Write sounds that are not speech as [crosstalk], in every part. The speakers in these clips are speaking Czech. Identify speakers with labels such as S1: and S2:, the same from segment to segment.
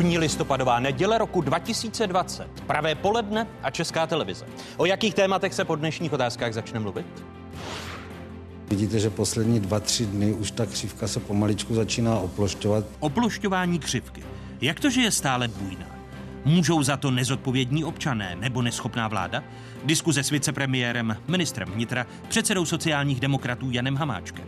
S1: První listopadová neděle roku 2020. Pravé poledne a Česká televize. O jakých tématech se po dnešních otázkách začne mluvit?
S2: Vidíte, že poslední dva, tři dny už ta křivka se pomaličku začíná oplošťovat.
S1: Oplošťování křivky. Jak to, že je stále bujná? Můžou za to nezodpovědní občané nebo neschopná vláda? Diskuze s vicepremiérem, ministrem vnitra, předsedou sociálních demokratů Janem Hamáčkem.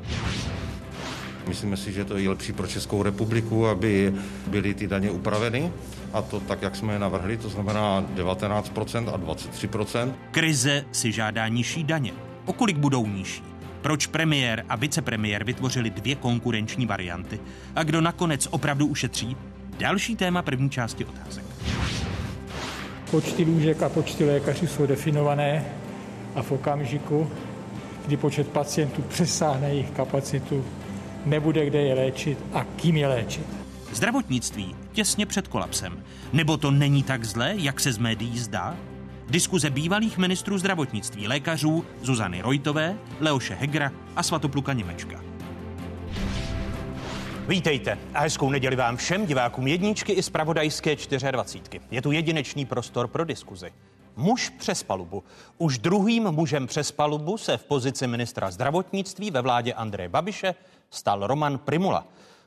S3: Myslíme si, že to je lepší pro Českou republiku, aby byly ty daně upraveny a to tak, jak jsme je navrhli, to znamená 19% a 23%.
S1: Krize si žádá nižší daně. O kolik budou nižší? Proč premiér a vicepremiér vytvořili dvě konkurenční varianty? A kdo nakonec opravdu ušetří? Další téma první části otázek.
S4: Počty lůžek a počty lékařů jsou definované a v okamžiku, kdy počet pacientů přesáhne jejich kapacitu, nebude kde je léčit a kým je léčit.
S1: Zdravotnictví těsně před kolapsem. Nebo to není tak zlé, jak se z médií zdá? Diskuze bývalých ministrů zdravotnictví, lékařů Zuzany Rojtové, Leoše Hegra a Svatopluka Němečka. Vítejte a hezkou neděli vám všem divákům jedničky i z pravodajské 24. Je tu jedinečný prostor pro diskuzi. Muž přes palubu. Už druhým mužem přes palubu se v pozici ministra zdravotnictví ve vládě Andreje Babiše stal Roman Primula.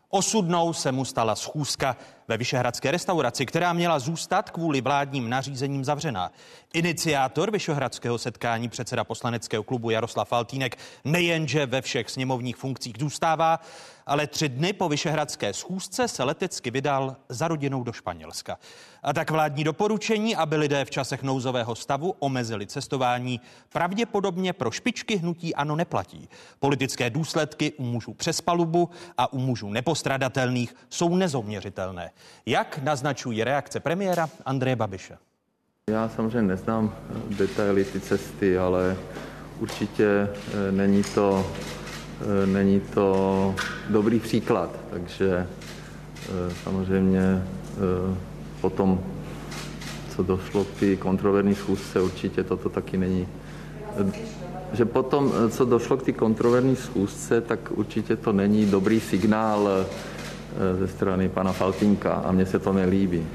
S1: Osudnou se mu stala schůzka ve Vyšehradské restauraci, která měla zůstat kvůli vládním nařízením zavřená. Iniciátor Vyšehradského setkání předseda poslaneckého klubu Jaroslav Faltínek nejenže ve všech sněmovních funkcích zůstává, ale tři dny po Vyšehradské schůzce se letecky vydal za rodinou do Španělska. A tak vládní doporučení, aby lidé v časech nouzového stavu omezili cestování, pravděpodobně pro špičky hnutí ano neplatí. Politické důsledky u mužů přes palubu a u mužů nepostradatelných jsou nezouměřitelné. Jak naznačují reakce premiéra Andreje Babiše?
S5: Já samozřejmě neznám detaily ty cesty, ale určitě eh, není to, není to dobrý příklad, takže eh, samozřejmě potom, co došlo k té kontroverzní schůzce, určitě toto taky není. Že potom, co došlo k té kontroverzní schůzce, tak určitě to není dobrý signál ze strany pana Faltinka a mně se to nelíbí.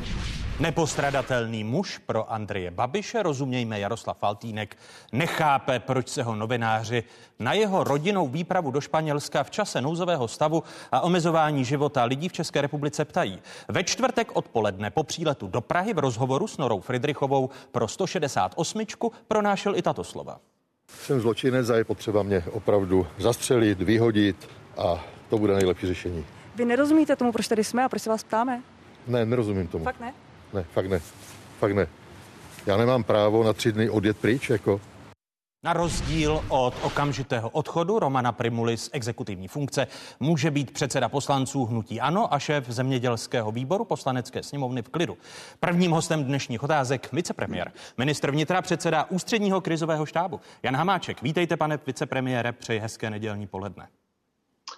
S1: Nepostradatelný muž pro Andreje Babiše, rozumějme Jaroslav Faltínek, nechápe, proč se ho novináři na jeho rodinnou výpravu do Španělska v čase nouzového stavu a omezování života lidí v České republice ptají. Ve čtvrtek odpoledne po příletu do Prahy v rozhovoru s Norou Friedrichovou pro 168 pronášel i tato slova.
S6: Jsem zločinec a je potřeba mě opravdu zastřelit, vyhodit a to bude nejlepší řešení.
S7: Vy nerozumíte tomu, proč tady jsme a proč se vás ptáme?
S6: Ne, nerozumím tomu.
S7: Fakt ne?
S6: Ne, fakt ne. Fakt ne. Já nemám právo na tři dny odjet pryč, jako.
S1: Na rozdíl od okamžitého odchodu Romana Primuly z exekutivní funkce může být předseda poslanců Hnutí Ano a šéf zemědělského výboru poslanecké sněmovny v klidu. Prvním hostem dnešních otázek vicepremiér, ministr vnitra, předseda ústředního krizového štábu Jan Hamáček. Vítejte, pane vicepremiére, přeji hezké nedělní poledne.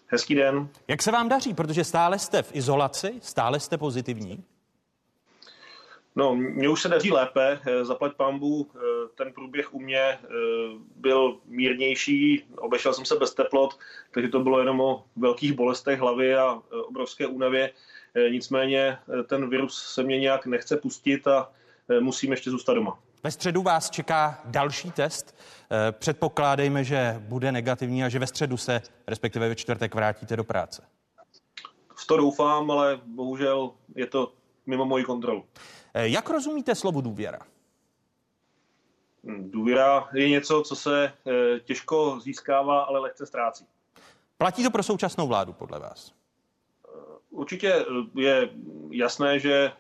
S8: Hezký den.
S1: Jak se vám daří, protože stále jste v izolaci, stále jste pozitivní?
S8: No, mně už se daří lépe, eh, zaplať pambu, eh, ten průběh u mě eh, byl mírnější, obešel jsem se bez teplot, takže to bylo jenom o velkých bolestech hlavy a obrovské únavě. Nicméně ten virus se mě nějak nechce pustit a musím ještě zůstat doma.
S1: Ve středu vás čeká další test. Předpokládejme, že bude negativní a že ve středu se, respektive ve čtvrtek, vrátíte do práce.
S8: V to doufám, ale bohužel je to mimo moji kontrolu.
S1: Eh, jak rozumíte slovu důvěra?
S8: Hmm, důvěra je něco, co se eh, těžko získává, ale lehce ztrácí.
S1: Platí to pro současnou vládu, podle vás?
S8: Eh, určitě je jasné, že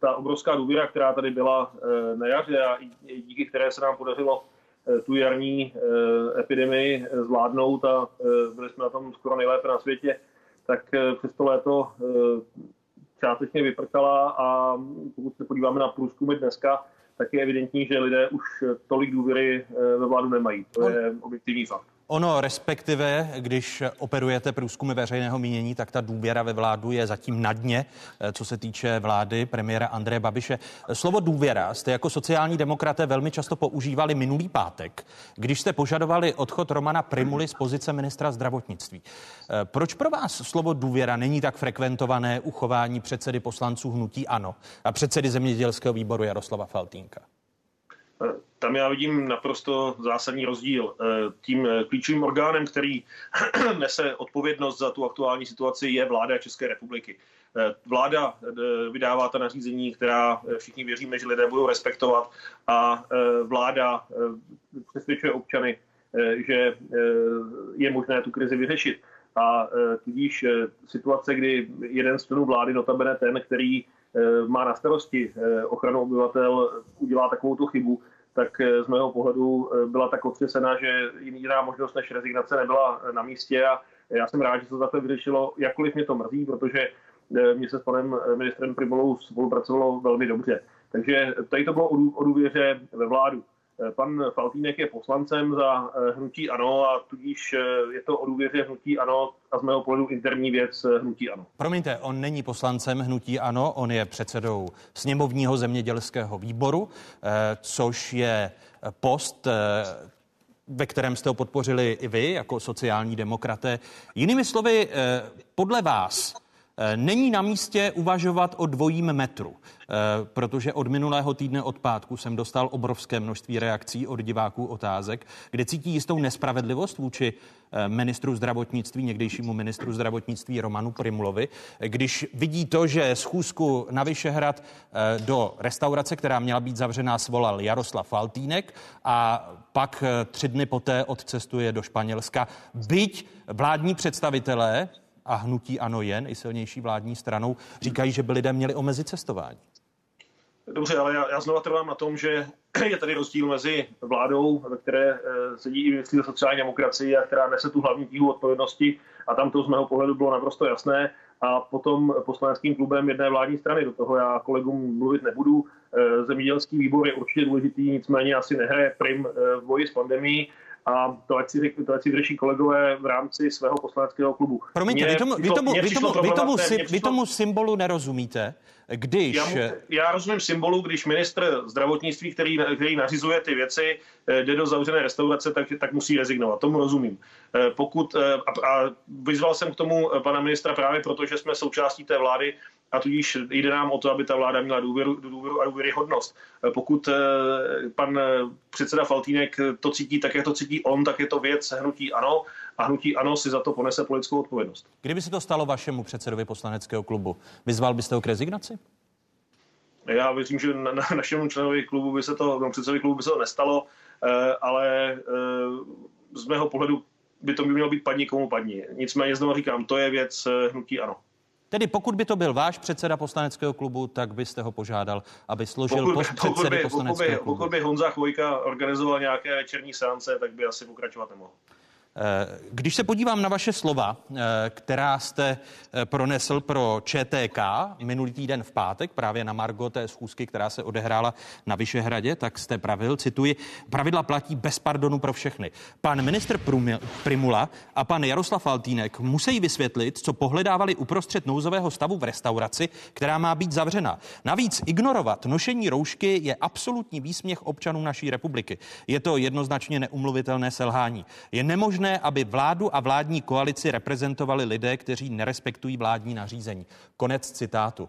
S8: ta obrovská důvěra, která tady byla na jaře a díky které se nám podařilo tu jarní epidemii zvládnout a byli jsme na tom skoro nejlépe na světě, tak přes to léto částečně vyprkala a pokud se podíváme na průzkumy dneska, tak je evidentní, že lidé už tolik důvěry eh, ve vládu nemají. To je objektivní fakt.
S1: Ono respektive, když operujete průzkumy veřejného mínění, tak ta důvěra ve vládu je zatím na dně, eh, co se týče vlády premiéra Andreje Babiše. Slovo důvěra jste jako sociální demokraté velmi často používali minulý pátek, když jste požadovali odchod Romana Primuly z pozice ministra zdravotnictví. Eh, proč pro vás slovo důvěra není tak frekventované uchování předsedy poslanců hnutí ANO a předsedy zemědělského výboru Jaroslava Faltínka?
S8: Tam já vidím naprosto zásadní rozdíl. Eh, tím eh, klíčovým orgánem, který [clears throat] nese odpovědnost za tu aktuální situaci, je vláda České republiky. Eh, vláda vydává ta nařízení, která všichni věříme, že lidé budou respektovat a vláda přesvědčuje občany, že je možné tu krizi vyřešit. A tudíž situace, kdy jeden z členů vlády, notabene ten, který má na starosti ochranu obyvatel, udělá takovou tu chybu, tak eh, z mého pohledu eh, byla tak otřesena, že jiná možnost než rezignace nebyla eh, na místě a já jsem rád, že se to takhle vyřešilo, jakkoliv mě to mrzí, protože mě se s panem ministrem Primolou spolupracovalo velmi dobře. Takže tady to bylo o důvěře ve vládu. Pan Faltínek je poslancem za hnutí ANO a tudíž je to o důvěře hnutí ANO a z mého pohledu interní věc hnutí ANO.
S1: Promiňte, on není poslancem hnutí ANO, on je předsedou sněmovního zemědělského výboru, což je post, ve kterém jste ho podpořili i vy jako sociální demokraté. Jinými slovy, podle vás Eh, není na místě uvažovat o dvojím metru, eh, protože od minulého týdne od pátku jsem dostal obrovské množství reakcí od diváků otázek, kde cítí jistou nespravedlivost vůči eh, ministru zdravotnictví, někdejšímu ministru zdravotnictví Romanu Primulovi, když vidí to, že schůzku na Vyšehrad do restaurace, která měla být zavřená, svolal Jaroslav Faltýnek a pak tři dny poté odcestuje do Španělska. Byť vládní představitelé a hnutí ANO je nejsilnější vládní stranou, říkají, že by lidé měli omezit cestování.
S8: Dobře, ale já, já znova trvám na tom, že je tady rozdíl mezi vládou, ve které e, sedí i ministři sociální demokracii a která nese tu hlavní tíhu odpovědnosti a tam to z mého pohledu bylo naprosto jasné a potom poslaneckým klubem jedné vládní strany. Do toho já kolegům mluvit nebudu. E, zemědělský výbor je určitě důležitý, nicméně asi nehraje prim e, v boji s pandemí a to ať si, to ať si vyřeší kolegové v rámci svého poslaneckého klubu.
S1: Promiňte, vy tomu, vy tomu, vy tomu, vy tomu, vy tomu symbolu nerozumíte, když...
S8: Já, mu, já rozumím symbolu, když ministr zdravotnictví, který, který nařizuje ty věci, eh, jde do zavřené restaurace, tak, tak musí rezignovat. Tomu rozumím. Eh, pokud, eh, a, a vyzval jsem k tomu pana ministra právě proto, že jsme součástí té vlády, a tudíž jde nám o to, aby ta vláda měla důvěru, důvěru a důvěryhodnost. Pokud eh, pan eh, předseda Faltínek to cítí tak, jak to cítí on, tak je to věc hnutí ano a hnutí ano si za to ponese politickou odpovědnost.
S1: Kdyby se to stalo vašemu předsedovi poslaneckého klubu, vyzval byste ho k rezignaci?
S8: Já věřím, že na, na našemu členovi klubu by se to, no, předsedovi klubu by se to nestalo, eh, ale z mého pohledu by to mělo být padni komu padni. Nicméně znovu říkám, to je věc hnutí ano.
S1: Tedy pokud by to byl váš předseda poslaneckého klubu, tak byste ho požádal, aby složil
S8: pokud,
S1: post předsedy pokud by, poslaneckého
S8: pokud by,
S1: klubu.
S8: Pokud by Honza Chvojka organizoval nějaké večerní seance, tak by asi pokračovat nemohl.
S1: Eh, když se podívám na vaše slova, eh, která jste eh, pronesl pro ČTK minulý týden v pátek, právě na Margo té schůzky, která se odehrála na Vyšehradě, tak jste pravil, cituji, pravidla platí bez pardonu pro všechny. Pan ministr Primula a pan Jaroslav Faltýnek musí vysvětlit, co pohledávali uprostřed nouzového stavu v restauraci, která má být zavřena. Navíc ignorovat nošení roušky je absolutní výsměch občanů naší republiky. Je to jednoznačně neumluvitelné selhání. Je nemožné možné, aby vládu a vládní koalici reprezentovali lidé, kteří nerespektují vládní nařízení. Konec citátu.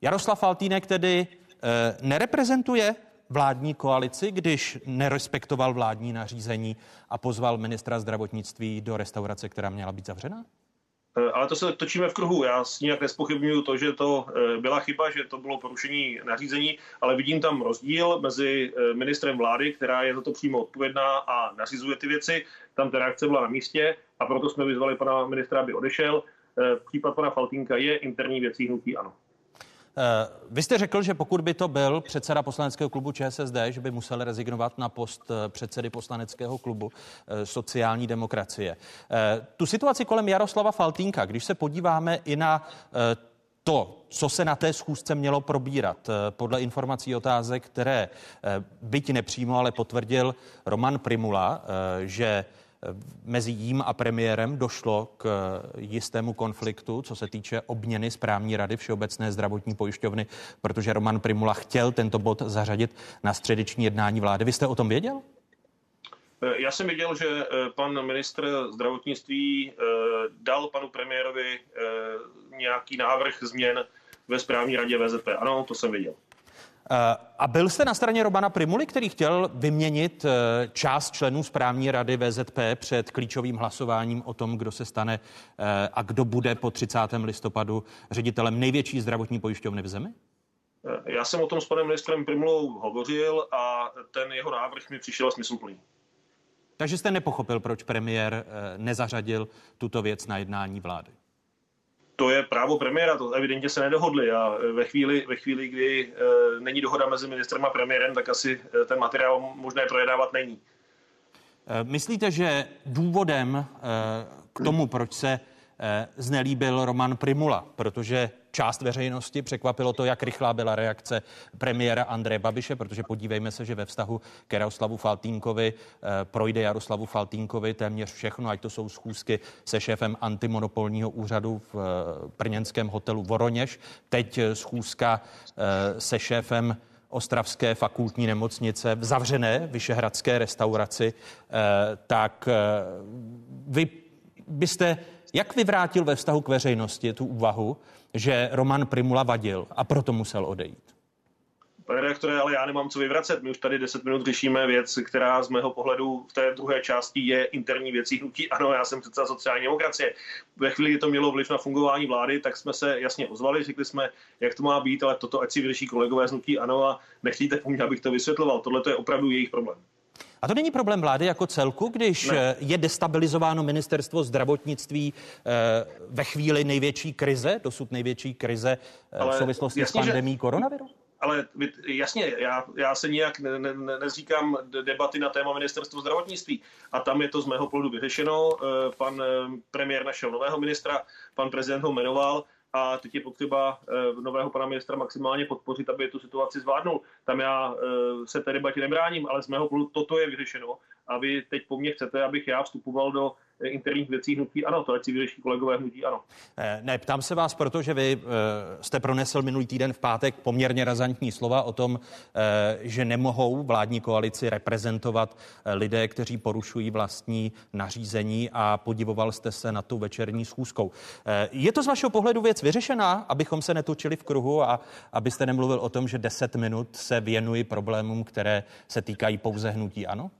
S1: Jaroslav Faltýnek tedy e, nereprezentuje vládní koalici, když nerespektoval vládní nařízení a pozval ministra zdravotnictví do restaurace, která měla být zavřena?
S8: Eh, ale to se točíme v kruhu. Já s nijak nespochybnuju to, že to eh, byla chyba, že to bylo porušení nařízení, ale vidím tam rozdíl mezi ministrem vlády, která je za to přímo odpovědná a nařizuje ty věci. Tam ta reakce byla na místě a proto jsme vyzvali pana ministra, aby odešel. Případ pana Faltínka je interní věcí hnutí ano.
S1: Eh, vy jste řekl, že pokud by to byl předseda poslaneckého klubu ČSSD, že by musel rezignovat na post eh, předsedy poslaneckého klubu eh, sociální demokracie. Tu situaci kolem Jaroslava Faltínka, když se podíváme i na to, co se na té schůzce mělo probírat, podle informací otázek, které byť nepřímo, ale potvrdil Roman Primula, že mezi jím a premiérem došlo k jistému konfliktu, co se týče obměny správní rady Všeobecné zdravotní pojišťovny, protože Roman Primula chtěl tento bod zařadit na středeční jednání vlády. Vy jste o tom věděl?
S8: Eh, já jsem viděl, že eh, pan ministr zdravotnictví eh, dal panu premiérovi nějaký návrh změn ve správní radě VZP. Ano, to jsem viděl.
S1: A byl jste na straně Romana Primuly, který chtěl vyměnit část členů správní rady VZP před klíčovým hlasováním o tom, kdo se stane a kdo bude po 30. listopadu ředitelem největší zdravotní pojišťovny v zemi?
S8: Já jsem o tom s panem ministrem Primulou hovořil a ten jeho návrh mi přišel smysluplný.
S1: Takže jste nepochopil, proč premiér eh, nezařadil tuto věc na jednání vlády?
S8: To je právo premiéra, to evidentně se nedohodli a ve chvíli, ve chvíli kdy e, není dohoda mezi ministrem a premiérem, tak asi eh, ten materiál možné projednávat není.
S1: Myslíte, že důvodem e, k tomu, proč se e, znelíbil Roman Primula, protože část veřejnosti. Překvapilo to, jak rychlá byla reakce premiéra Andreje Babiše, protože podívejme se, že ve vztahu k Jaroslavu Faltínkovi eh, projde Jaroslavu Faltínkovi téměř všechno, ať to jsou schůzky se šéfem antimonopolního úřadu v eh, brněnském hotelu Voroněž, teď eh, schůzka se šéfem Ostravské fakultní nemocnice v zavřené vyšehradské restauraci, tak vy byste jak vyvrátil ve vztahu k veřejnosti tu úvahu, že Roman Primula vadil a proto musel odejít?
S8: Pane redaktore, ale já nemám co vyvracet. My už tady 10 minut řešíme věc, která z mého pohledu v té druhé části je interní věcí hnutí. Ano, já jsem přece sociální demokracie. Ve chvíli, kdy to mělo vliv na fungování vlády, tak jsme se jasně ozvali, řekli jsme, jak to má být, ale toto ať si vyřeší kolegové z hnutí. Ano, a nechtějte po mně, abych to vysvětloval. Tohle je opravdu jejich problém.
S1: A to není problém vlády jako celku, když ne. Eh, je destabilizováno ministerstvo zdravotnictví eh, ve chvíli největší krize, dosud největší krize eh, Ale v souvislosti jasně, s pandemí že... koronaviru?
S8: Ale jasně, já, já se nijak ne, ne, nezříkám debaty na téma ministerstva zdravotnictví. A tam je to z mého pohledu vyřešeno. Pan premiér našel nového ministra, pan prezident ho jmenoval a teď je potřeba eh, nového pana ministra maximálně podpořit, aby tu situaci zvládnul. Tam já eh, se té debatě nebráním, ale z mého pohledu toto je vyřešeno a vy teď po mně chcete, abych já vstupoval do interních věcí hnutí ano, to ať si vyřeší kolegové hnutí ano.
S1: Eh, ne, ptám se vás, protože vy eh, jste pronesl minulý týden v pátek poměrně razantní slova o tom, eh, že nemohou vládní koalici reprezentovat lidé, kteří porušují vlastní nařízení a podivoval jste se na tu večerní schůzkou. Je to z vašeho pohledu věc vyřešená, abychom se netočili v kruhu a abyste nemluvil o tom, že 10 minut se věnují problémům, které se týkají pouze hnutí ano?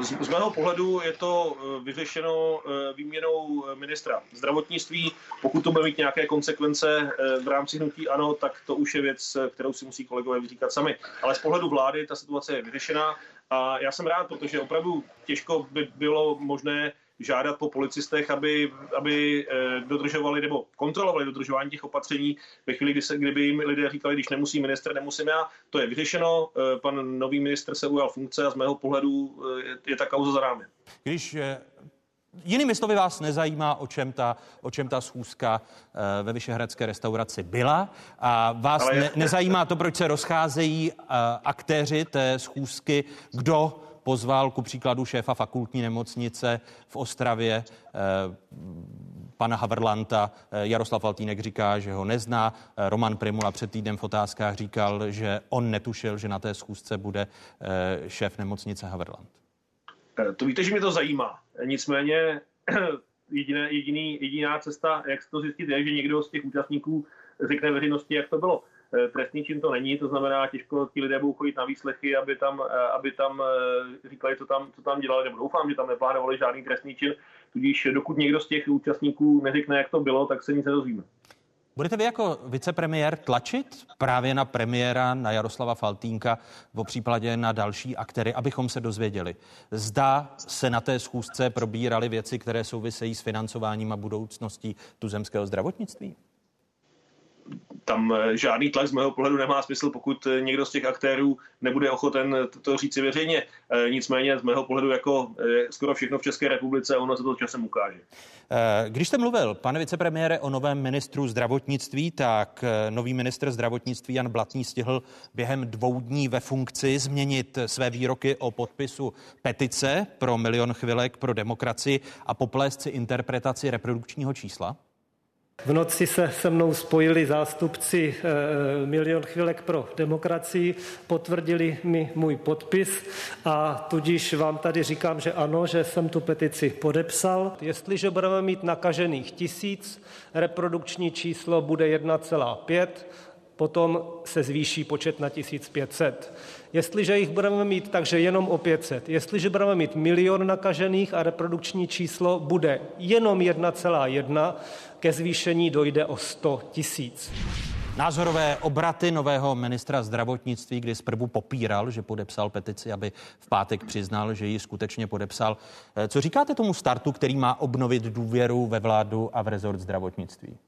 S8: Z, z mého pohledu je to eh, vyřešeno eh, výměnou ministra zdravotnictví. Pokud to bude mít nějaké konsekvence eh, v rámci hnutí ano, tak to už je věc, kterou si musí kolegové vyříkat sami. Ale z pohledu vlády ta situace je vyřešená a já jsem rád, protože opravdu těžko by bylo možné žádat po policistech, aby, aby eh, dodržovali nebo kontrolovali dodržování těch opatření ve chvíli, kdy se, kdyby jim lidé říkali, když nemusí minister, nemusím já. To je vyřešeno, eh, pan nový minister se ujal funkce a z mého pohledu eh, je, je ta kauza za rámy.
S1: Když Jinými slovy vás nezajímá, o čem ta, o čem ta schůzka ve Vyšehradské restauraci byla a vás ne, nezajímá to, proč se rozcházejí aktéři té schůzky, kdo pozval ku příkladu šéfa fakultní nemocnice v Ostravě, eh, pana Haverlanta. Eh, Jaroslav Faltínek říká, že ho nezná. Eh, Roman Primula před týdnem v otázkách říkal, že on netušil, že na té schůzce bude šéf nemocnice Haverland.
S8: To víte, že mě to zajímá. Nicméně [clears throat] jediné, jediný, jediná cesta, jak to zjistit, je, že někdo z těch účastníků řekne veřejnosti, jak to bylo. Eh, trestný čin to není, to znamená, těžko ti lidé budou chodit na výslechy, aby tam, eh, aby tam eh, říkali, co tam, co tam dělali, nebo doufám, že tam neplánovali žádný trestný čin, tudíž dokud někdo z těch účastníků neřekne, jak to bylo, tak se nic nedozvíme.
S1: Budete vy jako vicepremiér tlačit právě na premiéra, na Jaroslava Faltínka, v případě na další aktéry, abychom se dozvěděli. Zda se na té schůzce probíraly věci, které souvisejí s financováním a budoucností tuzemského zdravotnictví?
S8: Tam žádný tlak z mého pohledu nemá smysl, pokud někdo z těch aktérů nebude ochoten to říci veřejně. Nicméně z mého pohledu jako skoro všechno v České republice, ono se to časem ukáže.
S1: Když jste mluvil, pane vicepremiére, o novém ministru zdravotnictví, tak nový ministr zdravotnictví Jan Blatný stihl během dvou dní ve funkci změnit své výroky o podpisu petice pro milion chvilek pro demokracii a poplést si interpretaci reprodukčního čísla?
S9: V noci se se mnou spojili zástupci e, Milion chvilek pro demokracii, potvrdili mi můj podpis a tudíž vám tady říkám, že ano, že jsem tu petici podepsal. Jestliže budeme mít nakažených tisíc, reprodukční číslo bude 1,5, potom se zvýší počet na 1500. Jestliže jich budeme mít takže jenom o 500, jestliže budeme mít milion nakažených a reprodukční číslo bude jenom 1,1, ke zvýšení dojde o 100 tisíc.
S1: Názorové obraty nového ministra zdravotnictví, kdy zprvu popíral, že podepsal petici, aby v pátek přiznal, že ji skutečně podepsal. Co říkáte tomu startu, který má obnovit důvěru ve vládu a v rezort zdravotnictví?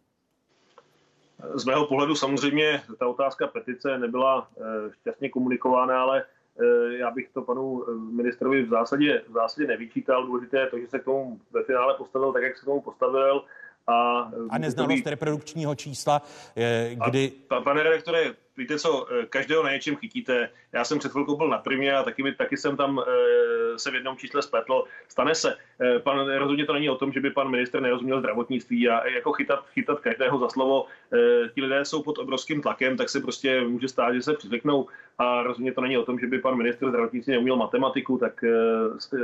S8: Z mého pohledu samozřejmě ta otázka petice nebyla eh, šťastně komunikována, ale eh, já bych to panu eh, ministrovi v zásadě, v zásadě nevyčítal. Důležité je to, že se k tomu ve finále postavil tak, jak se k tomu postavil.
S1: A, a neznalost být... reprodukčního čísla, kdy...
S8: A, pane redaktore, víte co, každého na něčem chytíte. Já jsem před chvilkou byl na primě a taky, taky jsem tam e, se v jednom čísle spletl. Stane se. E, pan, rozhodně to není o tom, že by pan minister nerozuměl zdravotnictví a jako chytat, chytat každého za slovo. E, ti lidé jsou pod obrovským tlakem, tak se prostě může stát, že se přivyknou a rozhodně to není o tom, že by pan minister zdravotnictví neuměl matematiku, tak e,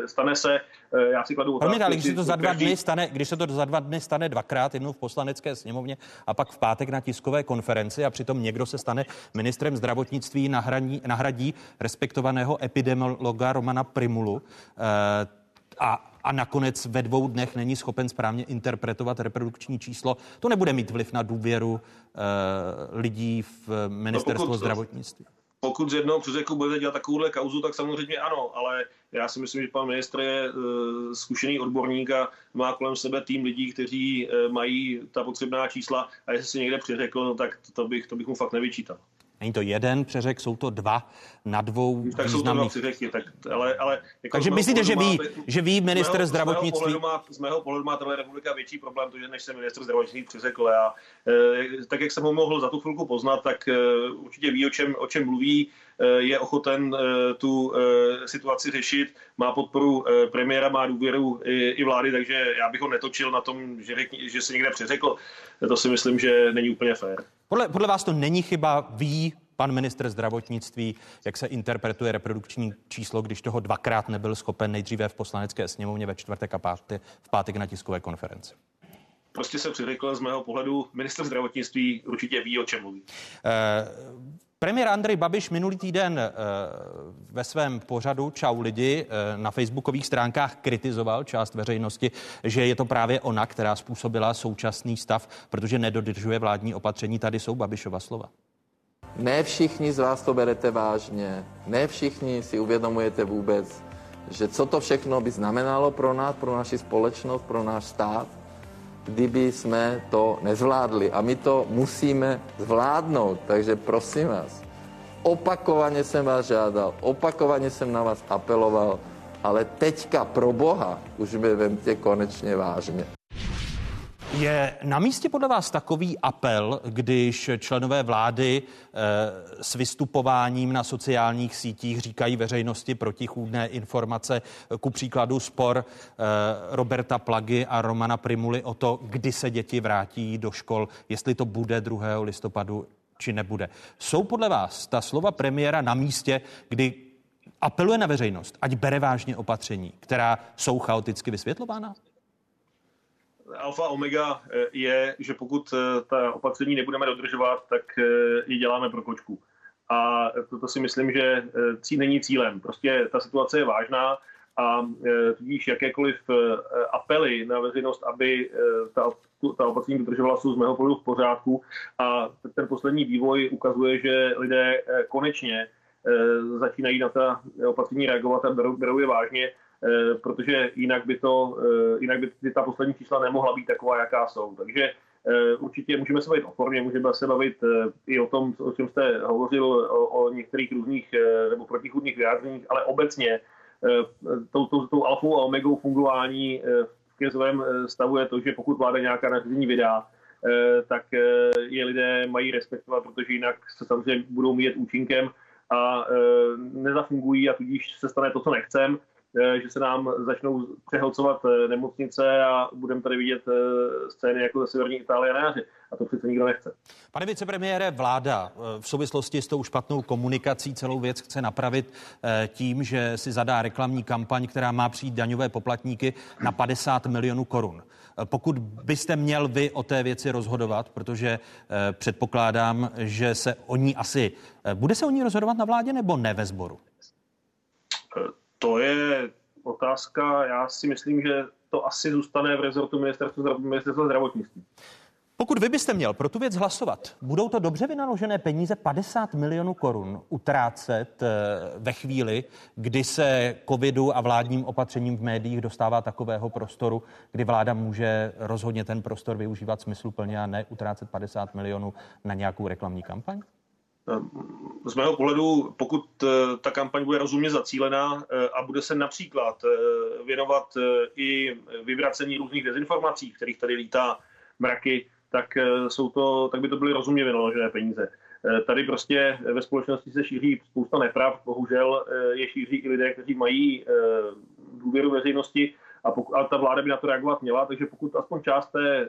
S8: stane se. E, já si kladu
S1: otázku. ale když se to za dva dny stane, když se to za dva dny stane dvakrát, jednou v poslanecké sněmovně a pak v pátek na tiskové konferenci a přitom někdo se stane ministrem zdravotnictví nahradí, nahradí respektovaného epidemiologa Romana Primulu eh, a a nakonec ve dvou dnech není schopen správně interpretovat reprodukční číslo, to nebude mít vliv na důvěru uh, lidí v ministerstvo no zdravotnictví.
S8: Pokud z jednoho přeřeku budete dělat takovouhle kauzu, tak samozřejmě ano, ale já si myslím, že pan ministr je uh, zkušený odborník a má kolem sebe tým lidí, kteří uh, mají ta potřebná čísla a jestli se někde přeřekl, no, tak to bych, to bych mu fakt nevyčítal.
S1: Není to jeden přeřek, jsou to dva na dvou
S8: tak jsou to dva přeřeky, tak, ale, ale
S1: jako Takže myslíte, že ví, že ví minister mého, zdravotnictví?
S8: Z mého, má, z mého pohledu má tato republika větší problém, to, že než se minister zdravotnictví přeřekl. Já, e, tak, jak jsem ho mohl za tu chvilku poznat, tak e, určitě ví, o čem, o čem mluví, je ochoten e, tu e, situaci řešit, má podporu premiéra, má důvěru i, i vlády, takže já bych ho netočil na tom, že, řekni, že se někde přeřekl. To si myslím, že není úplně fér.
S1: Podle, podle vás to není chyba, ví pan ministr zdravotnictví, jak se interpretuje reprodukční číslo, když toho dvakrát nebyl schopen nejdříve v poslanecké sněmovně ve čtvrtek a pátek, v pátek na tiskové konferenci.
S8: Prostě se přiřekl z mého pohledu, minister zdravotnictví určitě ví, o čem mluví.
S1: Premiér Andrej Babiš minulý týden eh, ve svém pořadu Čau lidi eh, na facebookových stránkách kritizoval část veřejnosti, že je to právě ona, která způsobila současný stav, protože nedodržuje vládní opatření. Tady jsou Babišova slova.
S5: Ne všichni z vás to berete vážně, ne všichni si uvědomujete vůbec, že co to všechno by znamenalo pro nás, pro naši společnost, pro náš stát, kdyby jsme to nezvládli. A my to musíme zvládnout. Takže prosím vás, opakovaně jsem vás žádal, opakovaně jsem na vás apeloval, ale teďka pro Boha už mě vemte konečně vážně.
S1: Je na místě podle vás takový apel, když členové vlády e, s vystupováním na sociálních sítích říkají veřejnosti protichůdné informace, ku příkladu spor e, Roberta Plagy a Romana Primuly o to, kdy se děti vrátí do škol, jestli to bude 2. listopadu či nebude. Jsou podle vás ta slova premiéra na místě, kdy apeluje na veřejnost, ať bere vážně opatření, která jsou chaoticky vysvětlována?
S8: Alfa omega eh, je, že pokud eh, ta opatření nebudeme dodržovat, tak eh, ji děláme pro kočku. A toto si myslím, že cí není cílem. Prostě ta situace je vážná a tudíž jakékoliv apely na veřejnost, aby ta, ta opatření dodržovala, jsou z mého pohledu v pořádku. A ten poslední vývoj ukazuje, že lidé konečně začínají na ta opatření reagovat a berou, berou je vážně protože jinak by, to, jinak by ta poslední čísla nemohla být taková, jaká jsou. Takže Určitě můžeme se bavit o formě, můžeme se bavit i o tom, o čem jste hovořil, o, o některých různých nebo protichudných vyjádřeních, ale obecně tou, tou, tou alfou a omegou fungování v krizovém stavu je to, že pokud vláda nějaká nařízení vydá, tak je lidé mají respektovat, protože jinak se samozřejmě budou mít účinkem a nezafungují a tudíž se stane to, co nechcem. Eh, že se nám začnou přehlcovat eh, nemocnice a budeme tady vidět eh, scény jako ze severní Itálie na jaře. A to přece nikdo nechce.
S1: Pane vicepremiére, vláda v souvislosti s tou špatnou komunikací celou věc chce napravit tím, že si zadá reklamní kampaň, která má přijít daňové poplatníky na 50 milionů korun. Pokud byste měl vy o té věci rozhodovat, protože předpokládám, že se o ní asi, bude se o ní rozhodovat na vládě nebo ne ve sboru?
S8: To je otázka, já si myslím, že to asi zůstane v rezortu ministerstva, ministerstva zdravotnictví.
S1: Pokud vy byste měl pro tu věc hlasovat, budou to dobře vynaložené peníze 50 milionů korun utrácet eh, ve chvíli, kdy se covidu a vládním opatřením v médiích dostává takového prostoru, kdy vláda může rozhodně ten prostor využívat smysluplně a ne utrácet 50 milionů na nějakou reklamní kampaň?
S8: Z mého pohledu, pokud eh, ta kampaň bude rozumně zacílená eh, a bude se například eh, věnovat i vyvracení různých dezinformací, kterých tady lítá mraky, tak, jsou to, tak by to byly rozumně vynaložené peníze. Tady prostě ve společnosti se šíří spousta neprav, bohužel je šíří i lidé, kteří mají důvěru veřejnosti a, pokud, a ta vláda by na to reagovat měla, takže pokud aspoň část té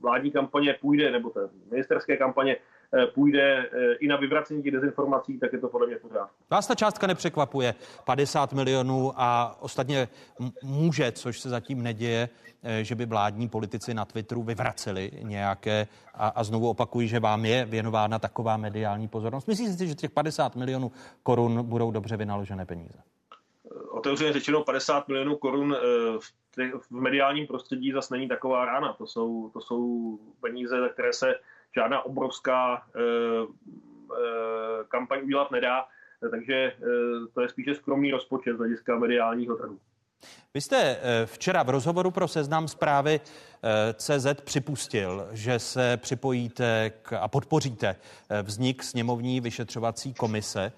S8: vládní kampaně půjde, nebo té ministerské kampaně Eh, půjde eh, i na vyvracení těch dezinformací, tak je to podle mě pořád.
S1: Vás ta částka nepřekvapuje, 50 milionů a ostatně může, což se zatím neděje, eh, že by vládní politici na Twitteru vyvraceli nějaké a, a znovu opakuji, že vám je věnována taková mediální pozornost. Myslíte si, že těch 50 milionů korun budou dobře vynaložené peníze?
S8: Otevřeně řečeno 50 milionů korun v, v mediálním prostředí zase není taková rána. To jsou, to jsou peníze, za které se žádná obrovská eh, eh, kampaň udělat nedá, takže eh, to je spíše skromný rozpočet z hlediska mediálního trhu.
S1: Vy jste včera v rozhovoru pro seznam zprávy CZ připustil, že se připojíte k, a podpoříte vznik sněmovní vyšetřovací komise,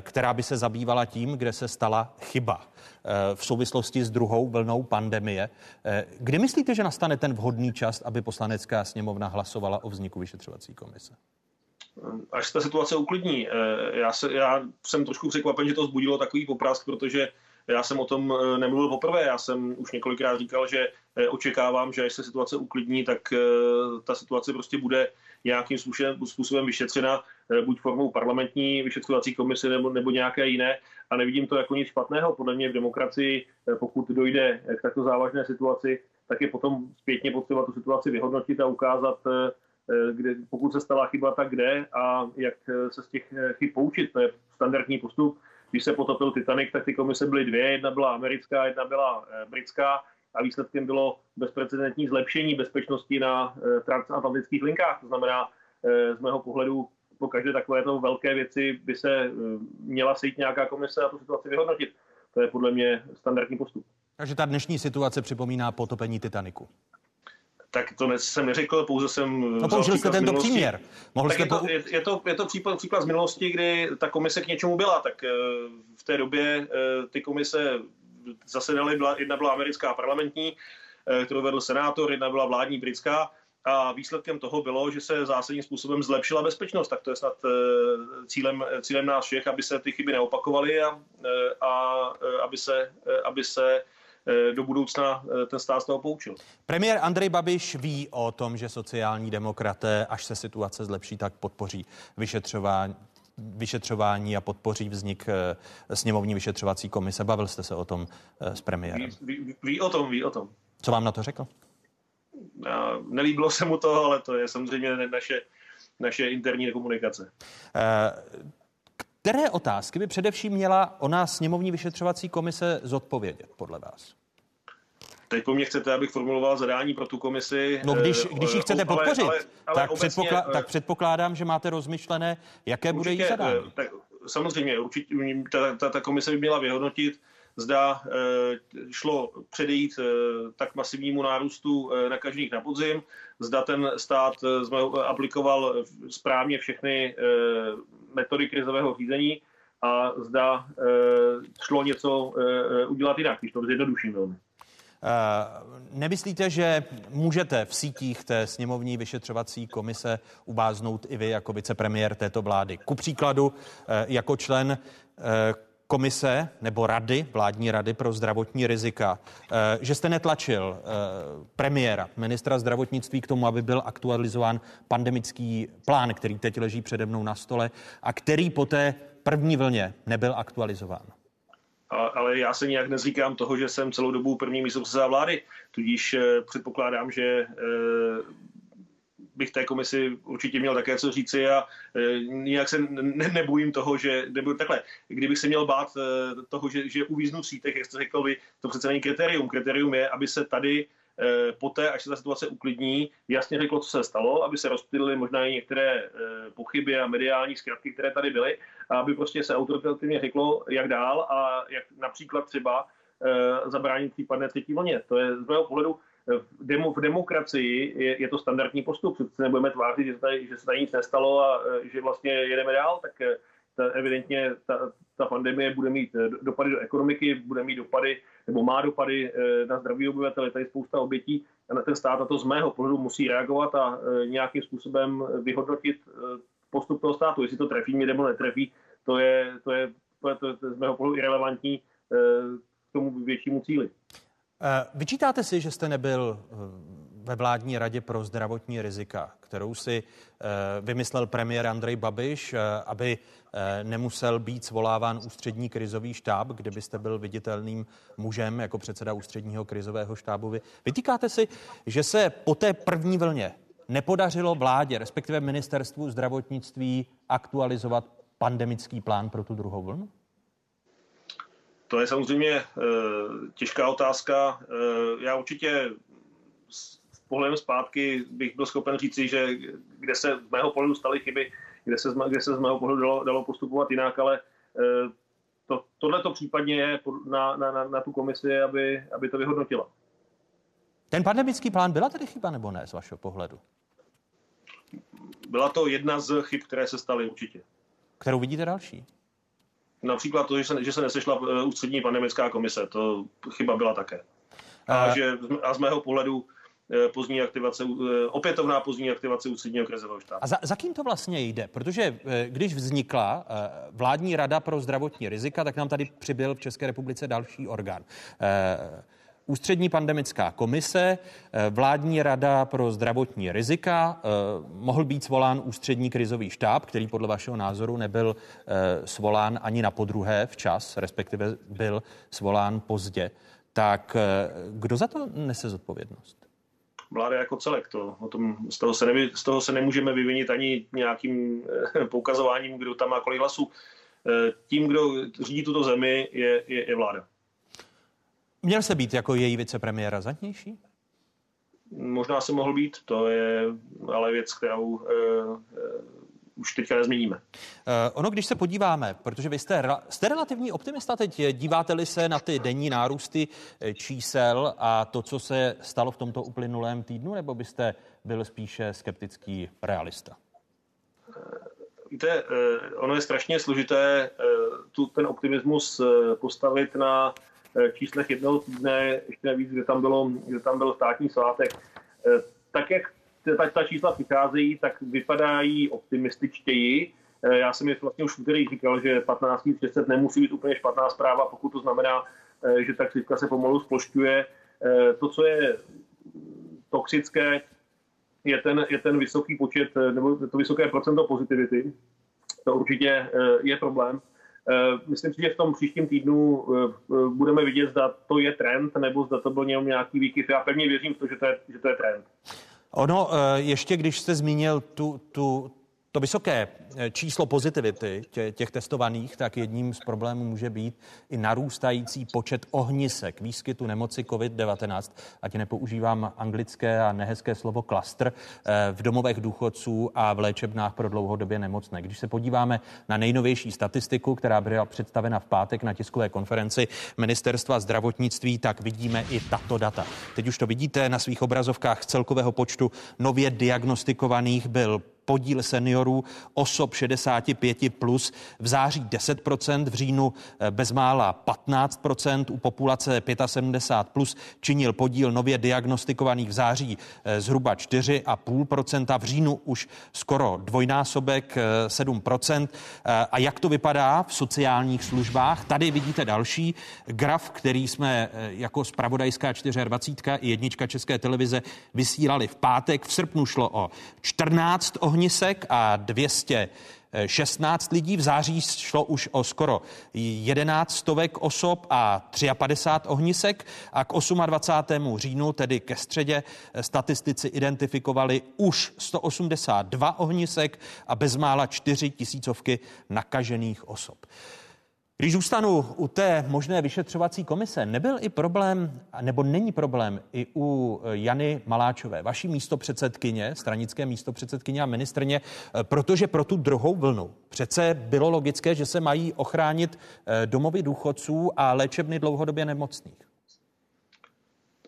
S1: která by se zabývala tím, kde se stala chyba. Eh, v souvislosti s druhou vlnou pandemie. Eh, kdy myslíte, že nastane ten vhodný čas, aby poslanecká sněmovna hlasovala o vzniku vyšetřovací komise?
S8: Až se ta situace uklidní. Eh, já, se, já jsem trošku překvapen, že to zbudilo takový poprask, protože já jsem o tom nemluvil poprvé. Já jsem už několikrát říkal, že očekávám, že až se situace uklidní, tak ta situace prostě bude nějakým způsobem vyšetřena, buď formou parlamentní vyšetřovací komise nebo, nebo nějaké jiné a nevidím to jako nic špatného. Podle mě v demokracii, eh, pokud dojde k takto závažné situaci, tak je potom zpětně potřeba tu situaci vyhodnotit a ukázat, eh, eh, kde, pokud se stala chyba, tak kde a jak se z těch chyb poučit. To je standardní postup. Když se potopil Titanic, tak ty komise byly dvě. Jedna byla americká, jedna byla britská a výsledkem bylo bezprecedentní zlepšení bezpečnosti na transatlantických linkách. To znamená, z mého pohledu po každé takovéto velké věci by se eh, měla sejít nějaká komise a tu situaci vyhodnotit. To je podle mě standardní postup.
S1: Takže ta dnešní situace připomíná potopení Titaniku.
S8: Tak to ne, jsem neřekl, pouze jsem...
S1: No použil jste tento příměr.
S8: Mohl tak jste je, to, je, je, to, je to případ, příklad z minulosti, kdy ta komise k něčemu byla, tak eh, v té době eh, ty komise zasedaly, byla, jedna byla americká parlamentní, kterou vedl senátor, jedna byla vládní britská a výsledkem toho bylo, že se zásadním způsobem zlepšila bezpečnost. Tak to je snad eh, cílem, cílem nás všech, aby se ty chyby neopakovaly a, eh, a eh, aby se, aby se do budoucna ten stát z toho poučil.
S1: Premiér Andrej Babiš ví o tom, že sociální demokraté, až se situace zlepší, tak podpoří vyšetřování vyšetřování a podpoří vznik sněmovní vyšetřovací komise. Bavil jste se o tom s premiérem?
S8: Ví, ví, ví o tom, ví o tom.
S1: Co vám na to řekl?
S8: Nelíbilo se mu to, ale to je samozřejmě naše, naše interní komunikace.
S1: Eh, které otázky by především měla o nás sněmovní vyšetřovací komise zodpovědět, podle vás?
S8: Teď po mně chcete, abych formuloval zadání pro tu komisi.
S1: No když, eh, když ji chcete podpořit, ale, ale, ale tak, obecně, předpokla- tak předpokládám, že máte rozmyšlené, jaké určitě, bude její zadání.
S8: Tak, samozřejmě, určitě ta, ta, ta komise by měla vyhodnotit, zda šlo předejít tak masivnímu nárůstu nakažených na podzim, zda ten stát aplikoval správně všechny metody krizového řízení a zda šlo něco udělat jinak, když to zjednoduším velmi.
S1: Nemyslíte, že můžete v sítích té sněmovní vyšetřovací komise ubáznout i vy jako vicepremiér této vlády? Ku příkladu, jako člen komise nebo rady, vládní rady pro zdravotní rizika, eh, že jste netlačil eh, premiéra, ministra zdravotnictví k tomu, aby byl aktualizován pandemický plán, který teď leží přede mnou na stole a který po té první vlně nebyl aktualizován.
S8: ale já se nijak nezříkám toho, že jsem celou dobu první místo vlády, tudíž eh, předpokládám, že bych té komisi určitě měl také co říci a e, nijak se ne, nebojím toho, že nebudu takhle. Kdybych se měl bát e, toho, že, že uvíznu v sítech, jak jste řekl vy, to přece není kritérium. Kritérium je, aby se tady e, poté, až se ta situace uklidní, jasně řeklo, co se stalo, aby se rozptýlily možná i některé pochyby a mediální zkratky, které tady byly, a aby prostě se autoritativně řeklo, jak dál a jak například třeba zabránit případné třetí vlně. To je z mého pohledu v, demo, v demokracii je, je to standardní postup. Přece nebudeme tvářit, že se, tady, že se tady nic nestalo a e, že vlastně jedeme dál, tak e, ta, evidentně ta, ta pandemie bude mít e, dopady do ekonomiky, bude mít dopady, nebo má dopady na zdraví obyvatel, je tady spousta obětí a na ten stát na to z mého pohledu musí reagovat a nějakým způsobem vyhodnotit postup toho státu. Jestli to trefí mě nebo netrefí, to je, to je, to je, to je z mého pohledu irrelevantní k tomu většímu cíli.
S1: Eh, vyčítáte si, že jste nebyl eh, ve vládní radě pro zdravotní rizika, kterou si eh, vymyslel premiér Andrej Babiš, aby nemusel být svoláván ústřední krizový štáb, kde byste byl viditelným mužem jako předseda ústředního krizového štábu. Vytýkáte si, že se po té první vlně nepodařilo vládě, respektive ministerstvu zdravotnictví, aktualizovat pandemický plán pro tu druhou vlnu?
S8: To je samozřejmě eh, těžká otázka. Eh, já určitě s pohledem zpátky bych byl schopen říci, že kde se z mého pohledu staly chyby, kde se, kde se z mého pohledu dalo, dalo postupovat jinak, ale eh, to, tohle to případně je na, na, na, na tu komisi, aby, aby to vyhodnotila.
S1: Ten pandemický plán byla tedy chyba nebo ne z vašeho pohledu?
S8: Byla to jedna z chyb, které se staly určitě.
S1: Kterou vidíte další?
S8: Například to, že se, že se nesešla eh, ústřední pandemická komise, to chyba byla také. A, a, že, a z mého pohledu eh, pozdní aktivace, eh, opětovná pozdní aktivace ústředního krizového štábu.
S1: A za, za kým to vlastně jde? Protože když vznikla vládní rada pro zdravotní rizika, tak nám tady přibyl v České republice další orgán. Ústřední pandemická komise, eh, vládní rada pro zdravotní rizika, eh, mohl být svolán ústřední krizový štáb, který podle vašeho názoru nebyl eh, svolán ani na podruhé včas, respektive byl svolán pozdě. Tak kdo za to nese zodpovědnost?
S8: Vláda jako celek. To, o tom, z, toho se nevy, z toho se nemůžeme vyvinit ani nějakým poukazováním, kdo tam má kolik hlasů. Tím, kdo řídí tuto zemi, je, je, je vláda.
S1: Měl se být jako její vicepremiér razantnější?
S8: Možná se mohl být, to je ale věc, kterou uh, uh, už teďka nezměníme. Uh,
S1: ono, když se podíváme, protože vy jste, jste relativní optimista teď, díváte-li se na ty denní nárůsty čísel a to, co se stalo v tomto uplynulém týdnu, nebo byste byl spíše skeptický realista?
S8: Víte, ono je strašně složité tu, ten optimismus postavit na číslech jednoho týdne, ještě navíc, kde tam, bylo, kde tam byl státní svátek. Eh, tak jak ta, ta čísla přicházejí, tak vypadají optimističtěji. Eh, já jsem je vlastně už úterý říkal, že 15 600 nemusí být úplně špatná zpráva, pokud to znamená, že ta křivka se pomalu splošťuje. To, co je toxické, je ten, je ten vysoký počet, nebo to vysoké procento pozitivity. To určitě je problém. Eh, myslím si, že v tom příštím týdnu eh, eh, budeme vidět, zda to je trend, nebo zda to byl nějaký výkyv. Já pevně věřím v to, že to je, že to je trend.
S1: Ono, ještě když jste zmínil tu, tu to vysoké eh, číslo pozitivity těch testovaných, tak jedním z problémů může být i narůstající počet ohnisek výskytu nemoci COVID-19, ať nepoužívám anglické a nehezké slovo klastr, eh, v domovech důchodců a v léčebnách pro dlouhodobě nemocné. Když se podíváme na nejnovější statistiku, která byla představena v pátek na tiskové konferenci ministerstva zdravotnictví, tak vidíme i tato data. Teď už to vidíte na svých obrazovkách celkového počtu nově diagnostikovaných byl podíl seniorů osob 65 plus v září 10%, v říjnu eh, bezmála 15%, u populace 75 plus činil podíl nově diagnostikovaných v září eh, zhruba 4,5%, v říjnu už skoro dvojnásobek 7%. Eh, a jak to vypadá v sociálních službách? Tady vidíte další graf, který jsme jako spravodajská 24 i jednička České televize vysílali v pátek. V srpnu šlo o 14 ohnisek a 200 16 lidí. V září šlo už o skoro 11 stovek osob a 53 ohnisek a k 28. říjnu, tedy ke středě, statistici identifikovali už 182 ohnisek a bezmála 4 tisícovky nakažených osob. Když zůstanu u té možné vyšetřovací komise, nebyl i problém, nebo není problém i u Jany Maláčové, vaší místo předsedkyně, stranické místo předsedkyně a ministrně, protože pro tu druhou vlnu přece bylo logické, že se mají ochránit eh, domovy důchodců a léčebny dlouhodobě nemocných.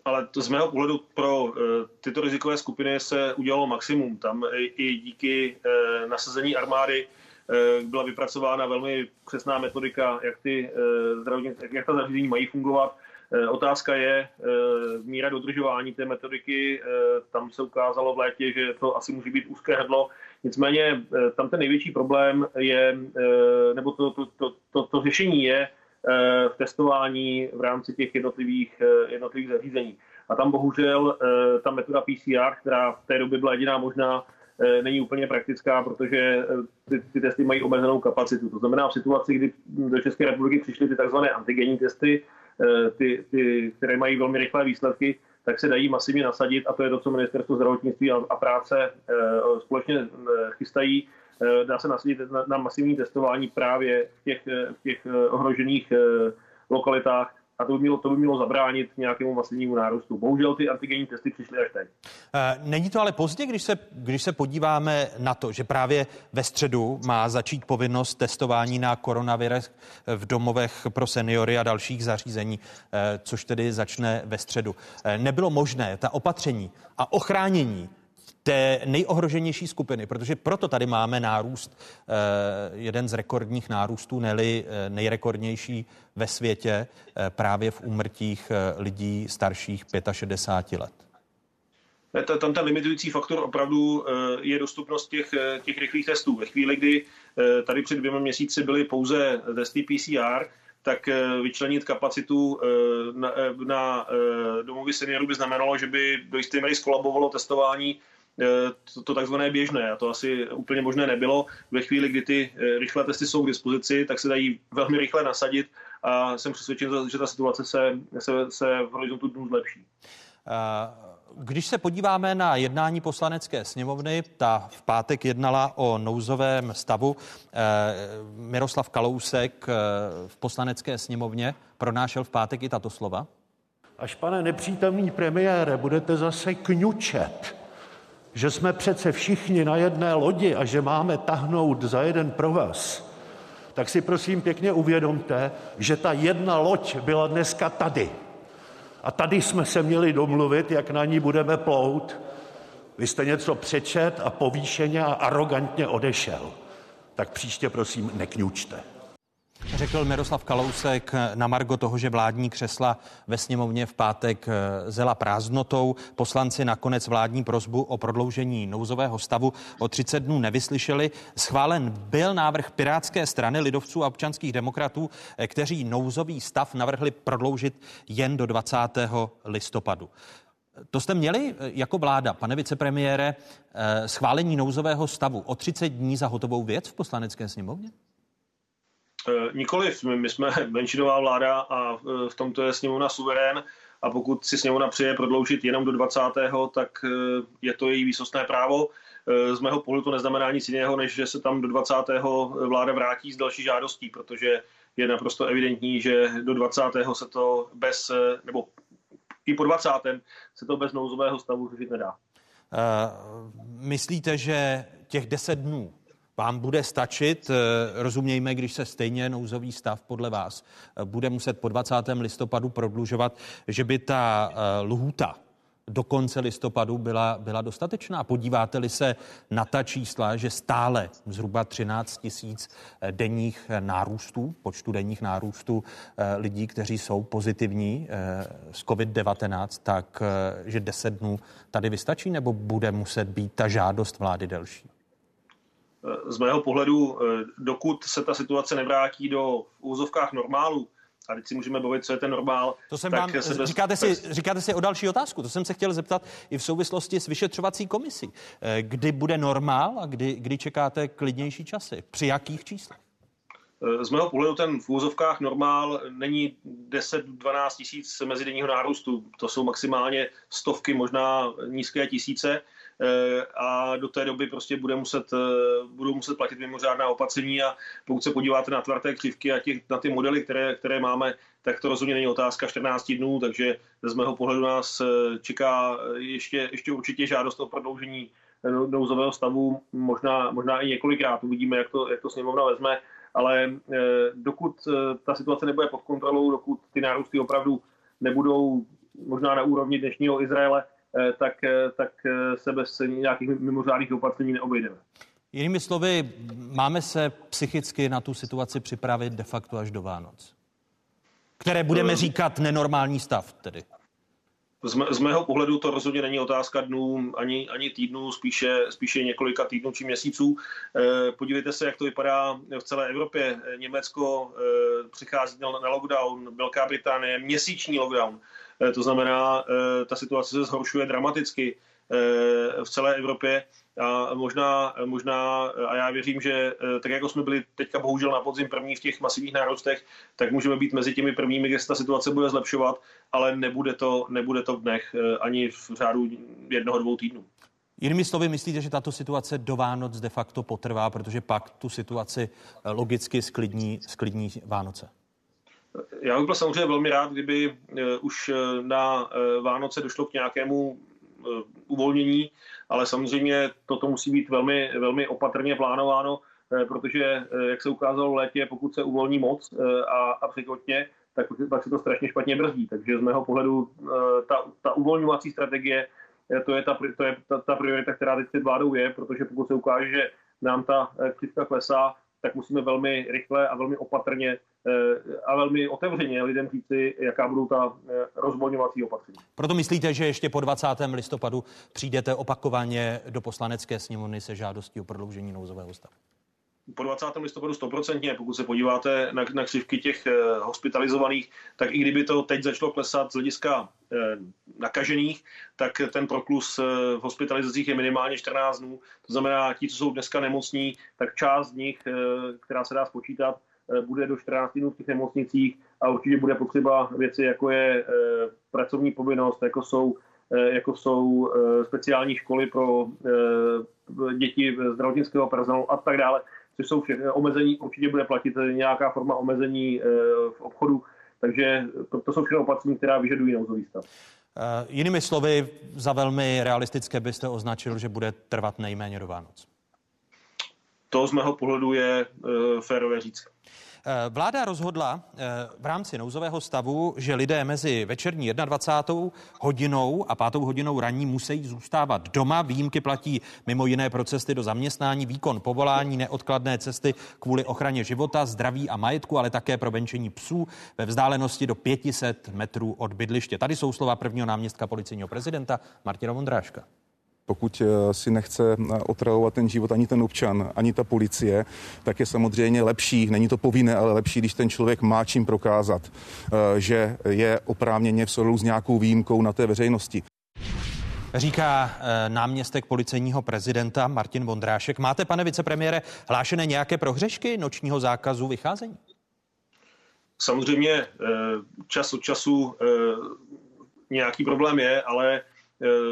S8: Ale z mého pohledu pro eh, tyto rizikové skupiny se udělalo maximum. Tam i díky eh, nasazení armády Eh, byla vypracována velmi přesná metodika, jak, ty, eh, jak ta zařízení mají fungovat. Eh, otázka je míra dodržování té metodiky. Tam se ukázalo v létě, že to asi může být úzké hrdlo. Nicméně tam ten největší problém je, nebo to, to, to, to, to řešení je v testování v rámci těch jednotlivých, jednotlivých zařízení. A tam bohužel ta metoda PCR, která v té době byla jediná možná, Eh, není úplně praktická, protože eh, ty, ty testy mají omezenou kapacitu. To znamená v situaci, kdy do České republiky přišly ty tzv. antigenní testy, eh, ty, ty, které mají velmi rychlé výsledky, tak se dají masivně nasadit a to je to, co ministerstvo zdravotnictví a, a práce společně chystají. Dá se nasadit na, na masivní testování právě v těch, v těch ohrožených lokalitách a to by, mělo, to by mělo zabránit nějakému masivnímu nárůstu. Bohužel ty antigenní testy přišly až teď.
S1: Eh, není to ale pozdě, když se, když se podíváme na to, že právě ve středu má začít povinnost testování na koronavirus v domovech pro seniory a dalších zařízení, eh, což tedy začne ve středu. Eh, nebylo možné ta opatření a ochránění té nejohroženější skupiny, protože proto tady máme nárůst, eh, jeden z rekordních nárůstů, neli eh, nejrekordnější ve světě, eh, právě v úmrtích lidí starších 65 let.
S8: Tam ten limitující faktor opravdu je dostupnost těch, těch rychlých testů. Ve chvíli, kdy tady před dvěma měsíci byly pouze testy PCR, tak vyčlenit kapacitu na, na domovy seniorů by znamenalo, že by do jisté míry skolabovalo testování to, to takzvané běžné a to asi úplně možné nebylo. Ve chvíli, kdy ty eh, rychlé testy jsou k dispozici, tak se dají velmi rychle nasadit a jsem přesvědčen, že ta situace se, se, se v horizontu dnů zlepší.
S1: Když se podíváme na jednání poslanecké sněmovny, ta v pátek jednala o nouzovém stavu. Eh, Miroslav Kalousek v poslanecké sněmovně pronášel v pátek i tato slova.
S10: Až pane nepřítomný premiére budete zase kňučet, že jsme přece všichni na jedné lodi a že máme tahnout za jeden provaz, tak si prosím pěkně uvědomte, že ta jedna loď byla dneska tady. A tady jsme se měli domluvit, jak na ní budeme plout. Vy jste něco přečet a povýšeně a arrogantně odešel. Tak příště prosím nekňučte.
S1: Řekl Miroslav Kalousek na margo toho, že vládní křesla ve sněmovně v pátek eh, zela prázdnotou. Poslanci nakonec vládní prozbu o prodloužení nouzového stavu o 30 dnů nevyslyšeli. Schválen byl návrh Pirátské strany lidovců a občanských demokratů, eh, kteří nouzový stav navrhli prodloužit jen do 20. listopadu. To jste měli eh, jako vláda, pane vicepremiére, schválení nouzového stavu o 30 dní za hotovou věc v poslanecké sněmovně?
S8: Eh, nikoliv, my, jsme [laughs] menšinová vláda a eh, v tomto je sněmovna suverén a pokud si sněmovna přeje prodloužit jenom do 20., tak eh, je to její výsostné právo. z mého pohledu to neznamená nic jiného, než že se tam do 20. vláda vrátí s další žádostí, protože je naprosto evidentní, že do 20. se to bez, nebo i po 20. se to bez nouzového stavu řešit nedá. Uh,
S1: myslíte, že těch 10 dnů vám bude stačit, rozumějme, když se stejně nouzový stav podle vás bude muset po 20. listopadu prodlužovat, že by ta lhůta do konce listopadu byla, byla dostatečná. Podíváte-li se na ta čísla, že stále zhruba 13 tisíc eh, denních nárůstů, počtu denních nárůstů eh, lidí, kteří jsou pozitivní eh, z COVID-19, tak že 10 dnů tady vystačí, nebo bude muset být ta žádost vlády delší?
S8: Z mého pohledu, dokud se ta situace nevrátí do v úzovkách normálu, a teď si můžeme bavit, co je ten normál.
S1: To jsem vám, se bez, říkáte, si, říkáte si o další otázku, to jsem se chtěl zeptat i v souvislosti s vyšetřovací komisí. Eh, kdy bude normál a kdy, kdy čekáte klidnější časy? Při jakých číslech?
S8: Eh, z mého pohledu ten v úzovkách normál není 10-12 tisíc mezidenního nárůstu. To jsou maximálně stovky, možná nízké tisíce. Eh, a do té doby prostě bude muset, eh, budou muset platit mimořádná opatření a pokud se podíváte na tvrdé křivky a těch, na ty modely, které, které máme, tak to rozhodně není otázka 14 dnů, takže z mého pohledu nás eh, čeká ještě, ještě určitě žádost o prodloužení nouzového stavu, možná, možná i několikrát. Uvidíme, jak to, jak to sněmovna vezme, ale dokud ta situace nebude pod kontrolou, dokud ty nárůsty opravdu nebudou možná na úrovni dnešního Izraele, tak, eh, tak eh, se bez nějakých mimořádných opatření neobejdeme.
S1: Jinými slovy, máme se psychicky na tu situaci připravit de facto až do Vánoc, které budeme říkat nenormální stav tedy.
S8: Z, z mého pohledu to rozhodně není otázka dnů ani, ani týdnů, spíše, spíše několika týdnů či měsíců. E, podívejte se, jak to vypadá v celé Evropě. Německo e, přichází na, na lockdown, Velká Británie, měsíční lockdown. Eh, to znamená, eh, ta situace se zhoršuje dramaticky eh, v celé Evropě a možná, možná, a já věřím, že tak jako jsme byli teďka bohužel na podzim první v těch masivních nárostech, tak můžeme být mezi těmi prvními, kde se ta situace bude zlepšovat, ale nebude to, nebude to v dnech ani v řádu jednoho, dvou týdnů.
S1: Jinými slovy, myslíte, že tato situace do Vánoc de facto potrvá, protože pak tu situaci logicky sklidní, sklidní Vánoce?
S8: Já bych byl samozřejmě velmi rád, kdyby eh, už eh, na eh, Vánoce došlo k nějakému uvolnění, ale samozřejmě toto musí být velmi, velmi opatrně plánováno, protože, jak se ukázalo v létě, pokud se uvolní moc a, a překotně, tak pak se to strašně špatně brzdí. Takže z mého pohledu ta, ta uvolňovací strategie, to je, ta, to je ta, ta priorita, která teď před vládou je, protože pokud se ukáže, že nám ta křivka klesá, tak musíme velmi rychle a velmi opatrně eh, a velmi otevřeně lidem říci, jaká budou ta eh, rozvolňovací opatření.
S1: Proto myslíte, že ještě po 20. listopadu přijdete opakovaně do poslanecké sněmovny se žádostí o prodloužení nouzového stavu?
S8: Po 20. listopadu stoprocentně, pokud se podíváte na, na křivky těch eh, hospitalizovaných, tak i kdyby to teď začalo klesat z hlediska eh, nakažených, tak ten proklus eh, v hospitalizacích je minimálně 14 dnů. To znamená, ti, co jsou dneska nemocní, tak část z nich, eh, která se dá spočítat, eh, bude do 14 dnů v těch nemocnicích a určitě bude potřeba věci, jako je pracovní povinnost, jako jsou jako jsou speciální školy pro děti zdravotnického personálu a tak dále což jsou všechny omezení, určitě bude platit nějaká forma omezení eh, v obchodu, takže to, to jsou všechno opatření, která vyžadují nouzový stav.
S1: Uh, jinými slovy, za velmi realistické byste označil, že bude trvat nejméně do Vánoc.
S8: To z mého pohledu je uh, férové říct.
S1: Eh, vláda rozhodla eh, v rámci nouzového stavu, že lidé mezi večerní 21. hodinou a 5. hodinou ranní musí zůstávat doma. Výjimky platí mimo jiné pro cesty do zaměstnání, výkon povolání, neodkladné cesty kvůli ochraně života, zdraví a majetku, ale také pro venčení psů ve vzdálenosti do 500 metrů od bydliště. Tady jsou slova prvního náměstka policejního prezidenta Martina Vondráška.
S11: Pokud eh, si nechce eh, otravovat ten život ani ten občan, ani ta policie, tak je samozřejmě lepší, není to povinné, ale lepší, když ten člověk má čím prokázat, eh, že je oprávněně v souladu s nějakou výjimkou na té veřejnosti.
S1: Říká náměstek policejního prezidenta Martin Vondrášek. Máte, pane vicepremiére, hlášené nějaké prohřešky nočního zákazu vycházení?
S8: Samozřejmě čas od času nějaký problém je, ale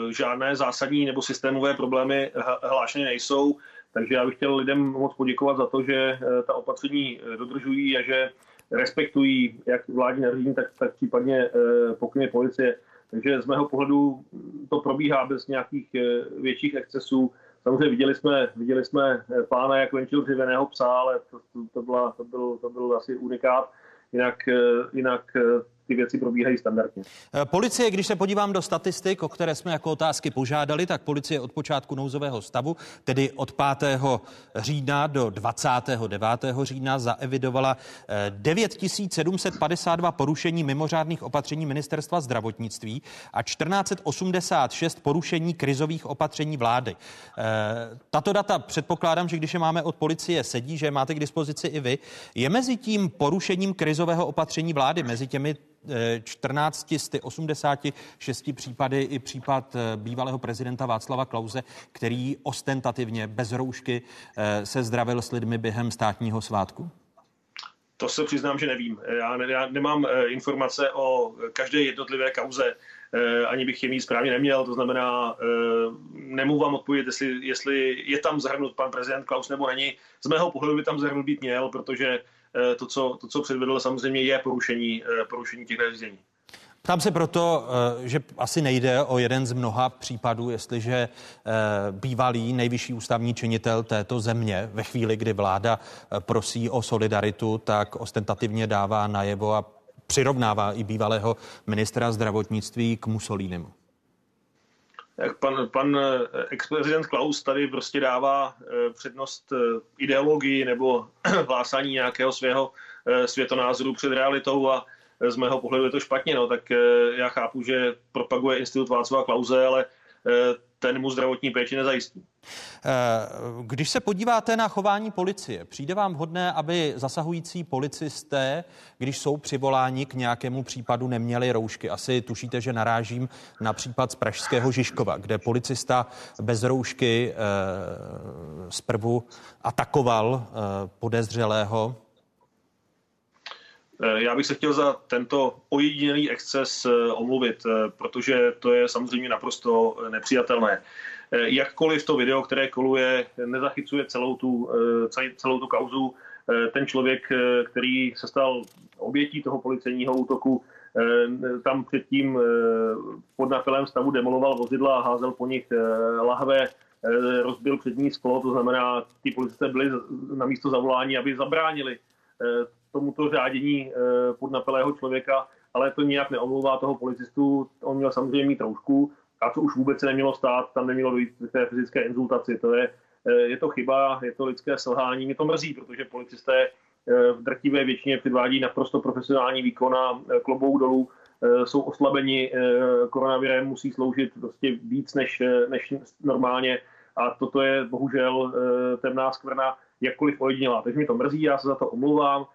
S8: žádné zásadní nebo systémové problémy hlášeny nejsou. Takže já bych chtěl lidem moc poděkovat za to, že ta opatření dodržují a že respektují jak vládní nařízení, tak, tak případně pokyny policie. Takže z mého pohledu to probíhá bez nějakých větších excesů. Samozřejmě viděli jsme, viděli jsme pána, jak venčil dřevěného psa, ale to, to, to, byla, to, byl, to byl asi unikát. Jinak, jinak ty věci probíhají standardně.
S1: Eh, policie, když se podívám do statistik, o které jsme jako otázky požádali, tak policie od počátku nouzového stavu, tedy od 5. října do 29. října, zaevidovala 9752 eh, porušení mimořádných opatření ministerstva zdravotnictví a 1486 porušení krizových opatření vlády. Eh, tato data předpokládám, že když je máme od policie sedí, že máte k dispozici i vy. Je mezi tím porušením krizového opatření vlády, mezi těmi 14 z 86 případy i případ eh, bývalého prezidenta Václava Klauze, který ostentativně bez roušky eh, se zdravil s lidmi během státního svátku?
S8: To se přiznám, že nevím. Já, ne, já nemám eh, informace o každé jednotlivé kauze, ani bych je mít správně neměl, to znamená, nemůžu vám odpovědět, jestli, jestli je tam zahrnut pan prezident Klaus nebo není. Z mého pohledu by tam zahrnut být měl, protože to, co, to, co předvedl, samozřejmě je porušení, eh, porušení těch nařízení.
S1: Tam se proto, eh, že asi nejde o jeden z mnoha případů, jestliže bývalý nejvyšší ústavní činitel této země ve chvíli, kdy vláda prosí o solidaritu, tak ostentativně dává najevo a přirovnává i bývalého ministra zdravotnictví k Mussolinimu
S8: jak pan, pan eh, ex-prezident Klaus tady prostě dává eh, přednost eh, ideologii nebo [clears throat] hlásání nějakého svého světonázoru před realitou a z mého pohledu je to špatně, no, tak já chápu, že propaguje institut Václava Klauze, ale ten mu zdravotní péči nezajistí.
S1: Eh, když se podíváte na chování policie, přijde vám vhodné, aby zasahující policisté, když jsou přivoláni k nějakému případu, neměli roušky? Asi tušíte, že narážím na případ z Pražského Žižkova, kde policista bez roušky eh, zprvu atakoval eh, podezřelého
S8: já bych se chtěl za tento ojedinělý exces omluvit, protože to je samozřejmě naprosto nepřijatelné. Eh, jakkoliv to video, které koluje, nezachycuje celou tu, eh, celou tu kauzu, eh, ten člověk, který se stal obětí toho policejního útoku, tam předtím pod napilém stavu demoloval vozidla a házel po nich lahve, rozbil přední sklo, to znamená, ti policisté byli na místo zavolání, aby zabránili tomuto řádění podnapilého člověka, ale to nijak neomlouvá toho policistu. On měl samozřejmě mít roušku, a co už vůbec se nemělo stát, tam nemělo dojít k té fyzické inzultaci. To je, eh, je to chyba, je to lidské selhání. Mě to mrzí, protože policisté eh, v drtivé většině předvádí naprosto profesionální výkon a eh, klobou dolů jsou oslabeni koronavirem, musí sloužit prostě víc než, než normálně a toto je bohužel temná skvrna, jakkoliv ojedinělá. Takže mi to mrzí, já se za to omluvám.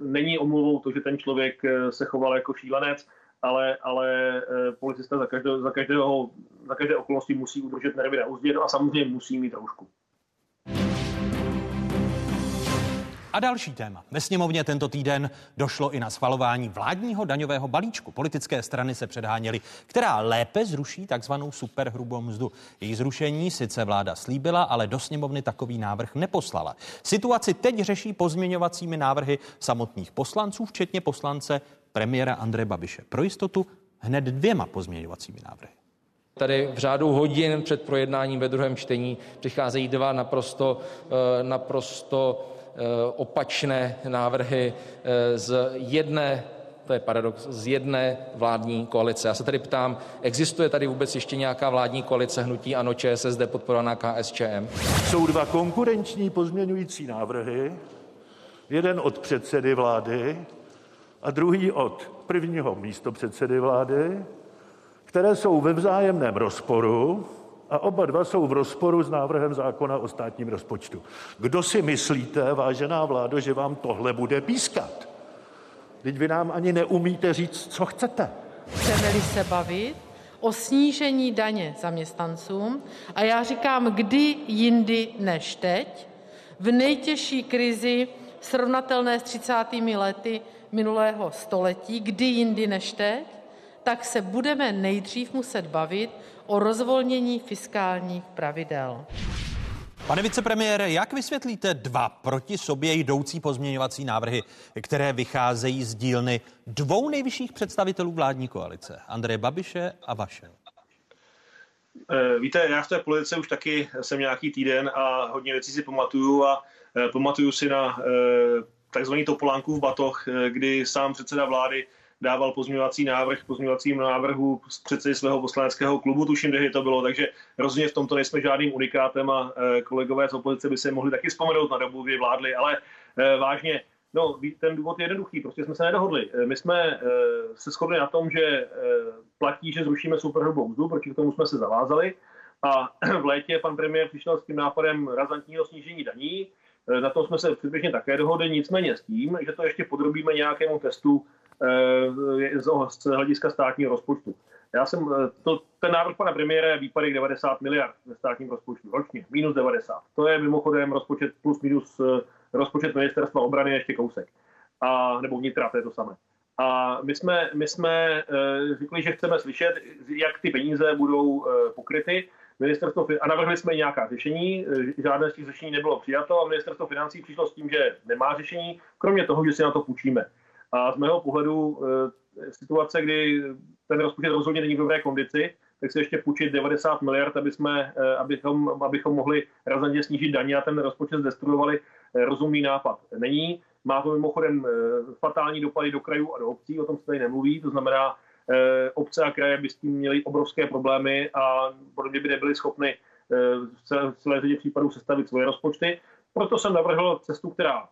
S8: Není omluvou to, že ten člověk se choval jako šílenec, ale, ale eh, policista za, každého, za, každého, za každé okolnosti musí udržet nervy na úzdě no a samozřejmě musí mít roušku.
S1: A další téma. Ve sněmovně tento týden došlo i na schvalování vládního daňového balíčku. Politické strany se předháněly, která lépe zruší takzvanou superhrubou mzdu. Její zrušení sice vláda slíbila, ale do sněmovny takový návrh neposlala. Situaci teď řeší pozměňovacími návrhy samotných poslanců, včetně poslance premiéra Andreje Babiše. Pro jistotu hned dvěma pozměňovacími návrhy.
S12: Tady v řádu hodin před projednáním ve druhém čtení přicházejí dva naprosto, eh, naprosto opačné návrhy eh, z jedné to je paradox, z jedné vládní koalice. Já se tady ptám, existuje tady vůbec ještě nějaká vládní koalice hnutí ANO, ČSSD podporovaná KSČM?
S10: Jsou dva konkurenční pozměňující návrhy, jeden od předsedy vlády a druhý od prvního místopředsedy vlády, které jsou ve vzájemném rozporu a oba dva jsou v rozporu s návrhem zákona o státním rozpočtu. Kdo si myslíte, vážená vládo, že vám tohle bude pískat? Teď vy nám ani neumíte říct, co chcete.
S13: Chceme-li se bavit o snížení daně zaměstnancům, a já říkám, kdy jindy než teď, v nejtěžší krizi srovnatelné s 30. lety minulého století, kdy jindy než teď, tak se budeme nejdřív muset bavit o rozvolnění fiskálních pravidel.
S1: Pane vicepremiére, jak vysvětlíte dva proti sobě jdoucí pozměňovací návrhy, které vycházejí z dílny dvou nejvyšších představitelů vládní koalice, Andreje Babiše a vaše?
S8: Eh, víte, já v té politice už taky jsem nějaký týden a hodně věcí si pamatuju a eh, pamatuju si na eh, takzvaný Topolánkův batoh, kdy sám předseda vlády dával pozměňovací návrh pozměňovacím návrhu z předsedy svého poslaneckého klubu, tuším, že to bylo, takže rozhodně v tomto nejsme žádným unikátem a kolegové z opozice by se mohli taky vzpomenout na dobu, kdy vládli, ale vážně, No, ten důvod je jednoduchý, prostě jsme se nedohodli. My jsme se shodli na tom, že platí, že zrušíme superhrubou mzdu, proti tomu jsme se zavázali. A [clears throat] v létě pan premiér přišel s tím nápadem razantního snížení daní. Na to jsme se předběžně také dohodli, nicméně s tím, že to ještě podrobíme nějakému testu z hlediska státního rozpočtu. Já jsem, e, to, ten návrh pana premiéra je výpadek 90 miliard ve státním rozpočtu ročně, minus 90. To je mimochodem rozpočet plus minus rozpočet ministerstva obrany ještě kousek. A, nebo vnitra, to je to samé. A my jsme, my jsme řekli, že chceme slyšet, jak ty peníze budou pokryty. Ministerstvo, a navrhli jsme nějaká řešení, eh, žádné z těch řešení nebylo přijato a ministerstvo financí přišlo s tím, že nemá řešení, kromě toho, že si na to půjčíme. A z mého pohledu situace, kdy ten rozpočet rozhodně není v dobré kondici, tak se ještě půjčit 90 miliard, aby jsme, abychom, abychom mohli razantně snížit daně a ten rozpočet zdestruovali, rozumný nápad není. Má to mimochodem eh, fatální dopady do krajů a do obcí, o tom se tady nemluví, to znamená, eh, obce a kraje by s tím měly obrovské problémy a podobně by nebyly schopny eh, v celé řadě případů sestavit svoje rozpočty. Proto jsem navrhl cestu, která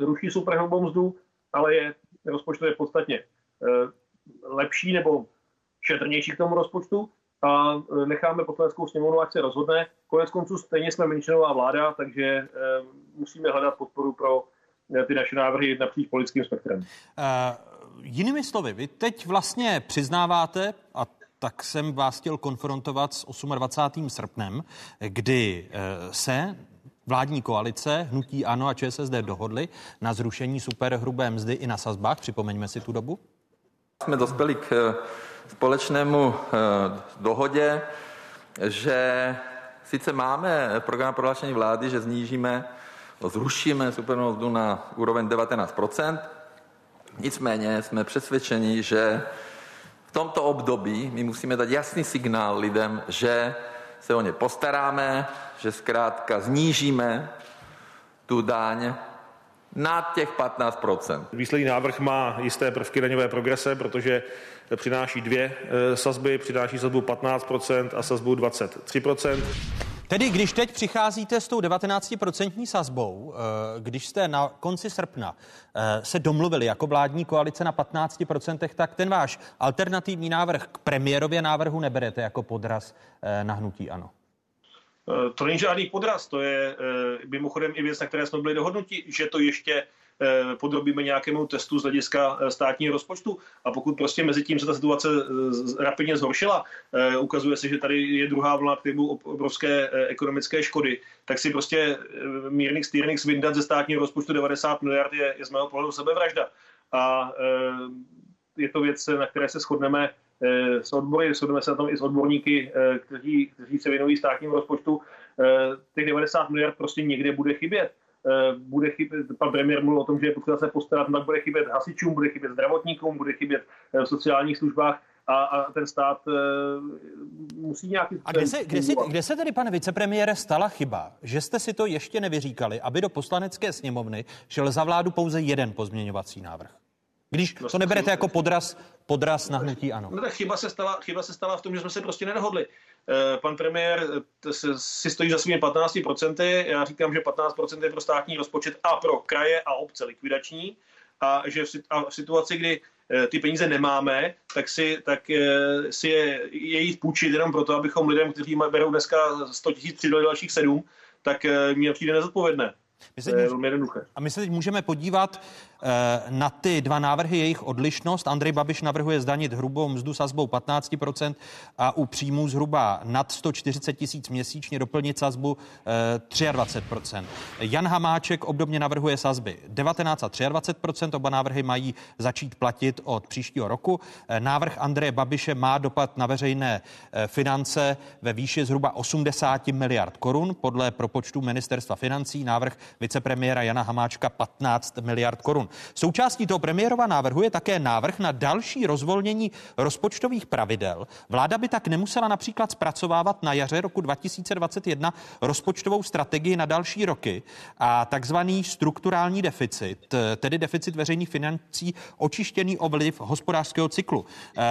S8: ruší superhrubou mzdu, ale je rozpočtově podstatně lepší nebo šetrnější k tomu rozpočtu a necháme poslaneckou sněmovnu, ať se rozhodne. Konec konců stejně jsme menšinová vláda, takže musíme hledat podporu pro ty naše návrhy napříč politickým spektrem. Uh,
S1: jinými slovy, vy teď vlastně přiznáváte, a tak jsem vás chtěl konfrontovat s 28. srpnem, kdy se vládní koalice, Hnutí Ano a ČSSD dohodli na zrušení superhrubé mzdy i na sazbách. Připomeňme si tu dobu.
S5: Jsme dospěli k eh, společnému dohodě, že sice máme program prohlášení vlády, že znížíme zrušíme supernou mzdu na úroveň 19% Nicméně jsme přesvědčeni, že v tomto období my musíme dát jasný signál lidem, že se o ně postaráme, že zkrátka znížíme tu daň na těch 15%
S8: Výsledný návrh má jisté prvky daňové progrese, protože přináší dvě e, sazby, přináší sazbu 15% a sazbu 23%
S1: Tedy když teď přicházíte s tou 19% sazbou, eh, když jste na konci srpna eh, se domluvili jako vládní koalice na 15%, tak ten váš alternativní návrh k premiérově návrhu neberete jako podraz na hnutí ano?
S8: To není žádný podraz, to je mimochodem i věc, na které jsme byli dohodnuti, že to ještě Eh, podrobíme nějakému testu z hlediska eh, státního rozpočtu. A pokud prostě mezi tím se ta situace eh, rapidně zhoršila, ukazuje se, že tady je druhá vlna, budou obrovské ekonomické škody, tak si prostě mírných stýrných vyndat ze státního rozpočtu 90 miliard je, je z mého pohledu sebevražda. A je to věc, na které se shodneme s odbory, shodneme se na tom i s odborníky, kteří, kteří se věnují státnímu rozpočtu. Těch 90 miliard prostě někde bude chybět. Eh, bude chybět, pan premiér mluvil o tom, že je potřeba se postarat, tak bude chybět hasičům, bude chybět zdravotníkům, bude chybět eh, v sociálních službách a, a ten stát uh, musí nějaký...
S1: A kde se, kde, se, kde se tedy, pane vicepremiére, stala chyba, že jste si to ještě nevyříkali, aby do poslanecké sněmovny šel za vládu pouze jeden pozměňovací návrh? Když no, to neberete jako podraz, podraz na hnutí ano.
S8: No tak chyba se, stala, chyba se stala v tom, že jsme se prostě nedohodli. Eh, pan premiér eh, si stojí za svými 15%, já říkám, že 15% je pro státní rozpočet a pro kraje a obce likvidační a že v situaci, kdy eh, ty peníze nemáme, tak si, tak si je, je jít půjčit jenom proto, abychom lidem, kteří berou dneska 100 tisíc přidali dalších sedm, tak mě přijde nezodpovědné.
S1: My se
S8: je velmi jednoduché.
S1: A my se teď můžeme podívat na ty dva návrhy, jejich odlišnost. Andrej Babiš navrhuje zdanit hrubou mzdu sazbou 15% a u příjmů zhruba nad 140 tisíc měsíčně doplnit sazbu eh, 23%. Jan Hamáček obdobně navrhuje sazby 19 a 23%. Oba návrhy mají začít platit od příštího roku. Eh, Návrh Andreje Babiše má dopad na veřejné eh, finance ve výši zhruba 80 miliard korun. Podle propočtu ministerstva financí návrh vicepremiéra Jana Hamáčka 15 miliard korun. Součástí toho premiérova návrhu je také návrh na další rozvolnění rozpočtových pravidel. Vláda by tak nemusela například zpracovávat na jaře roku 2021 rozpočtovou strategii na další roky a takzvaný strukturální deficit, eh, tedy deficit veřejných financí, očištěný o vliv hospodářského cyklu. Eh,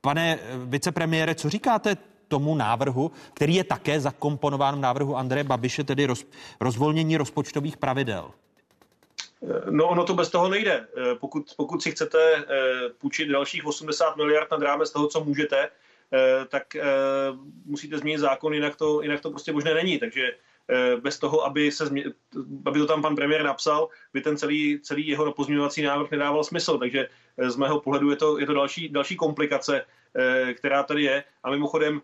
S1: Pane vicepremiére, co říkáte tomu návrhu, který je také zakomponován v návrhu Andreje Babiše, tedy roz, rozvolnění rozpočtových pravidel?
S8: No ono to bez toho nejde. Eh, Pokud, pokud si chcete eh, půjčit dalších 80 miliard nad rámec toho, co můžete, eh, tak musíte změnit zákon, jinak to, jinak to prostě možné není. Takže bez toho, aby, se změ, aby to tam pan premiér napsal, by ten celý, celý jeho pozměňovací návrh nedával smysl. Takže z mého pohledu je to, je to další, další komplikace, která tady je. A mimochodem,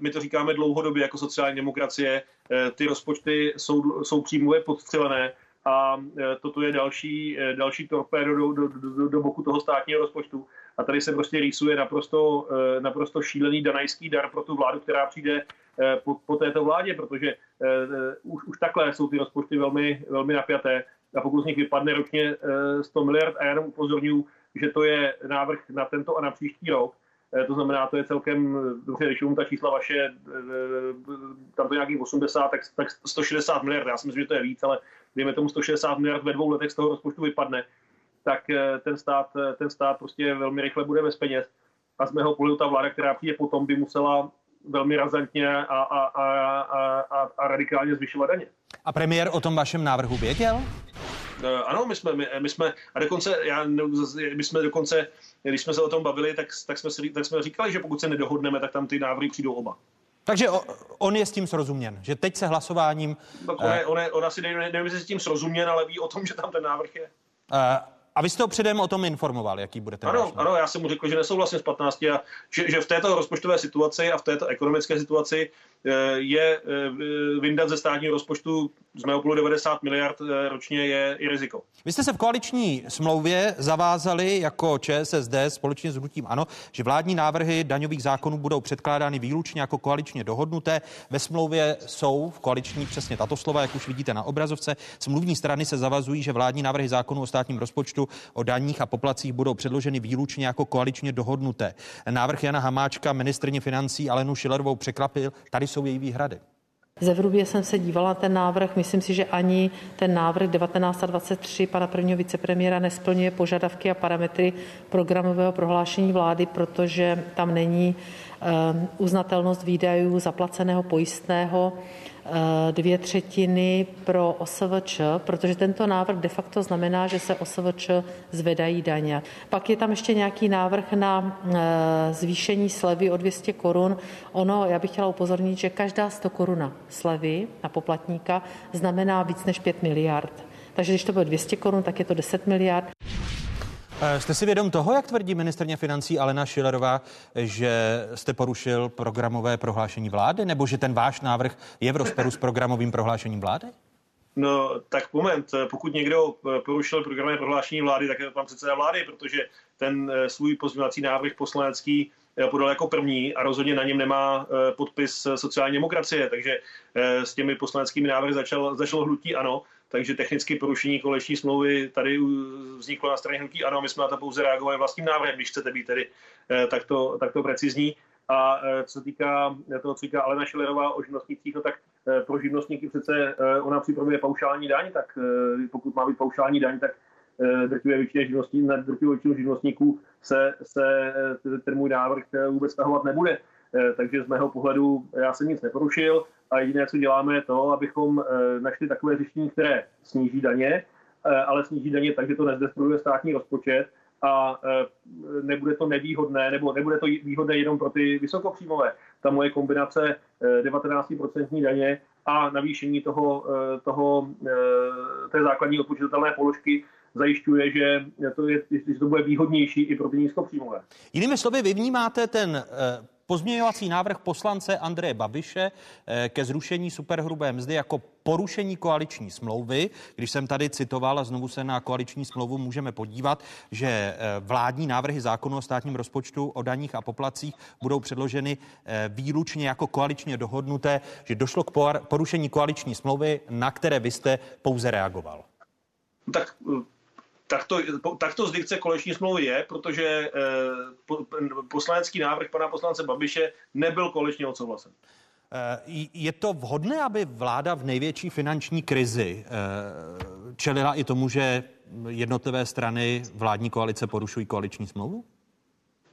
S8: my to říkáme dlouhodobě jako sociální demokracie, ty rozpočty jsou, jsou příjmově podstřelené, a e, toto je další, e, další torpédo do, do, do, do boku toho státního rozpočtu. A tady se prostě rýsuje naprosto, e, naprosto šílený danajský dar pro tu vládu, která přijde po, po této vládě, protože už, už takhle jsou ty rozpočty velmi, velmi napjaté. A pokud z nich vypadne ročně 100 miliard, a já jenom upozorňuji, že to je návrh na tento a na příští rok, to znamená, to je celkem, dobře, když ta čísla vaše, tam to nějakých 80, tak, tak 160 miliard, já si myslím, že to je víc, ale dejme tomu 160 miliard ve dvou letech z toho rozpočtu vypadne, tak eh, ten stát, eh, ten stát prostě velmi rychle bude bez peněz. A z mého pohledu ta vláda, která přijde potom, by musela velmi razantně a, a, a, a, a, a radikálně zvyšovat daně.
S1: A premiér o tom vašem návrhu věděl?
S8: Eh, Ano, my jsme, my, my jsme, a dokonce, já, my jsme dokonce, když jsme se o tom bavili, tak, tak, jsme, si, tak jsme říkali, že pokud se nedohodneme, tak tam ty návrhy přijdou oba.
S1: Takže on je s tím srozuměn, že teď se hlasováním...
S8: Tak on, je, on, je, on asi nevím, nevím, jestli s tím srozuměn, ale ví o tom, že tam ten návrh je.
S1: Uh, a vy jste ho předem o tom informoval, jaký bude ten
S8: Ano,
S1: váš
S8: ano, já jsem mu řekl, že nesouhlasím s 15 a že, že v této rozpočtové situaci a v této ekonomické situaci eh, je eh, vyndat ze státního rozpočtu z mého pohledu 90 miliard eh, ročně je i riziko.
S1: Vy jste se v koaliční smlouvě zavázali jako ČSSD společně s hnutím ANO, že vládní návrhy daňových zákonů budou předkládány výlučně jako koaličně dohodnuté. Ve smlouvě jsou v koaliční přesně tato slova, jak už vidíte na obrazovce. Smluvní strany se zavazují, že vládní návrhy zákonů o státním rozpočtu, o daních a poplacích budou předloženy výlučně jako koaličně dohodnuté. Návrh Jana Hamáčka, ministrně financí Alenu Šilerovou překlapil. Tady jsou její výhrady.
S13: Zevrubě jsem se dívala na ten návrh. Myslím si, že ani ten návrh 1923 pana prvního vicepremiéra nesplňuje požadavky a parametry programového prohlášení vlády, protože tam není eh, uznatelnost výdajů zaplaceného pojistného dvě třetiny pro OSVČ, protože tento návrh de facto znamená, že se OSVČ zvedají daně. Pak je tam ještě nějaký návrh na eh, zvýšení slevy o 200 korun. Ono, já bych chtěla upozornit, že každá 100 koruna slevy na poplatníka znamená víc než 5 miliard. Takže když to bude 200 korun, tak je to 10 miliard.
S1: Eh, Jste si vědom toho, jak tvrdí ministrně financí Alena Šilerová, že jste porušil programové prohlášení vlády, nebo že ten váš návrh je v rozporu s programovým prohlášením vlády?
S8: No, tak moment, pokud někdo eh, porušil programové prohlášení vlády, tak je to pan předseda vlády, protože ten eh, svůj pozměňovací návrh poslanecký podal jako první a rozhodně na něm nemá podpis sociální demokracie, takže s těmi poslaneckými návrhy začal, začalo hnutí ano, takže technicky porušení koleční smlouvy tady vzniklo na straně hnutí ano, my jsme na to pouze reagovali vlastním návrhem, když chcete být tedy takto, takto precizní. A co se týká toho, co říká Alena Šilerová o živnostnících, no tak pro živnostníky přece ona připravuje paušální daň, tak pokud má být paušální daň, tak drtivé většině živnostníků, na drtivou většinu živnostníků se, se ten můj návrh vůbec stahovat nebude. Takže z mého pohledu já jsem nic neporušil a jediné, co děláme, je to, abychom našli takové řešení, které sníží daně, ale sníží daně tak, že to nezdestruuje státní rozpočet a nebude to nevýhodné, nebo nebude to výhodné jenom pro ty vysokopříjmové. Ta moje kombinace 19% daně a navýšení toho, toho, té základní odpočítatelné položky zajišťuje, že to, je, že to bude výhodnější i pro ty nízkopříjmové.
S1: Jinými slovy, vy vnímáte ten pozměňovací návrh poslance Andreje Babiše eh, ke zrušení superhrubé mzdy jako porušení koaliční smlouvy. Když jsem tady citoval a znovu se na koaliční smlouvu můžeme podívat, že eh, vládní návrhy zákonu o státním rozpočtu o daních a poplacích budou předloženy eh, výlučně jako koaličně dohodnuté, že došlo k porušení koaliční smlouvy, na které vy jste pouze reagoval.
S8: Tak tak to, tak to z dikce koleční smlouvy je, protože eh, poslanecký návrh pana poslance Babiše nebyl kolečně odsouhlasen.
S1: Eh, je to vhodné, aby vláda v největší finanční krizi eh, čelila i tomu, že jednotlivé strany vládní koalice porušují koaliční smlouvu?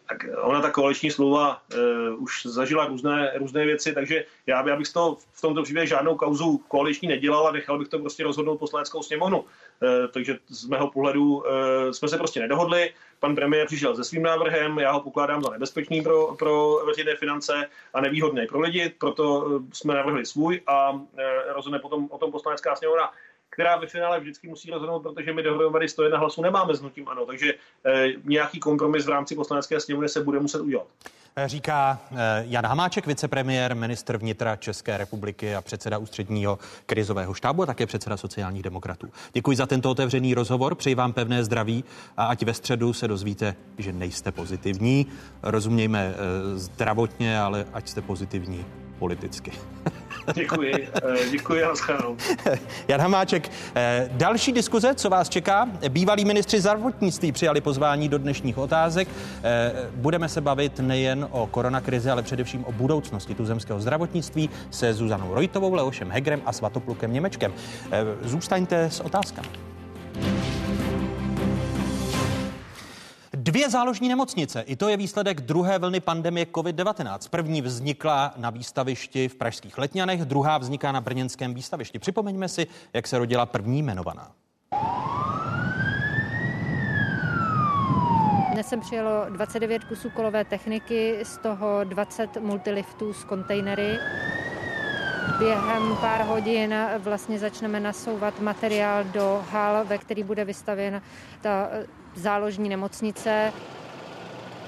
S8: tak ona ta koaliční smlouva uh, už zažila různé, různé věci, takže já, já bych z toho v tomto případě žádnou kauzu koaliční nedělal a nechal bych to prostě rozhodnout poslaneckou sněmovnu. Uh, takže z mého pohledu uh, jsme se prostě nedohodli. Pan premiér přišel se svým návrhem, já ho pokládám za nebezpečný pro, pro veřejné finance a nevýhodný pro lidi, proto jsme navrhli svůj a rozhodne potom o tom poslanecká sněmovna která ve finále vždycky musí rozhodnout, protože my dohromady 101 hlasů nemáme s nutím ano, takže e, nějaký kompromis v rámci poslanecké sněmovny se bude muset udělat.
S1: Eh, říká eh, Jan Hamáček, vicepremiér, ministr vnitra České republiky a předseda ústředního krizového štábu a také předseda sociálních demokratů. Děkuji za tento otevřený rozhovor, přeji vám pevné zdraví a ať ve středu se dozvíte, že nejste pozitivní. Rozumějme zdravotně, ale ať jste pozitivní politicky. [laughs]
S8: Děkuji, eh, děkuji a [laughs]
S1: Jan Hamáček, eh, další diskuze, co vás čeká? Bývalí ministři zdravotnictví přijali pozvání do dnešních otázek. Eh, budeme se bavit nejen o koronakrizi, ale především o budoucnosti tuzemského zdravotnictví se Zuzanou Rojtovou, Leošem Hegrem a Svatoplukem Němečkem. Zůstaňte s otázkami. Dvě záložní nemocnice, i to je výsledek druhé vlny pandemie COVID-19. První vznikla na výstavišti v Pražských Letňanech, druhá vzniká na Brněnském výstavišti. Připomeňme si, jak se rodila první jmenovaná.
S14: Dnes jsem přijelo 29 kusů kolové techniky, z toho 20 multiliftů s kontejnery. Během pár hodin vlastně začneme nasouvat materiál do hal, ve který bude vystavěna ta záložní nemocnice.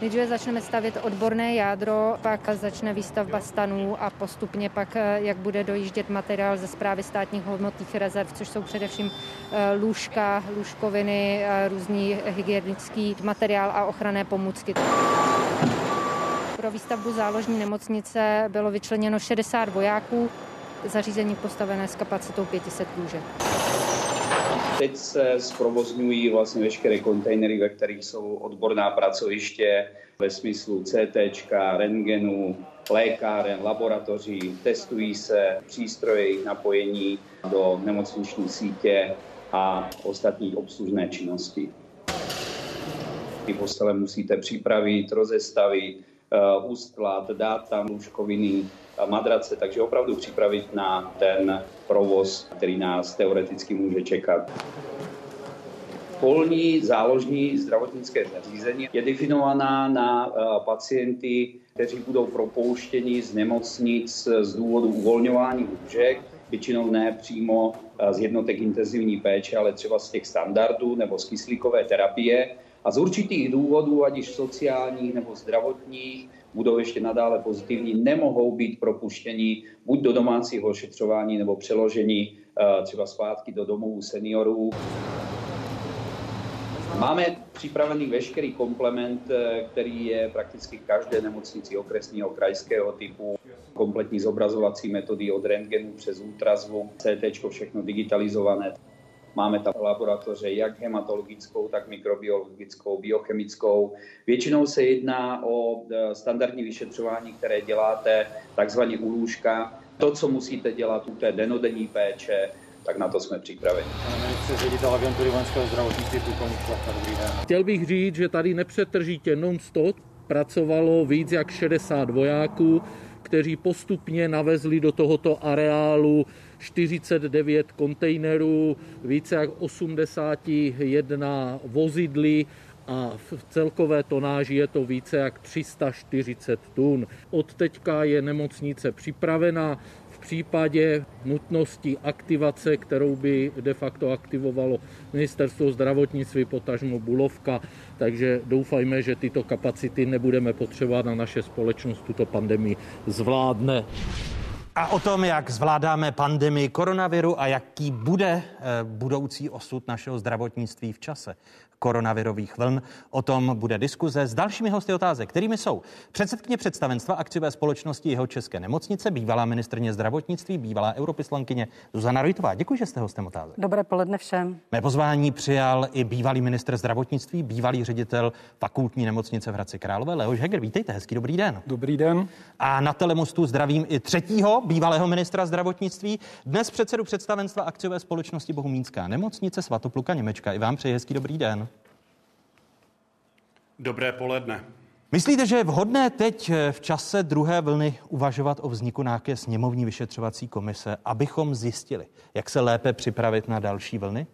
S14: Nejdříve začneme stavět odborné jádro, pak začne výstavba stanů a postupně pak, eh, jak bude dojíždět materiál ze zprávy státních hodnotných rezerv, což jsou především eh, lůžka, lůžkoviny, eh, různý hygienický materiál a ochranné pomůcky. Pro výstavbu záložní nemocnice bylo vyčleněno 60 vojáků, zařízení postavené s kapacitou 500 lůžek.
S15: Teď se zprovozňují vlastně veškeré kontejnery, ve kterých jsou odborná pracoviště ve smyslu CT, rentgenu, lékáren, laboratoří, testují se přístroje, jejich napojení do nemocniční sítě a ostatních obslužné činnosti. Ty postele musíte připravit, rozestavit, uh, ustlat, dát tam lůžkoviny, madrace, takže opravdu připravit na ten provoz, který nás teoreticky může čekat. Polní záložní zdravotnické zařízení je definovaná na eh, pacienty, kteří budou propouštěni z nemocnic z důvodu uvolňování lůžek, většinou ne přímo eh, z jednotek intenzivní péče, ale třeba z těch standardů nebo z kyslíkové terapie. A z určitých důvodů, ať již sociálních nebo zdravotních, budou ještě nadále pozitivní, nemohou být propuštěni buď do domácího ošetřování nebo přeložení eh, třeba zpátky do domovů seniorů. Máme připravený veškerý komplement, eh, který je prakticky každé nemocnici okresního, krajského typu. Kompletní zobrazovací metody od rentgenu přes ultrazvuk, CT, všechno digitalizované. Máme tam laboratoře jak hematologickou, tak mikrobiologickou, biochemickou. Většinou se jedná o e, standardní vyšetřování, které děláte takzvaně u lůžka. To, co musíte dělat u té denodenní péče, tak na to jsme připraveni.
S16: ředitel agentury vojenského zdravotnictví Chtěl bych říct, že tady nepřetržitě non-stop pracovalo víc jak 60 vojáků, kteří postupně navezli do tohoto areálu 49 kontejnerů, více jak 81 vozidly a v celkové tonáži je to více jak 340 tun. Od teďka je nemocnice připravena, v případě nutnosti aktivace, kterou by de facto aktivovalo ministerstvo zdravotnictví, potažmo Bulovka, takže doufajme, že tyto kapacity nebudeme potřebovat a naše společnost tuto pandemii zvládne.
S1: A o tom, jak zvládáme pandemii koronaviru a jaký bude eh, budoucí osud našeho zdravotnictví v čase koronavirových vln. O tom bude diskuze s dalšími hosty otázek, kterými jsou předsedkyně představenstva akciové společnosti jeho České nemocnice, bývalá ministrně zdravotnictví, bývalá europislankyně Zuzana Rojtová. Děkuji, že jste hostem otázek.
S7: Dobré poledne všem.
S1: Mé pozvání přijal i bývalý ministr zdravotnictví, bývalý ředitel fakultní nemocnice v Hradci Králové, Leoš Heger. Vítejte, hezký dobrý den.
S17: Dobrý den.
S1: A na telemostu zdravím i třetího bývalého ministra zdravotnictví, dnes předsedu představenstva akciové společnosti Bohumínská nemocnice Svatopluka Němečka. I vám přeji hezký dobrý den.
S17: Dobré poledne.
S1: Myslíte, že je vhodné teď eh, v čase druhé vlny uvažovat o vzniku nějaké sněmovní vyšetřovací komise, abychom zjistili, jak se lépe připravit na další vlny?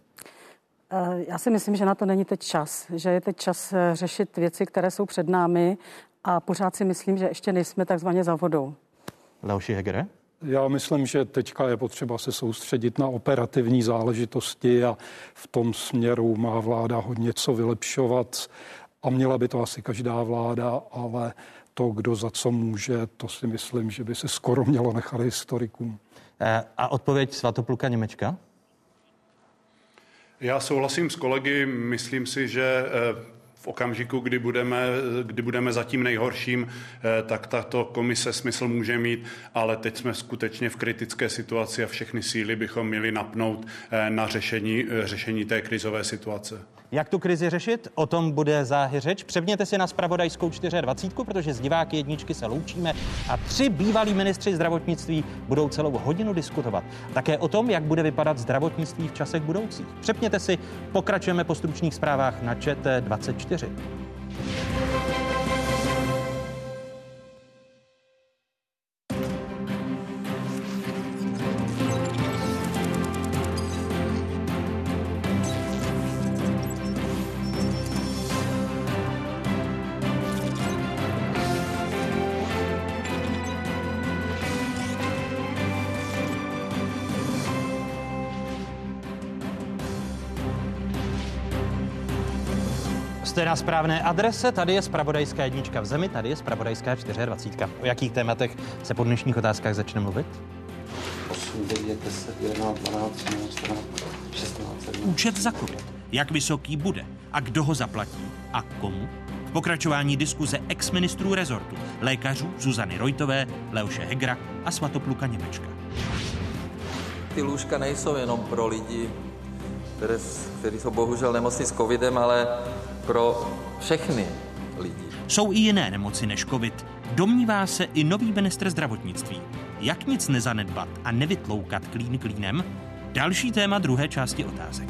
S7: Eh, já si myslím, že na to není teď čas, že je teď čas eh, řešit věci, které jsou před námi a pořád si myslím, že ještě nejsme takzvaně za vodou.
S1: Leoši Hegere?
S17: Já myslím, že teďka je potřeba se soustředit na operativní záležitosti a v tom směru má vláda hodně co vylepšovat a měla by to asi každá vláda, ale to, kdo za co může, to si myslím, že by se skoro mělo nechat historikům.
S1: Eh, a odpověď Svatopluka Němečka?
S17: Já souhlasím s kolegy, myslím si, že eh, v okamžiku, kdy budeme, kdy budeme za tím nejhorším, eh, tak tato komise smysl může mít, ale teď jsme skutečně v kritické situaci a všechny síly bychom měli napnout na řešení, řešení té krizové situace.
S1: Jak tu krizi řešit? O tom bude záhy řeč. Převněte si na spravodajskou 24, protože z diváky jedničky se loučíme a tři bývalí ministři zdravotnictví budou celou hodinu diskutovat. Také o tom, jak bude vypadat zdravotnictví v časech budoucích. Přepněte si, pokračujeme po stručných zprávách na ČT24. Na správné adrese, tady je spravodajská jednička v zemi, tady je spravodajská 24. O jakých tématech se po dnešních otázkách začne mluvit?
S2: 8, 9, 10, 11, 12, 13, 14, 16, 17.
S1: Účet za COVID. Jak vysoký bude a kdo ho zaplatí a komu? V pokračování diskuze ex-ministrů rezortu, lékařů Zuzany Rojtové, Leoše Hegra a Svatopluka Němečka.
S18: Ty lůžka nejsou jenom pro lidi, které, kteří jsou bohužel nemocní s covidem, ale pro všechny lidi.
S1: Jsou i jiné nemoci než COVID. Domnívá se i nový ministr zdravotnictví. Jak nic nezanedbat a nevytloukat klín klínem? Další téma druhé části otázek.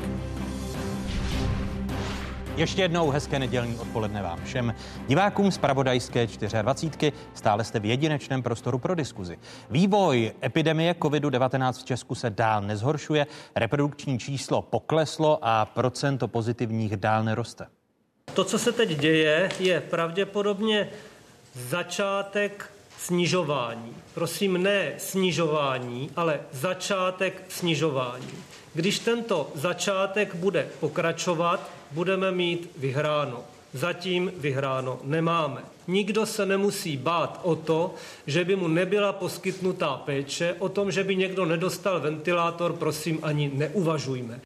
S1: Ještě jednou hezké nedělní odpoledne vám všem. Divákům z Pravodajské 24. stále jste v jedinečném prostoru pro diskuzi. Vývoj epidemie COVID-19 v Česku se dál nezhoršuje, reprodukční číslo pokleslo a procento pozitivních dál neroste.
S9: To, co se teď děje, je pravděpodobně začátek snižování. Prosím, ne snižování, ale začátek snižování. Když tento začátek bude pokračovat, budeme mít vyhráno. Zatím vyhráno nemáme. Nikdo se nemusí bát o to, že by mu nebyla poskytnutá péče, o tom, že by někdo nedostal ventilátor, prosím, ani neuvažujme.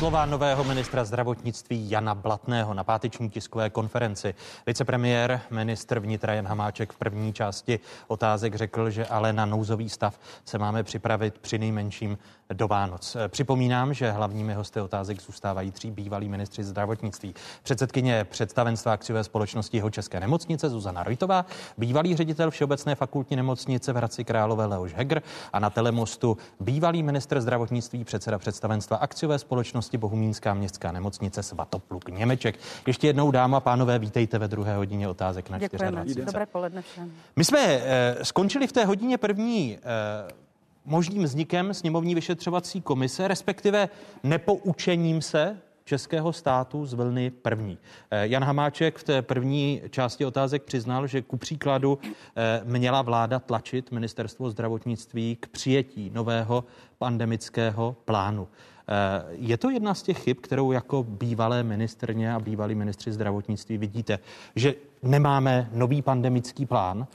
S1: Slova nového ministra zdravotnictví Jana Blatného na páteční tiskové konferenci. Vicepremiér, ministr vnitra Jan Hamáček v první části otázek řekl, že ale na nouzový stav se máme připravit při nejmenším do Vánoc. Připomínám, že hlavními hosty otázek zůstávají tří bývalí ministři zdravotnictví. Předsedkyně představenstva akciové společnosti jeho České nemocnice Zuzana Rojtová, bývalý ředitel Všeobecné fakultní nemocnice v Hradci Králové Leoš Hegr a na telemostu bývalý ministr zdravotnictví, předseda představenstva akciové společnosti Bohumínská městská nemocnice Svatopluk Němeček. Ještě jednou dáma, pánové, vítejte ve druhé hodině otázek na
S7: Děkujeme.
S1: 24.
S7: Dobré poledne všem.
S1: My jsme eh, skončili v té hodině první eh, možným vznikem sněmovní vyšetřovací komise, respektive nepoučením se českého státu z vlny první. Eh, Jan Hamáček v té první části otázek přiznal, že ku příkladu eh, měla vláda tlačit ministerstvo zdravotnictví k přijetí nového pandemického plánu. Eh, je to jedna z těch chyb, kterou jako bývalé ministrně a bývalí ministři zdravotnictví vidíte, že nemáme nový pandemický plán,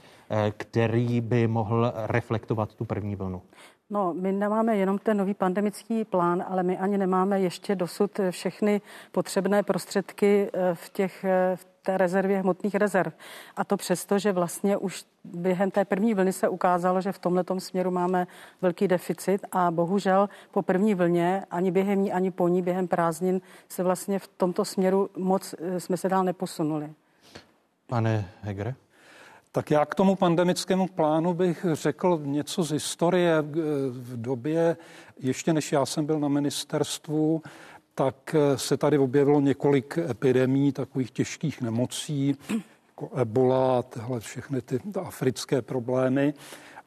S1: který by mohl reflektovat tu první vlnu?
S7: No, my nemáme jenom ten nový pandemický plán, ale my ani nemáme ještě dosud všechny potřebné prostředky eh, v těch eh, v té rezervě hmotných rezerv. A to přesto, že vlastně už během té první vlny se ukázalo, že v tomto směru máme velký deficit a bohužel po první vlně ani během ní, ani po ní, během prázdnin se vlastně v tomto směru moc eh, jsme se dál neposunuli.
S1: Pane Hegre?
S19: Tak já k tomu pandemickému plánu bych řekl něco z historie. V době, ještě než já jsem byl na ministerstvu, tak se tady objevilo několik epidemí takových těžkých nemocí, jako ebola, tyhle všechny ty africké problémy.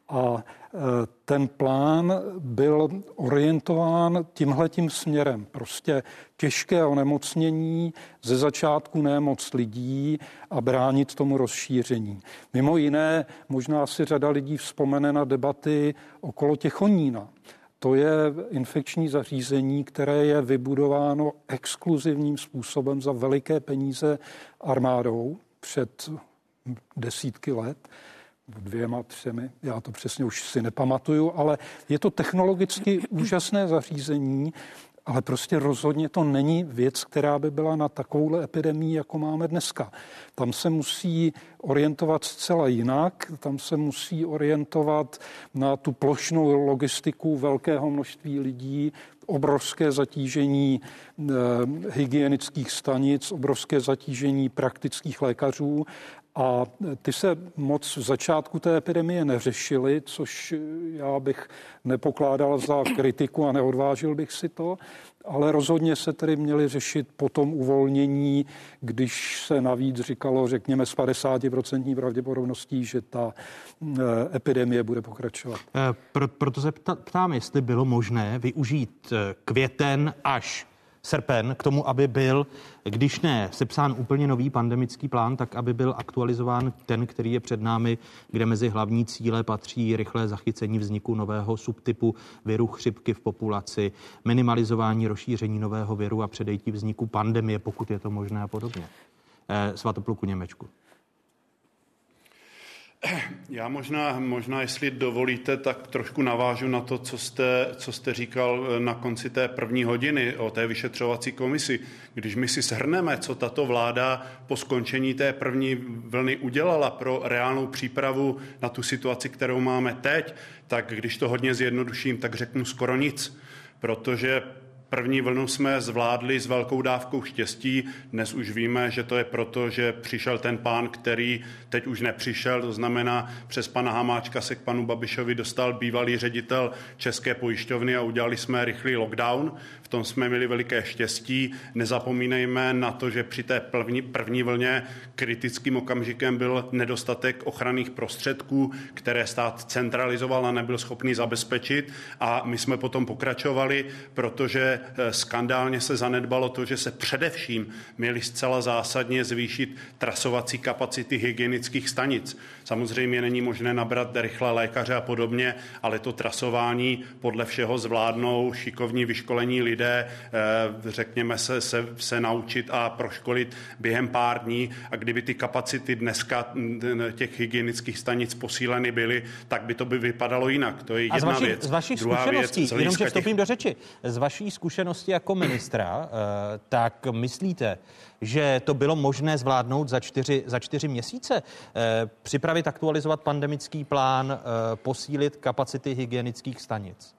S19: A e, ten plán byl orientován tímhletím směrem. Prostě těžké onemocnění, ze začátku nemoc lidí a bránit tomu rozšíření. Mimo jiné, možná si řada lidí vzpomene na debaty okolo Těchonína. To je infekční zařízení, které je vybudováno exkluzivním způsobem za veliké peníze armádou před desítky let dvěma, třemi, já to přesně už si nepamatuju, ale je to technologicky úžasné zařízení, ale prostě rozhodně to není věc, která by byla na takovouhle epidemii, jako máme dneska. Tam se musí orientovat zcela jinak, tam se musí orientovat na tu plošnou logistiku velkého množství lidí, obrovské zatížení e, hygienických stanic, obrovské zatížení praktických lékařů a ty se moc v začátku té epidemie neřešily, což já bych nepokládal za kritiku a neodvážil bych si to, ale rozhodně se tedy měly řešit po tom uvolnění, když se navíc říkalo, řekněme, s 50% pravděpodobností, že ta eh, epidemie bude pokračovat.
S1: Eh, pro, proto se ptám, jestli bylo možné využít eh, květen až srpen k tomu, aby byl, když ne sepsán úplně nový pandemický plán, tak aby byl aktualizován ten, který je před námi, kde mezi hlavní cíle patří rychlé zachycení vzniku nového subtypu viru chřipky v populaci, minimalizování rozšíření nového viru a předejtí vzniku pandemie, pokud je to možné a podobně. Eh, Svatopluku Němečku. [clears throat]
S17: Já možná, možná, jestli dovolíte, tak trošku navážu na to, co jste, co jste říkal eh, na konci té první hodiny o té vyšetřovací komisi. Když my si shrneme, co tato vláda po skončení té první vlny udělala pro reálnou přípravu na tu situaci, kterou máme teď, tak když to hodně zjednoduším, tak řeknu skoro nic. Protože První vlnu jsme zvládli s velkou dávkou štěstí. Dnes už víme, že to je proto, že přišel ten pán, který teď už nepřišel. To znamená, přes pana Hamáčka se k panu Babišovi dostal bývalý ředitel České pojišťovny a udělali jsme rychlý lockdown. Tom jsme měli veliké štěstí. Nezapomínejme na to, že při té první, první vlně kritickým okamžikem byl nedostatek ochranných prostředků, které stát centralizoval a nebyl schopný zabezpečit. A my jsme potom pokračovali, protože Eh, skandálně se zanedbalo to, že se především měly zcela zásadně zvýšit trasovací kapacity hygienických stanic. Samozřejmě není možné nabrat rychle lékaře a podobně, ale to trasování podle všeho zvládnou šikovní vyškolení lidé, eh, řekněme se, se, se naučit a proškolit během pár dní a kdyby ty kapacity dneska těch hygienických stanic posíleny byly, tak by to by vypadalo jinak. To je jedna
S1: a z vaší,
S17: věc.
S1: Z vaší Druhá zkušeností, věc, jenom že těch... do řeči, z vaší zkušenosti jako ministra, eh, tak myslíte, že to bylo možné zvládnout za čtyři, za čtyři měsíce? Eh, připravit, aktualizovat pandemický plán, eh, posílit kapacity hygienických stanic?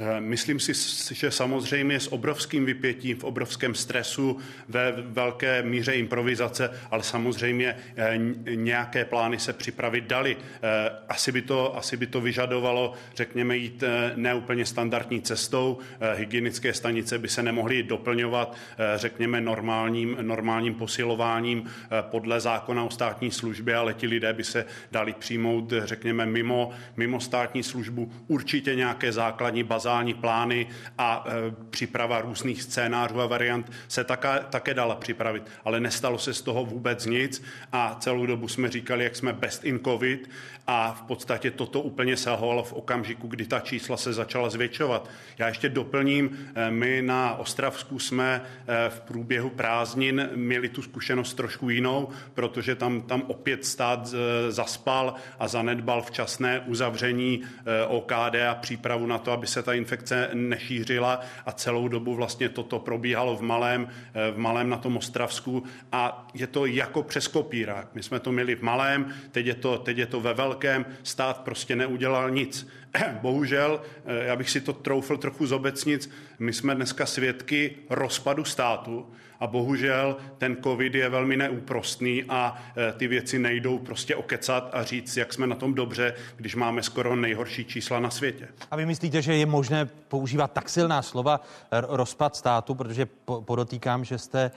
S17: Eh, myslím si, že samozřejmě s obrovským vypětím, v obrovském stresu, ve velké míře improvizace, ale samozřejmě eh, nějaké plány se připravit dali. Eh, asi by to, asi by to vyžadovalo, řekněme, jít neúplně standardní cestou. Hygienické stanice by se nemohly doplňovat, řekněme, normálním, normálním posilováním podle zákona o státní službě, ale ti lidé by se dali přijmout, řekněme, mimo, mimo státní službu. Určitě nějaké základní baza bazální plány a příprava různých scénářů a variant se také, také dala připravit. Ale nestalo se z toho vůbec nic a celou dobu jsme říkali, jak jsme best in covid a v podstatě toto úplně selhovalo v okamžiku, kdy ta čísla se začala zvětšovat. Já ještě doplním, my na Ostravsku jsme v průběhu prázdnin měli tu zkušenost trošku jinou, protože tam, tam opět stát zaspal a zanedbal včasné uzavření OKD a přípravu na to, aby se ta infekce nešířila a celou dobu vlastně toto probíhalo v malém, v malém na tom Ostravsku a je to jako přes kopírák. My jsme to měli v malém, teď je to, teď je to ve velkém, stát prostě neudělal nic. [clears throat] Bohužel, já bych si to troufl trochu zobecnit, my jsme dneska svědky rozpadu státu, a bohužel ten covid je velmi neúprostný a e, ty věci nejdou prostě okecat a říct, jak jsme na tom dobře, když máme skoro nejhorší čísla na světě.
S1: A vy myslíte, že je možné používat tak silná slova rozpad státu, protože podotýkám, že jste e,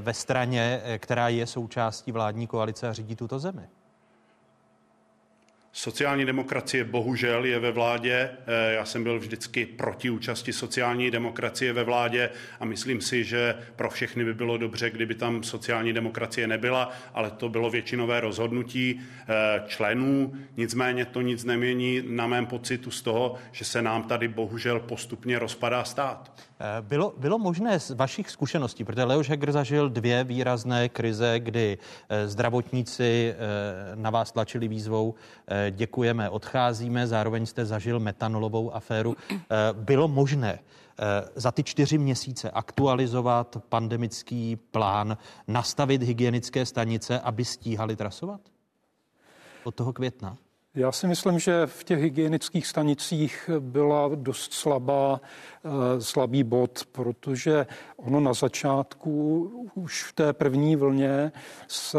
S1: ve straně, e, která je součástí vládní koalice a řídí tuto zemi?
S17: Sociální demokracie bohužel je ve vládě. Eh, já jsem byl vždycky proti účasti sociální demokracie ve vládě a myslím si, že pro všechny by bylo dobře, kdyby tam sociální demokracie nebyla, ale to bylo většinové rozhodnutí eh, členů. Nicméně to nic nemění na mém pocitu z toho, že se nám tady bohužel postupně rozpadá stát.
S1: Eh, bylo, bylo možné z vašich zkušeností, protože Leoš Heger zažil dvě výrazné krize, kdy eh, zdravotníci eh, na vás tlačili výzvou děkujeme, odcházíme, zároveň jste zažil metanolovou aféru. Bylo možné za ty čtyři měsíce aktualizovat pandemický plán, nastavit hygienické stanice, aby stíhali trasovat? Od toho května?
S19: Já si myslím, že v těch hygienických stanicích byla dost slabá, eh, slabý bod, protože ono na začátku, už v té první vlně, se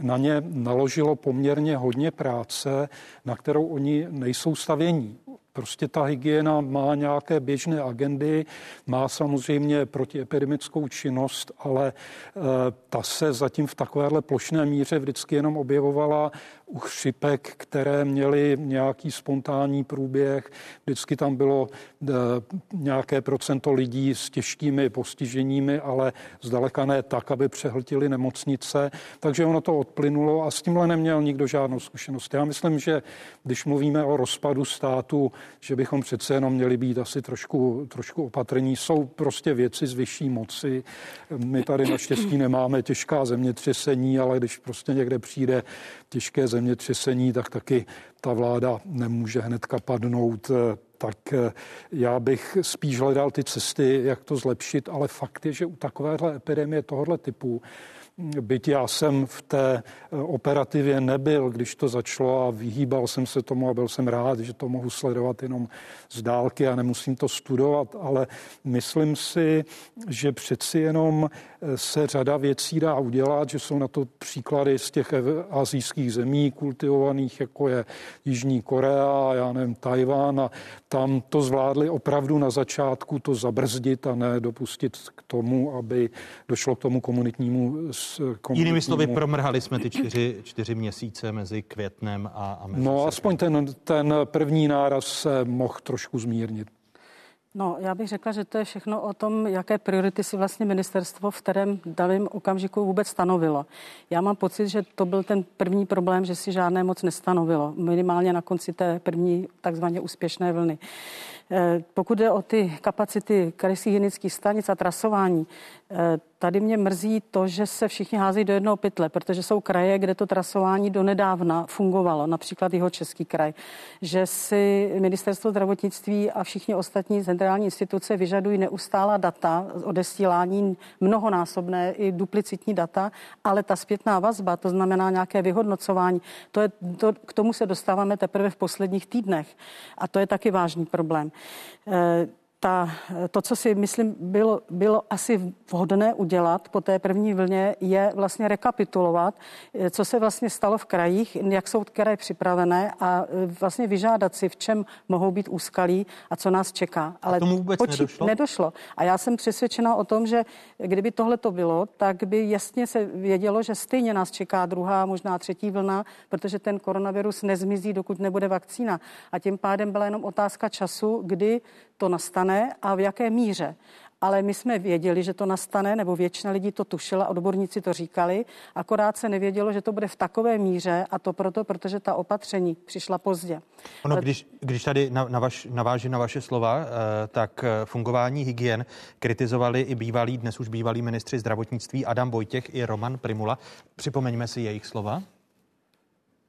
S19: na ně naložilo poměrně hodně práce, na kterou oni nejsou stavění. Prostě ta hygiena má nějaké běžné agendy, má samozřejmě protiepidemickou činnost, ale eh, ta se zatím v takovéhle plošné míře vždycky jenom objevovala u chřipek, které měly nějaký spontánní průběh. Vždycky tam bylo eh, nějaké procento lidí s těžkými postiženími, ale zdaleka ne tak, aby přehltili nemocnice. Takže ono to odplynulo a s tímhle neměl nikdo žádnou zkušenost. Já myslím, že když mluvíme o rozpadu státu, že bychom přece jenom měli být asi trošku, trošku opatrní. Jsou prostě věci z vyšší moci. My tady naštěstí nemáme těžká zemětřesení, ale když prostě někde přijde těžké zemětřesení, tak taky ta vláda nemůže hnedka padnout tak já bych spíš hledal ty cesty, jak to zlepšit, ale fakt je, že u takovéhle epidemie tohohle typu Byť já jsem v té eh, operativě nebyl, když to začalo a vyhýbal jsem se tomu a byl jsem rád, že to mohu sledovat jenom z dálky a nemusím to studovat, ale myslím si, že přeci jenom se řada věcí dá udělat, že jsou na to příklady z těch azijských zemí kultivovaných, jako je Jižní Korea, já nevím, Tajván a tam to zvládli opravdu na začátku to zabrzdit a ne dopustit k tomu, aby došlo k tomu komunitnímu
S1: Jinými slovy, promrhali jsme ty čtyři, čtyři měsíce mezi květnem a, a mezi
S19: No, aspoň ten, ten první náraz se mohl trošku zmírnit.
S7: No, já bych řekla, že to je všechno o tom, jaké priority si vlastně ministerstvo v kterém daném okamžiku vůbec stanovilo. Já mám pocit, že to byl ten první problém, že si žádné moc nestanovilo, minimálně na konci té první takzvaně úspěšné vlny. Eh, pokud jde o ty kapacity krajských hygienických stanic a trasování, tady mě mrzí to, že se všichni hází do jednoho pytle, protože jsou kraje, kde to trasování donedávna fungovalo, například jeho český kraj, že si ministerstvo zdravotnictví a všichni ostatní centrální instituce vyžadují neustálá data, odesílání mnohonásobné i duplicitní data, ale ta zpětná vazba, to znamená nějaké vyhodnocování, to je, to, k tomu se dostáváme teprve v posledních týdnech a to je taky vážný problém. Eh, ta, to, co si myslím bylo, bylo asi vhodné udělat po té první vlně, je vlastně rekapitulovat, eh, co se vlastně stalo v krajích, jak jsou kraje připravené a eh, vlastně vyžádat si, v čem mohou být úskalí a co nás čeká.
S1: Ale a tomu vůbec počít, nedošlo?
S7: nedošlo. A já jsem přesvědčena o tom, že kdyby tohle to bylo, tak by jasně se vědělo, že stejně nás čeká druhá, možná třetí vlna, protože ten koronavirus nezmizí, dokud nebude vakcína. A tím pádem byla jenom otázka času, kdy to nastane a v jaké míře ale my jsme věděli, že to nastane, nebo většina lidí to tušila, odborníci to říkali, akorát se nevědělo, že to bude v takové míře a to proto, protože ta opatření přišla pozdě.
S1: Ono, ale... když, když tady na, na vaš, naváží na vaše slova, eh, tak eh, fungování hygien kritizovali i bývalí, dnes už bývalí ministři zdravotnictví Adam Vojtěch i Roman Primula. Připomeňme si jejich slova.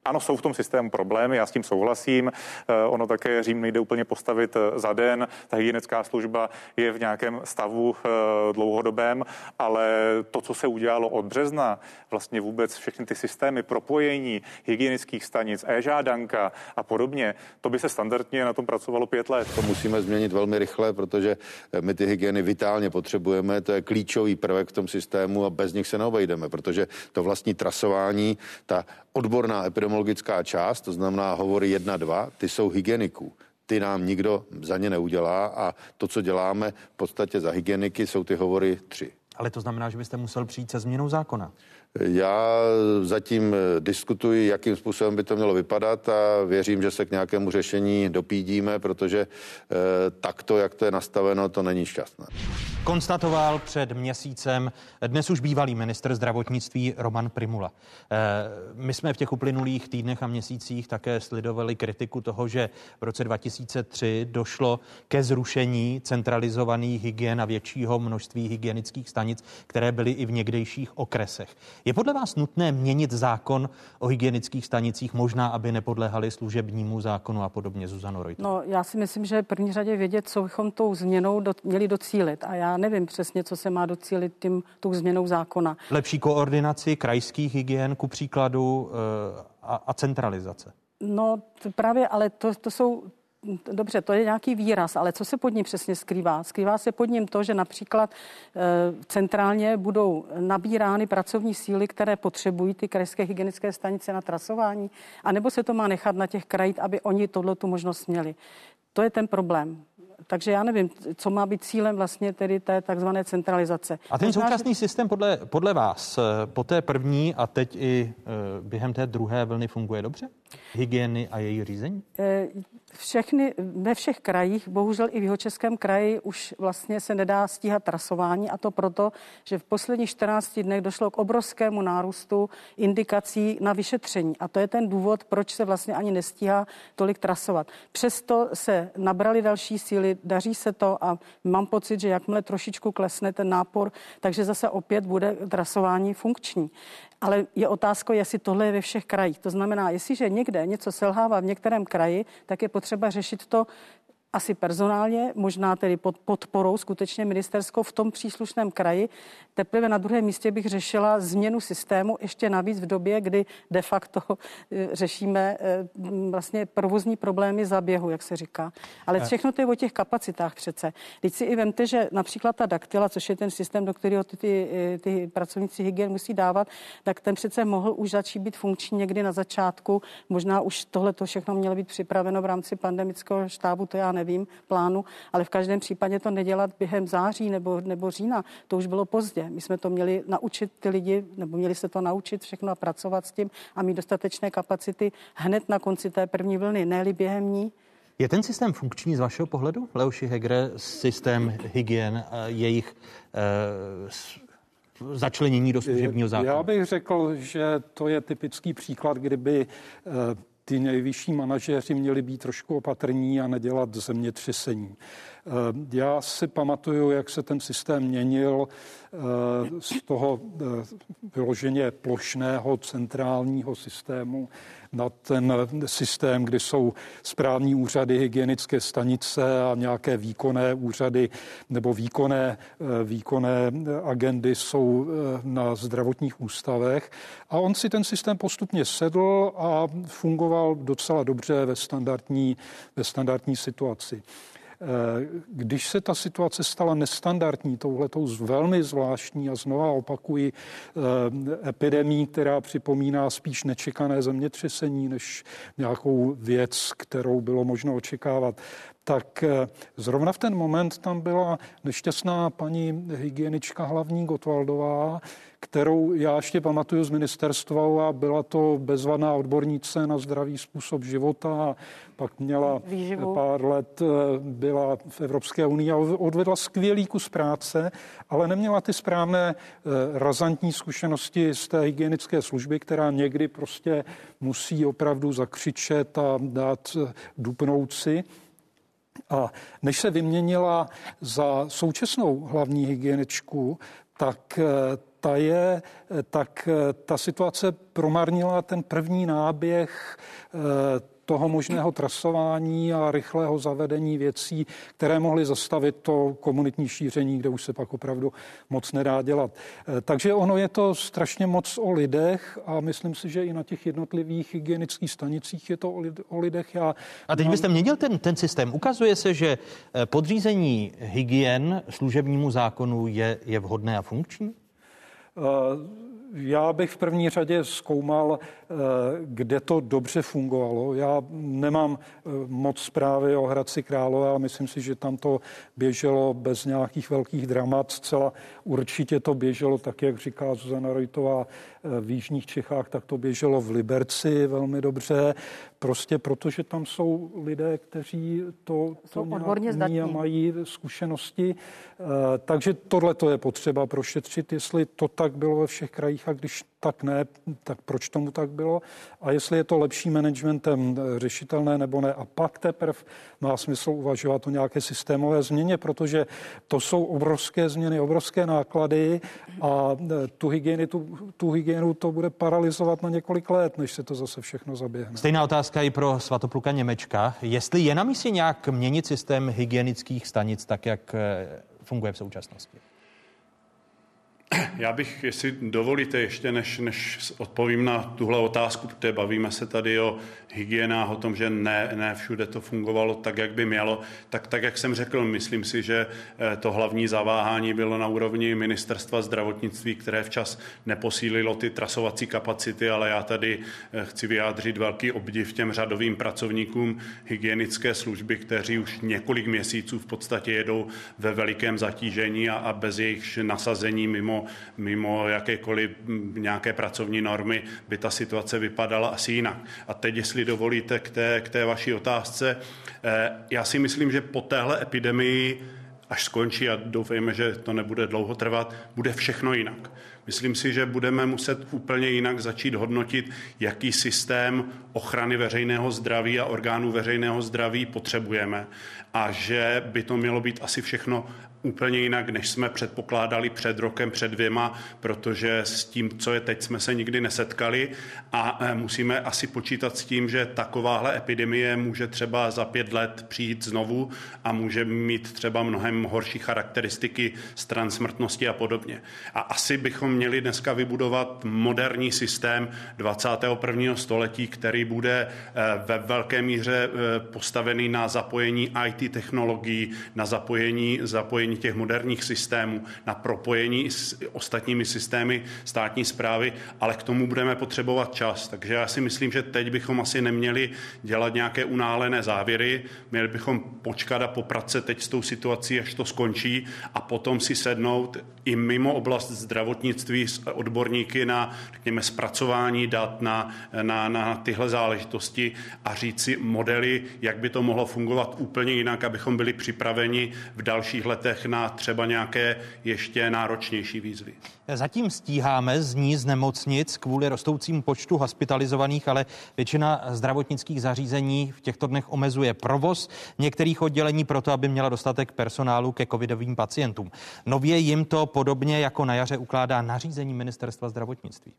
S20: Ano, jsou v tom systému problémy, já s tím souhlasím. Eh, ono také Řím nejde úplně postavit eh, za den. Ta hygienická služba je v nějakém stavu eh, dlouhodobém, ale to, co se udělalo od března, vlastně vůbec všechny ty systémy propojení hygienických stanic, e-žádanka a podobně, to by se standardně na tom pracovalo pět let.
S6: To musíme změnit velmi rychle, protože my ty hygieny vitálně potřebujeme. To je klíčový prvek v tom systému a bez nich se neobejdeme, protože to vlastní trasování, ta odborná epidemiologická část, to znamená hovory 1, 2, ty jsou hygieniků ty nám nikdo za ně neudělá a to, co děláme v podstatě za hygieniky, jsou ty hovory tři.
S1: Ale to znamená, že byste musel přijít se změnou zákona.
S6: Já zatím diskutuji, jakým způsobem by to mělo vypadat a věřím, že se k nějakému řešení dopídíme, protože eh, takto, jak to je nastaveno, to není šťastné.
S1: Konstatoval před měsícem dnes už bývalý minister zdravotnictví Roman Primula. Eh, my jsme v těch uplynulých týdnech a měsících také sledovali kritiku toho, že v roce 2003 došlo ke zrušení centralizovaných hygien a většího množství hygienických stanic, které byly i v někdejších okresech. Je podle vás nutné měnit zákon o hygienických stanicích, možná, aby nepodléhali služebnímu zákonu a podobně, Zuzano Rojto?
S7: No, já si myslím, že v první řadě vědět, co bychom tou změnou do, měli docílit. A já nevím přesně, co se má docílit tím, tou změnou zákona.
S1: Lepší koordinaci krajských hygien, ku příkladu, eh, a, a centralizace.
S7: No právě, ale to, to jsou Dobře, to je nějaký výraz, ale co se pod ním přesně skrývá? Skrývá se pod ním to, že například e, centrálně budou nabírány pracovní síly, které potřebují ty krajské hygienické stanice na trasování, anebo se to má nechat na těch krajích, aby oni tohle tu možnost měli. To je ten problém. Takže já nevím, co má být cílem vlastně tedy té takzvané centralizace.
S1: A ten Možná, současný že... systém podle, podle vás eh, po té první a teď i e, během té druhé vlny funguje dobře? Hygieny a její řízení?
S7: E, všechny, ve všech krajích, bohužel i v jeho českém kraji už vlastně se nedá stíhat trasování a to proto, že v posledních 14 dnech došlo k obrovskému nárůstu indikací na vyšetření a to je ten důvod, proč se vlastně ani nestíhá tolik trasovat. Přesto se nabrali další síly, daří se to a mám pocit, že jakmile trošičku klesne ten nápor, takže zase opět bude trasování funkční. Ale je otázka, jestli tohle je ve všech krajích. To znamená, jestliže někde něco selhává v některém kraji, tak je potřeba řešit to asi personálně, možná tedy pod podporou skutečně ministerskou v tom příslušném kraji. Teprve na druhém místě bych řešila změnu systému ještě navíc v době, kdy de facto eh, řešíme eh, vlastně provozní problémy zaběhu, jak se říká. Ale všechno to je o těch kapacitách přece. Teď si i vemte, že například ta daktila, což je ten systém, do kterého ty, ty, eh, ty pracovníci hygien musí dávat, tak ten přece mohl už začít být funkční někdy na začátku. Možná už tohle to všechno mělo být připraveno v rámci pandemického štábu, to já nevím, plánu, ale v každém případě to nedělat během září nebo, nebo října. To už bylo pozdě. My jsme to měli naučit ty lidi, nebo měli se to naučit všechno a pracovat s tím a mít dostatečné kapacity hned na konci té první vlny, ne během ní.
S1: Je ten systém funkční z vašeho pohledu, Leoši Hegre, systém hygien, jejich eh, začlenění do služebního zákona?
S19: Já bych řekl, že to je typický příklad, kdyby eh, ty nejvyšší manažeři měli být trošku opatrní a nedělat zemětřesení. Eh, já si pamatuju, jak se ten systém měnil eh, z toho eh, vyloženě plošného centrálního systému na ten systém, kdy jsou správní úřady, hygienické stanice a nějaké výkonné úřady nebo výkonné, výkonné agendy jsou na zdravotních ústavech. A on si ten systém postupně sedl a fungoval docela dobře ve standardní, ve standardní situaci. Eh, když se ta situace stala nestandardní, touhletou velmi zvláštní a znova opakuji eh, epidemii, která připomíná spíš nečekané zemětřesení, než nějakou věc, kterou bylo možno očekávat, tak eh, zrovna v ten moment tam byla nešťastná paní hygienička hlavní Gotwaldová, kterou já ještě pamatuju z ministerstva a byla to bezvadná odbornice na zdravý způsob života a pak měla Výživu. pár let, eh, byla v Evropské unii a odvedla skvělý kus práce, ale neměla ty správné eh, razantní zkušenosti z té hygienické služby, která někdy prostě musí opravdu zakřičet a dát eh, dupnout si. A než se vyměnila za současnou hlavní hygieničku, tak ta je, tak ta situace promarnila ten první náběh toho možného trasování a rychlého zavedení věcí, které mohly zastavit to komunitní šíření, kde už se pak opravdu moc nedá dělat. Eh, takže ono je to strašně moc o lidech a myslím si, že i na těch jednotlivých hygienických stanicích je to o lidech. Já
S1: a teď byste měnil ten, ten systém. Ukazuje se, že eh, podřízení hygien služebnímu zákonu je, je vhodné a funkční?
S19: Uh, já bych v první řadě zkoumal, eh, kde to dobře fungovalo. Já nemám eh, moc zprávy o Hradci Králové, ale myslím si, že tam to běželo bez nějakých velkých dramat. Zcela určitě to běželo tak, jak říká Zuzana Rojtová, eh, v Jižních Čechách, tak to běželo v Liberci velmi dobře. Prostě protože tam jsou lidé, kteří to, to odborně a mají zkušenosti. Takže tohle to je potřeba prošetřit, jestli to tak bylo ve všech krajích a když tak ne, tak proč tomu tak bylo a jestli je to lepší managementem řešitelné nebo ne. A pak teprve má smysl uvažovat o nějaké systémové změně, protože to jsou obrovské změny, obrovské náklady a e, tu hygienu, tu, tu hygienu to bude paralizovat na několik let, než se to zase všechno zaběhne.
S1: Stejná otázka i pro Svatopluka Němečka. Jestli je na místě nějak měnit systém hygienických stanic tak, jak e, funguje v současnosti?
S17: Já bych, jestli dovolíte, ještě než, než odpovím na tuhle otázku, protože bavíme se tady o hygienách, o tom, že ne, ne všude to fungovalo tak, jak by mělo, tak tak, jak jsem řekl, myslím si, že eh, to hlavní zaváhání bylo na úrovni ministerstva zdravotnictví, které včas neposílilo ty trasovací kapacity, ale já tady eh, chci vyjádřit velký obdiv těm řadovým pracovníkům hygienické služby, kteří už několik měsíců v podstatě jedou ve velikém zatížení a, a bez jejich nasazení mimo, mimo jakékoliv nějaké pracovní normy by ta situace vypadala asi jinak. A teď, jestli dovolíte, k té, k té vaší otázce. Eh, já si myslím, že po téhle epidemii, až skončí a doufejme, že to nebude dlouho trvat, bude všechno jinak. Myslím si, že budeme muset úplně jinak začít hodnotit, jaký systém ochrany veřejného zdraví a orgánů veřejného zdraví potřebujeme a že by to mělo být asi všechno úplně jinak, než jsme předpokládali před rokem, před dvěma, protože s tím, co je teď, jsme se nikdy nesetkali a e, musíme asi počítat s tím, že takováhle epidemie může třeba za pět let přijít znovu a může mít třeba mnohem horší charakteristiky stran smrtnosti a podobně. A asi bychom měli dneska vybudovat moderní systém 21. století, který bude e, ve velké míře e, postavený na zapojení IT technologií, na zapojení, zapojení zapojení těch moderních systémů, na propojení s ostatními systémy státní zprávy, ale k tomu budeme potřebovat čas. Takže já si myslím, že teď bychom asi neměli dělat nějaké unálené závěry, měli bychom počkat a poprat se teď s tou situací, až to skončí a potom si sednout i mimo oblast zdravotnictví s odborníky na, řekněme, zpracování dat na, na, na tyhle záležitosti a říct si modely, jak by to mohlo fungovat úplně jinak, abychom byli připraveni v dalších letech letech na třeba nějaké ještě náročnější výzvy.
S1: Zatím stíháme z ní z nemocnic kvůli rostoucímu počtu hospitalizovaných, ale většina zdravotnických zařízení v těchto dnech omezuje provoz některých oddělení proto, aby měla dostatek personálu ke covidovým pacientům. Nově jim to podobně jako na jaře ukládá nařízení ministerstva zdravotnictví.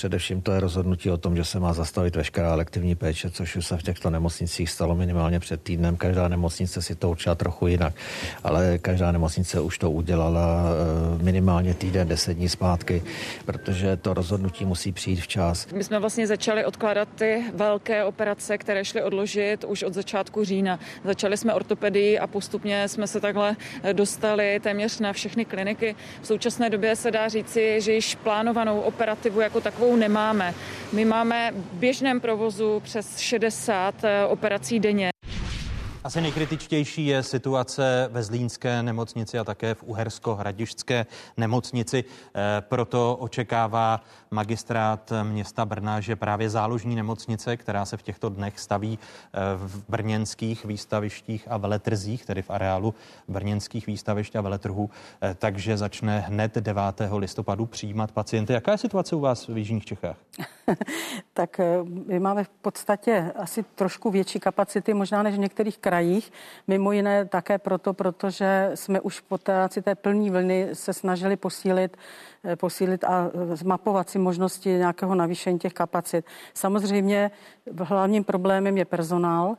S21: Především to je rozhodnutí o tom, že se má zastavit veškerá elektivní péče, což už se v těchto nemocnicích stalo minimálně před týdnem. Každá nemocnice si to určila trochu jinak, ale každá nemocnice už to udělala eh, minimálně týden, deset dní zpátky, protože to rozhodnutí musí přijít včas.
S22: My jsme vlastně začali odkládat ty velké operace, které šly odložit už od začátku října. Začali jsme ortopedii a postupně jsme se takhle dostali téměř na všechny kliniky. V současné době se dá říci, že již plánovanou operativu jako takovou takovou nemáme. My máme v běžném provozu přes 60 eh, operací denně.
S1: Asi nejkritičtější je situace ve Zlínské nemocnici a také v Uhersko-Hradišťské nemocnici. Eh, proto očekává magistrát města Brna, že právě záložní nemocnice, která se v těchto dnech staví eh, v brněnských výstavištích a veletrzích, tedy v areálu brněnských výstavišť a veletrhů, eh, takže začne hned 9. listopadu přijímat pacienty. Jaká je situace u vás v Jižních Čechách? [laughs]
S7: tak my máme v podstatě asi trošku větší kapacity, možná než v některých krajích krajích. Mimo jiné také proto, protože jsme už po té, té plní vlny se snažili posílit eh, posílit a eh, zmapovat si možnosti nějakého navýšení těch kapacit. Samozřejmě hlavním problémem je personál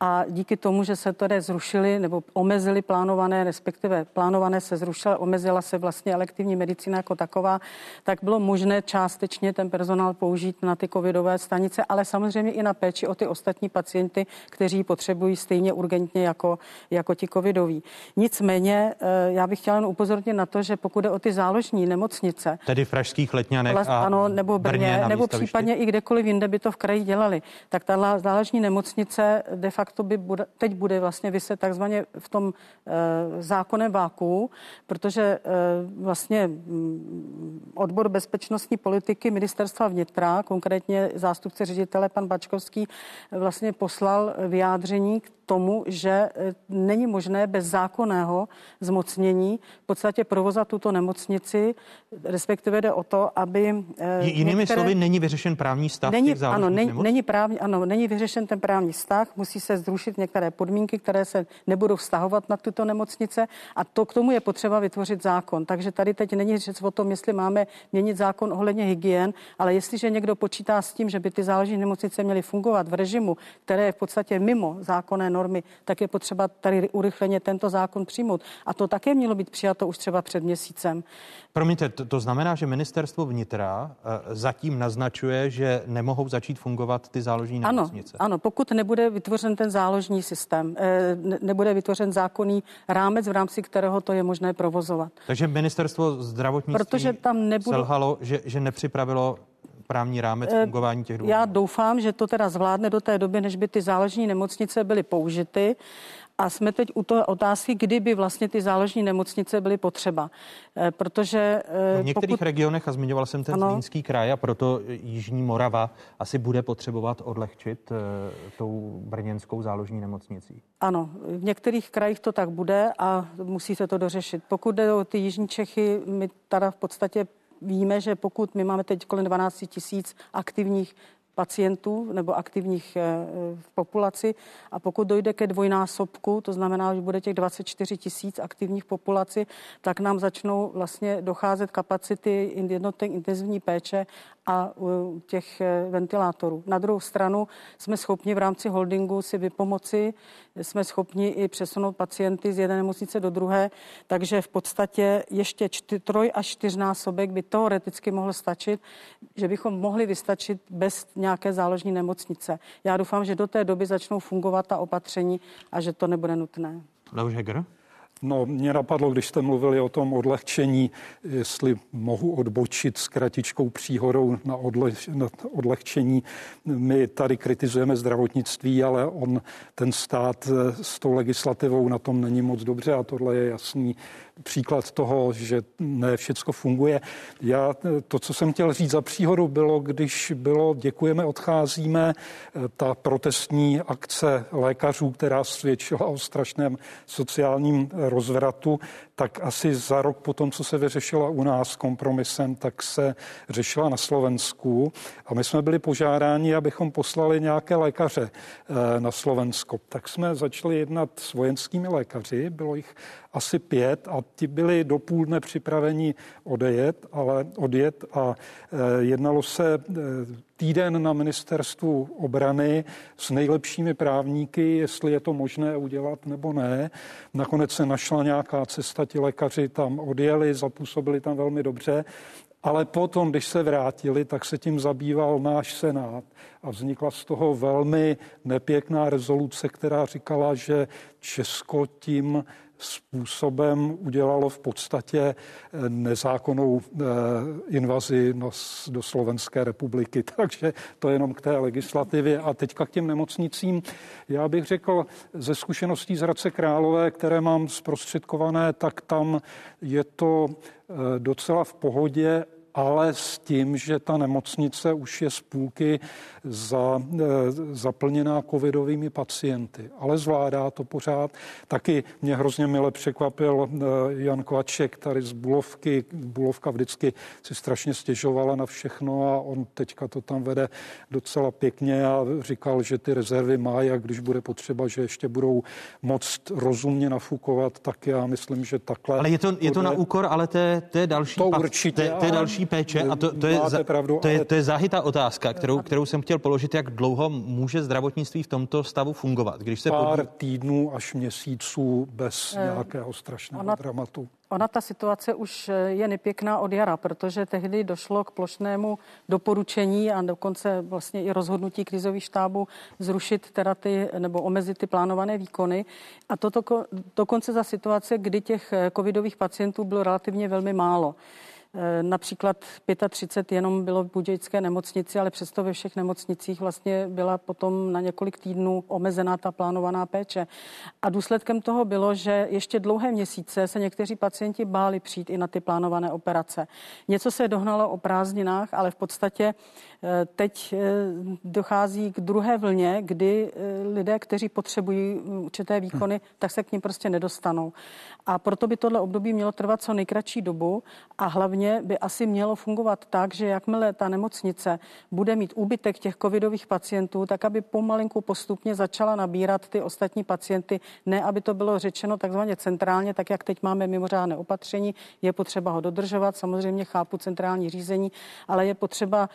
S7: a díky tomu, že se tady zrušili nebo omezili plánované, respektive plánované se zrušila, omezila se vlastně elektivní medicína jako taková, tak bylo možné částečně ten personál použít na ty covidové stanice, ale samozřejmě i na péči o ty ostatní pacienty, kteří potřebují stejně urgentně jako, jako ti covidoví. Nicméně eh, já bych chtěla jen upozornit na to, že pokud je o ty záložní nemocnice,
S1: tedy v pražských letňanech
S7: vlast, a ano, nebo Brně, Brně nebo případně i kdekoliv jinde by to v kraji dělali, tak ta záložní nemocnice de facto to by bude, teď bude vlastně vyset takzvaně v tom e, zákonném váku, protože e, vlastně mm, odbor bezpečnostní politiky ministerstva vnitra, konkrétně zástupce ředitele pan Bačkovský, vlastně poslal vyjádření tomu, že e, není možné bez zákonného zmocnění v podstatě provozat tuto nemocnici, respektive jde o to, aby...
S1: E, jinými některé... slovy, není vyřešen právní stav
S7: není, ano, není, není, právní, ano, není vyřešen ten právní vztah, musí se zrušit některé podmínky, které se nebudou vztahovat na tuto nemocnice a to k tomu je potřeba vytvořit zákon. Takže tady teď není řeč o tom, jestli máme měnit zákon ohledně hygien, ale jestliže někdo počítá s tím, že by ty záleží nemocnice měly fungovat v režimu, které je v podstatě mimo zákonné normy, tak je potřeba tady urychleně tento zákon přijmout. A to také mělo být přijato už třeba před měsícem.
S1: Promiňte, to, to znamená, že ministerstvo vnitra uh, zatím naznačuje, že nemohou začít fungovat ty záložní nemocnice.
S7: Ano, ano, pokud nebude vytvořen ten záložní systém, eh, ne, nebude vytvořen zákonný rámec, v rámci kterého to je možné provozovat.
S1: Takže ministerstvo zdravotnictví Protože tam nebudu... selhalo, že, že nepřipravilo právní rámec eh, fungování těch
S7: důvodů? Já doufám, že to teda zvládne do té doby, než by ty záložní nemocnice byly použity. A jsme teď u toho otázky, kdy by vlastně ty záložní nemocnice byly potřeba. Eh, protože...
S1: Eh, v některých pokud... regionech, a zmiňoval jsem ten ano. Zlínský kraj, a proto Jižní Morava asi bude potřebovat odlehčit tou brněnskou záložní nemocnicí.
S7: Ano, v některých krajích to tak bude a musí se to dořešit. Pokud jde o ty Jižní Čechy, my teda v podstatě víme, že pokud my máme teď kolem 12 tisíc aktivních pacientů nebo aktivních eh, v populaci a pokud dojde ke dvojnásobku, to znamená, že bude těch 24 tisíc aktivních populaci, tak nám začnou vlastně docházet kapacity jednotek intenzivní péče a těch eh, ventilátorů. Na druhou stranu jsme schopni v rámci holdingu si vypomoci, jsme schopni i přesunout pacienty z jedné nemocnice do druhé, takže v podstatě ještě čty, troj až čtyřnásobek by teoreticky mohl stačit, že bychom mohli vystačit bez nějaké záložní nemocnice. Já doufám, že do té doby začnou fungovat ta opatření a že to nebude nutné.
S1: Leoš Heger?
S19: No, mě napadlo, když jste mluvili o tom odlehčení, jestli mohu odbočit s kratičkou příhodou na, odle, na odlehčení. My tady kritizujeme zdravotnictví, ale on, ten stát s tou legislativou na tom není moc dobře a tohle je jasný příklad toho, že ne všecko funguje. Já to, co jsem chtěl říct za příhodu, bylo, když bylo děkujeme, odcházíme, ta protestní akce lékařů, která svědčila o strašném sociálním rozvratu, tak asi za rok po tom, co se vyřešila u nás kompromisem, tak se řešila na Slovensku a my jsme byli požádáni, abychom poslali nějaké lékaře eh, na Slovensko. Tak jsme začali jednat s vojenskými lékaři, bylo jich asi pět a ti byli do půl dne připraveni odejet, ale odjet a eh, jednalo se eh, týden na ministerstvu obrany s nejlepšími právníky, jestli je to možné udělat nebo ne. Nakonec se našla nějaká cesta, ti lékaři tam odjeli, zapůsobili tam velmi dobře. Ale potom, když se vrátili, tak se tím zabýval náš senát a vznikla z toho velmi nepěkná rezoluce, která říkala, že Česko tím způsobem udělalo v podstatě eh, nezákonnou eh, invazi do Slovenské republiky. [laughs] Takže to jenom k té legislativě. A teďka k těm nemocnicím. Já bych řekl ze zkušeností z Hradce Králové, které mám zprostředkované, tak tam je to docela v pohodě ale s tím, že ta nemocnice už je z půlky za, e, zaplněná covidovými pacienty, ale zvládá to pořád. Taky mě hrozně mile překvapil e, Jan Kvaček tady z Bulovky. Bulovka vždycky si strašně stěžovala na všechno a on teďka to tam vede docela pěkně a říkal, že ty rezervy má a když bude potřeba, že ještě budou moc rozumně nafukovat, tak já myslím, že takhle.
S1: Ale je to, je to na úkor, ale té, té další,
S19: to určitě,
S1: té, té další péče a to, to, je, pravdu, to, je, to je záhytá otázka, kterou, kterou jsem chtěl položit, jak dlouho může zdravotnictví v tomto stavu fungovat.
S19: Když se Pár podí... týdnů až měsíců bez eh, nějakého strašného ona, dramatu.
S7: Ona ta situace už eh, je nepěkná od jara, protože tehdy došlo k plošnému doporučení a dokonce vlastně i rozhodnutí krizových štábů zrušit teda ty nebo omezit ty plánované výkony. A toto dokonce za situace, kdy těch eh, covidových pacientů bylo relativně velmi málo. Eh, například 35 jenom bylo v Budějické nemocnici, ale přesto ve všech nemocnicích vlastně byla potom na několik týdnů omezená ta plánovaná péče. A důsledkem toho bylo, že ještě dlouhé měsíce se někteří pacienti báli přijít i na ty plánované operace. Něco se dohnalo o prázdninách, ale v podstatě eh, teď eh, dochází k druhé vlně, kdy lidé, kteří potřebují určité výkony, tak se k ním prostě nedostanou. A proto by tohle období mělo trvat co nejkratší dobu a hlavně by asi mělo fungovat tak, že jakmile ta nemocnice bude mít úbytek těch covidových pacientů, tak aby pomalinku postupně začala nabírat ty ostatní pacienty, ne aby to bylo řečeno takzvaně centrálně, tak jak teď máme mimořádné opatření, je potřeba ho dodržovat, samozřejmě chápu centrální řízení, ale je potřeba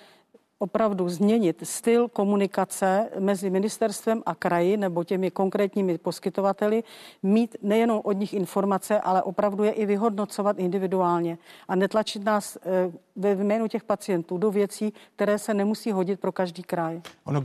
S7: opravdu změnit styl komunikace mezi ministerstvem a kraji nebo těmi konkrétními poskytovateli, mít nejenom od nich informace, ale opravdu je i vyhodnocovat individuálně a netlačit nás eh, ve jménu těch pacientů do věcí, které se nemusí hodit pro každý kraj.
S1: Ono,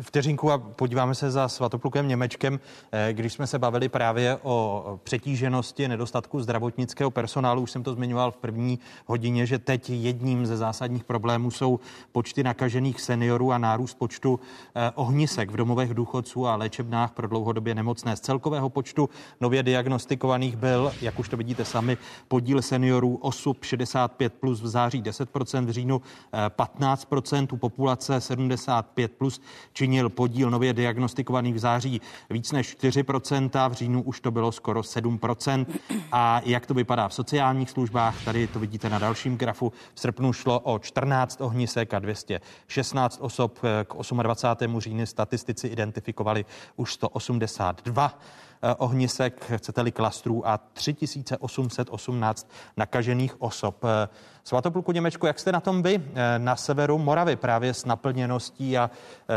S1: vteřinku a podíváme se za Svatoplukem Němečkem, eh, když jsme se bavili právě o přetíženosti, nedostatku zdravotnického personálu, už jsem to zmiňoval v první hodině, že teď jedním ze zásadních problémů jsou počty nakažených seniorů a nárůst počtu eh, ohnisek v domovech důchodců a léčebnách pro dlouhodobě nemocné. Z celkového počtu nově diagnostikovaných byl, jak už to vidíte sami, podíl seniorů osub 65 plus v září 10%, v říjnu 15%, eh, u populace 75 plus činil podíl nově diagnostikovaných v září víc než 4%, v říjnu už to bylo skoro 7%. A jak to vypadá v sociálních službách, tady to vidíte na dalším grafu, v srpnu šlo o 14 ohnisek a 216 osob eh, k 28. říjnu statistici identifikovali už 182 eh, ohnisek, chcete-li klastrů a 3818 nakažených osob. Eh, Svatopluku Němečku, jak jste na tom vy na severu Moravy právě s naplněností a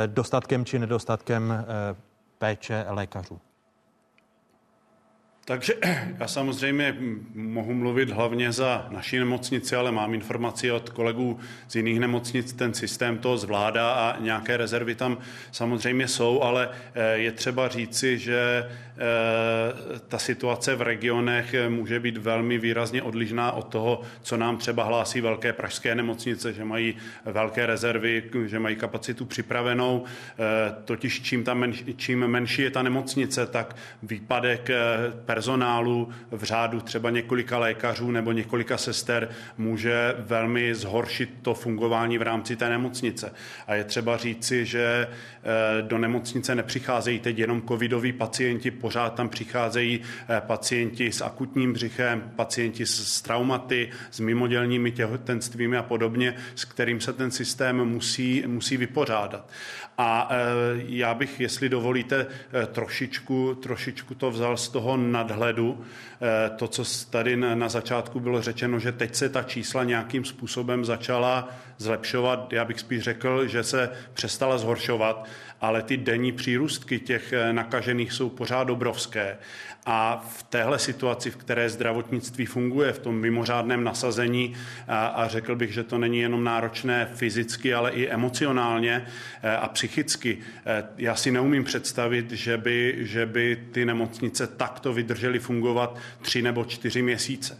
S1: dostatkem či nedostatkem péče lékařů?
S17: Takže já samozřejmě mohu mluvit hlavně za naši nemocnici, ale mám informaci od kolegů z jiných nemocnic, ten systém to zvládá a nějaké rezervy tam samozřejmě jsou, ale eh, je třeba říci, že eh, ta situace v regionech může být velmi výrazně odlišná od toho, co nám třeba hlásí velké pražské nemocnice, že mají velké rezervy, že mají kapacitu připravenou. Eh, totiž čím, ta menší, čím menší je ta nemocnice, tak výpadek per personálu v řádu třeba několika lékařů nebo několika sester může velmi zhoršit to fungování v rámci té nemocnice. A je třeba říci, že eh, do nemocnice nepřicházejí teď jenom covidoví pacienti, pořád tam přicházejí eh, pacienti s akutním břichem, pacienti s traumaty, s mimodělními těhotenstvími a podobně, s kterým se ten systém musí, musí vypořádat. A eh, já bych, jestli dovolíte, trošičku, trošičku to vzal z toho nad nadhledu. Eh, to, co tady na začátku bylo řečeno, že teď se ta čísla nějakým způsobem začala zlepšovat, já bych spíš řekl, že se přestala zhoršovat ale ty denní přírůstky těch eh, nakažených jsou pořád obrovské. A v téhle situaci, v které zdravotnictví funguje, v tom mimořádném nasazení, a, řekl bych, že to není jenom náročné fyzicky, ale i emocionálně eh, a psychicky, eh, já si neumím představit, že by, že by ty nemocnice takto vydržely fungovat tři nebo čtyři měsíce.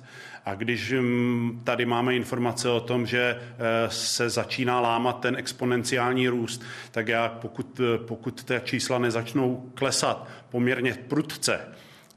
S17: A když mm, tady máme informace o tom, že eh, se začíná lámat ten exponenciální růst, tak já pokud, pokud ty čísla nezačnou klesat poměrně prudce,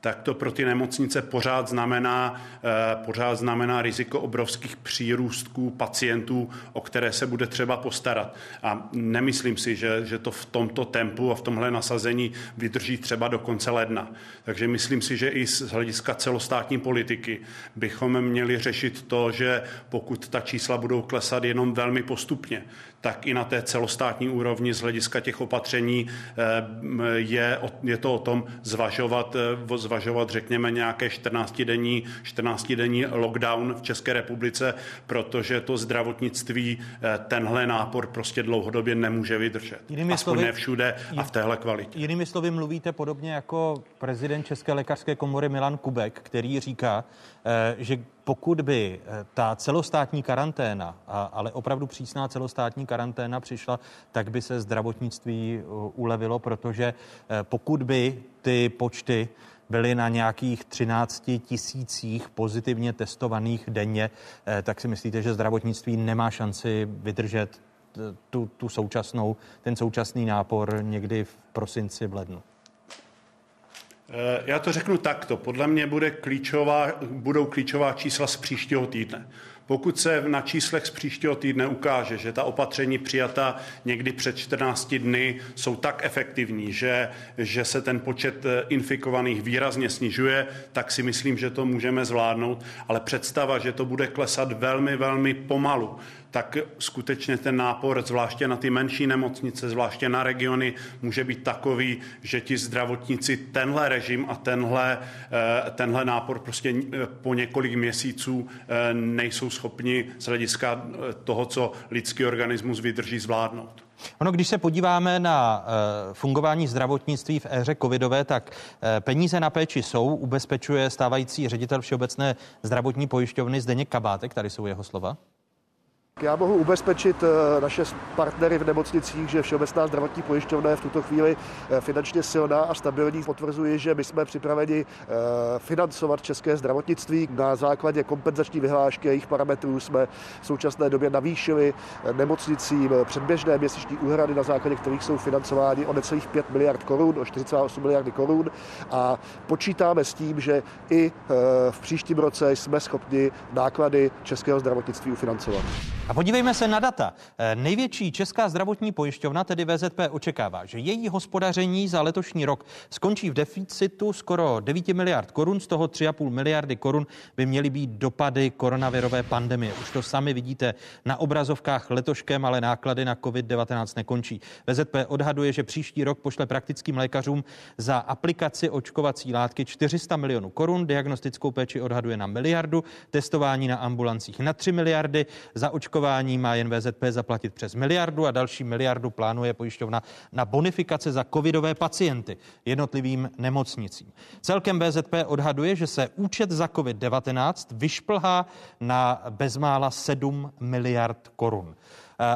S17: tak to pro ty nemocnice pořád znamená, eh, pořád znamená riziko obrovských přírůstků pacientů, o které se bude třeba postarat. A nemyslím si, že, že to v tomto tempu a v tomhle nasazení vydrží třeba do konce ledna. Takže myslím si, že i z hlediska celostátní politiky bychom měli řešit to, že pokud ta čísla budou klesat jenom velmi postupně, tak i na té celostátní úrovni z hlediska těch opatření eh, je, je to o tom zvažovat, eh, zvažovat řekněme nějaké 14-denní, 14-denní lockdown v České republice, protože to zdravotnictví eh, tenhle nápor prostě dlouhodobě nemůže vydržet. Jinými Aspoň slovy, ne všude a v téhle kvalitě.
S1: Jinými slovy mluvíte podobně jako prezident České lékařské komory Milan Kubek, který říká, že pokud by eh, ta celostátní karanténa, ale opravdu přísná celostátní karanténa přišla, tak by se zdravotnictví eh, ulevilo, protože eh, pokud by ty počty byly na nějakých 13 tisících pozitivně testovaných denně, tak si myslíte, že zdravotnictví nemá šanci vydržet tu, tu současnou, ten současný nápor někdy v prosinci, v lednu?
S17: Eh, já to řeknu takto. Podle mě bude klíčová, budou klíčová čísla z příštího týdne. Pokud se na číslech z příštího týdne ukáže, že ta opatření přijata někdy před 14 dny jsou tak efektivní, že, že se ten počet eh, infikovaných výrazně snižuje, tak si myslím, že to můžeme zvládnout. Ale představa, že to bude klesat velmi, velmi pomalu, tak skutečně ten nápor, zvláště na ty menší nemocnice, zvláště na regiony, může být takový, že ti zdravotníci tenhle režim a tenhle, eh, tenhle nápor prostě eh, po několik měsíců eh, nejsou schopni z hlediska toho, co lidský organismus vydrží zvládnout.
S1: Ono, když se podíváme na fungování zdravotnictví v éře covidové, tak peníze na péči jsou, ubezpečuje stávající ředitel Všeobecné zdravotní pojišťovny Zdeněk Kabátek, tady jsou jeho slova.
S23: Já mohu ubezpečit eh, naše partnery v nemocnicích, že Všeobecná zdravotní pojišťovna je v tuto chvíli eh, finančně silná a stabilní. Potvrzuji, že my jsme připraveni eh, financovat české zdravotnictví. Na základě kompenzační vyhlášky a jejich parametrů jsme v současné době navýšili nemocnicím předběžné měsíční úhrady, na základě kterých jsou financovány o necelých 5 miliard korun, o 48 miliardy korun a počítáme s tím, že i v příštím roce jsme schopni náklady českého zdravotnictví ufinancovat.
S1: A podívejme se na data. Eh, největší česká zdravotní pojišťovna, tedy VZP, očekává, že její hospodaření za letošní rok skončí v deficitu skoro 9 miliard korun, z toho 3,5 miliardy korun by měly být dopady koronavirové pandemie. Už to sami vidíte na obrazovkách letoškem, ale náklady na COVID-19 nekončí. VZP odhaduje, že příští rok pošle praktickým lékařům za aplikaci očkovací látky 400 milionů korun, diagnostickou péči odhaduje na miliardu, testování na ambulancích na 3 miliardy, za očkování očkování má jen VZP zaplatit přes miliardu a další miliardu plánuje pojišťovna na bonifikace za covidové pacienty jednotlivým nemocnicím. Celkem VZP odhaduje, že se účet za COVID-19 vyšplhá na bezmála 7 miliard korun.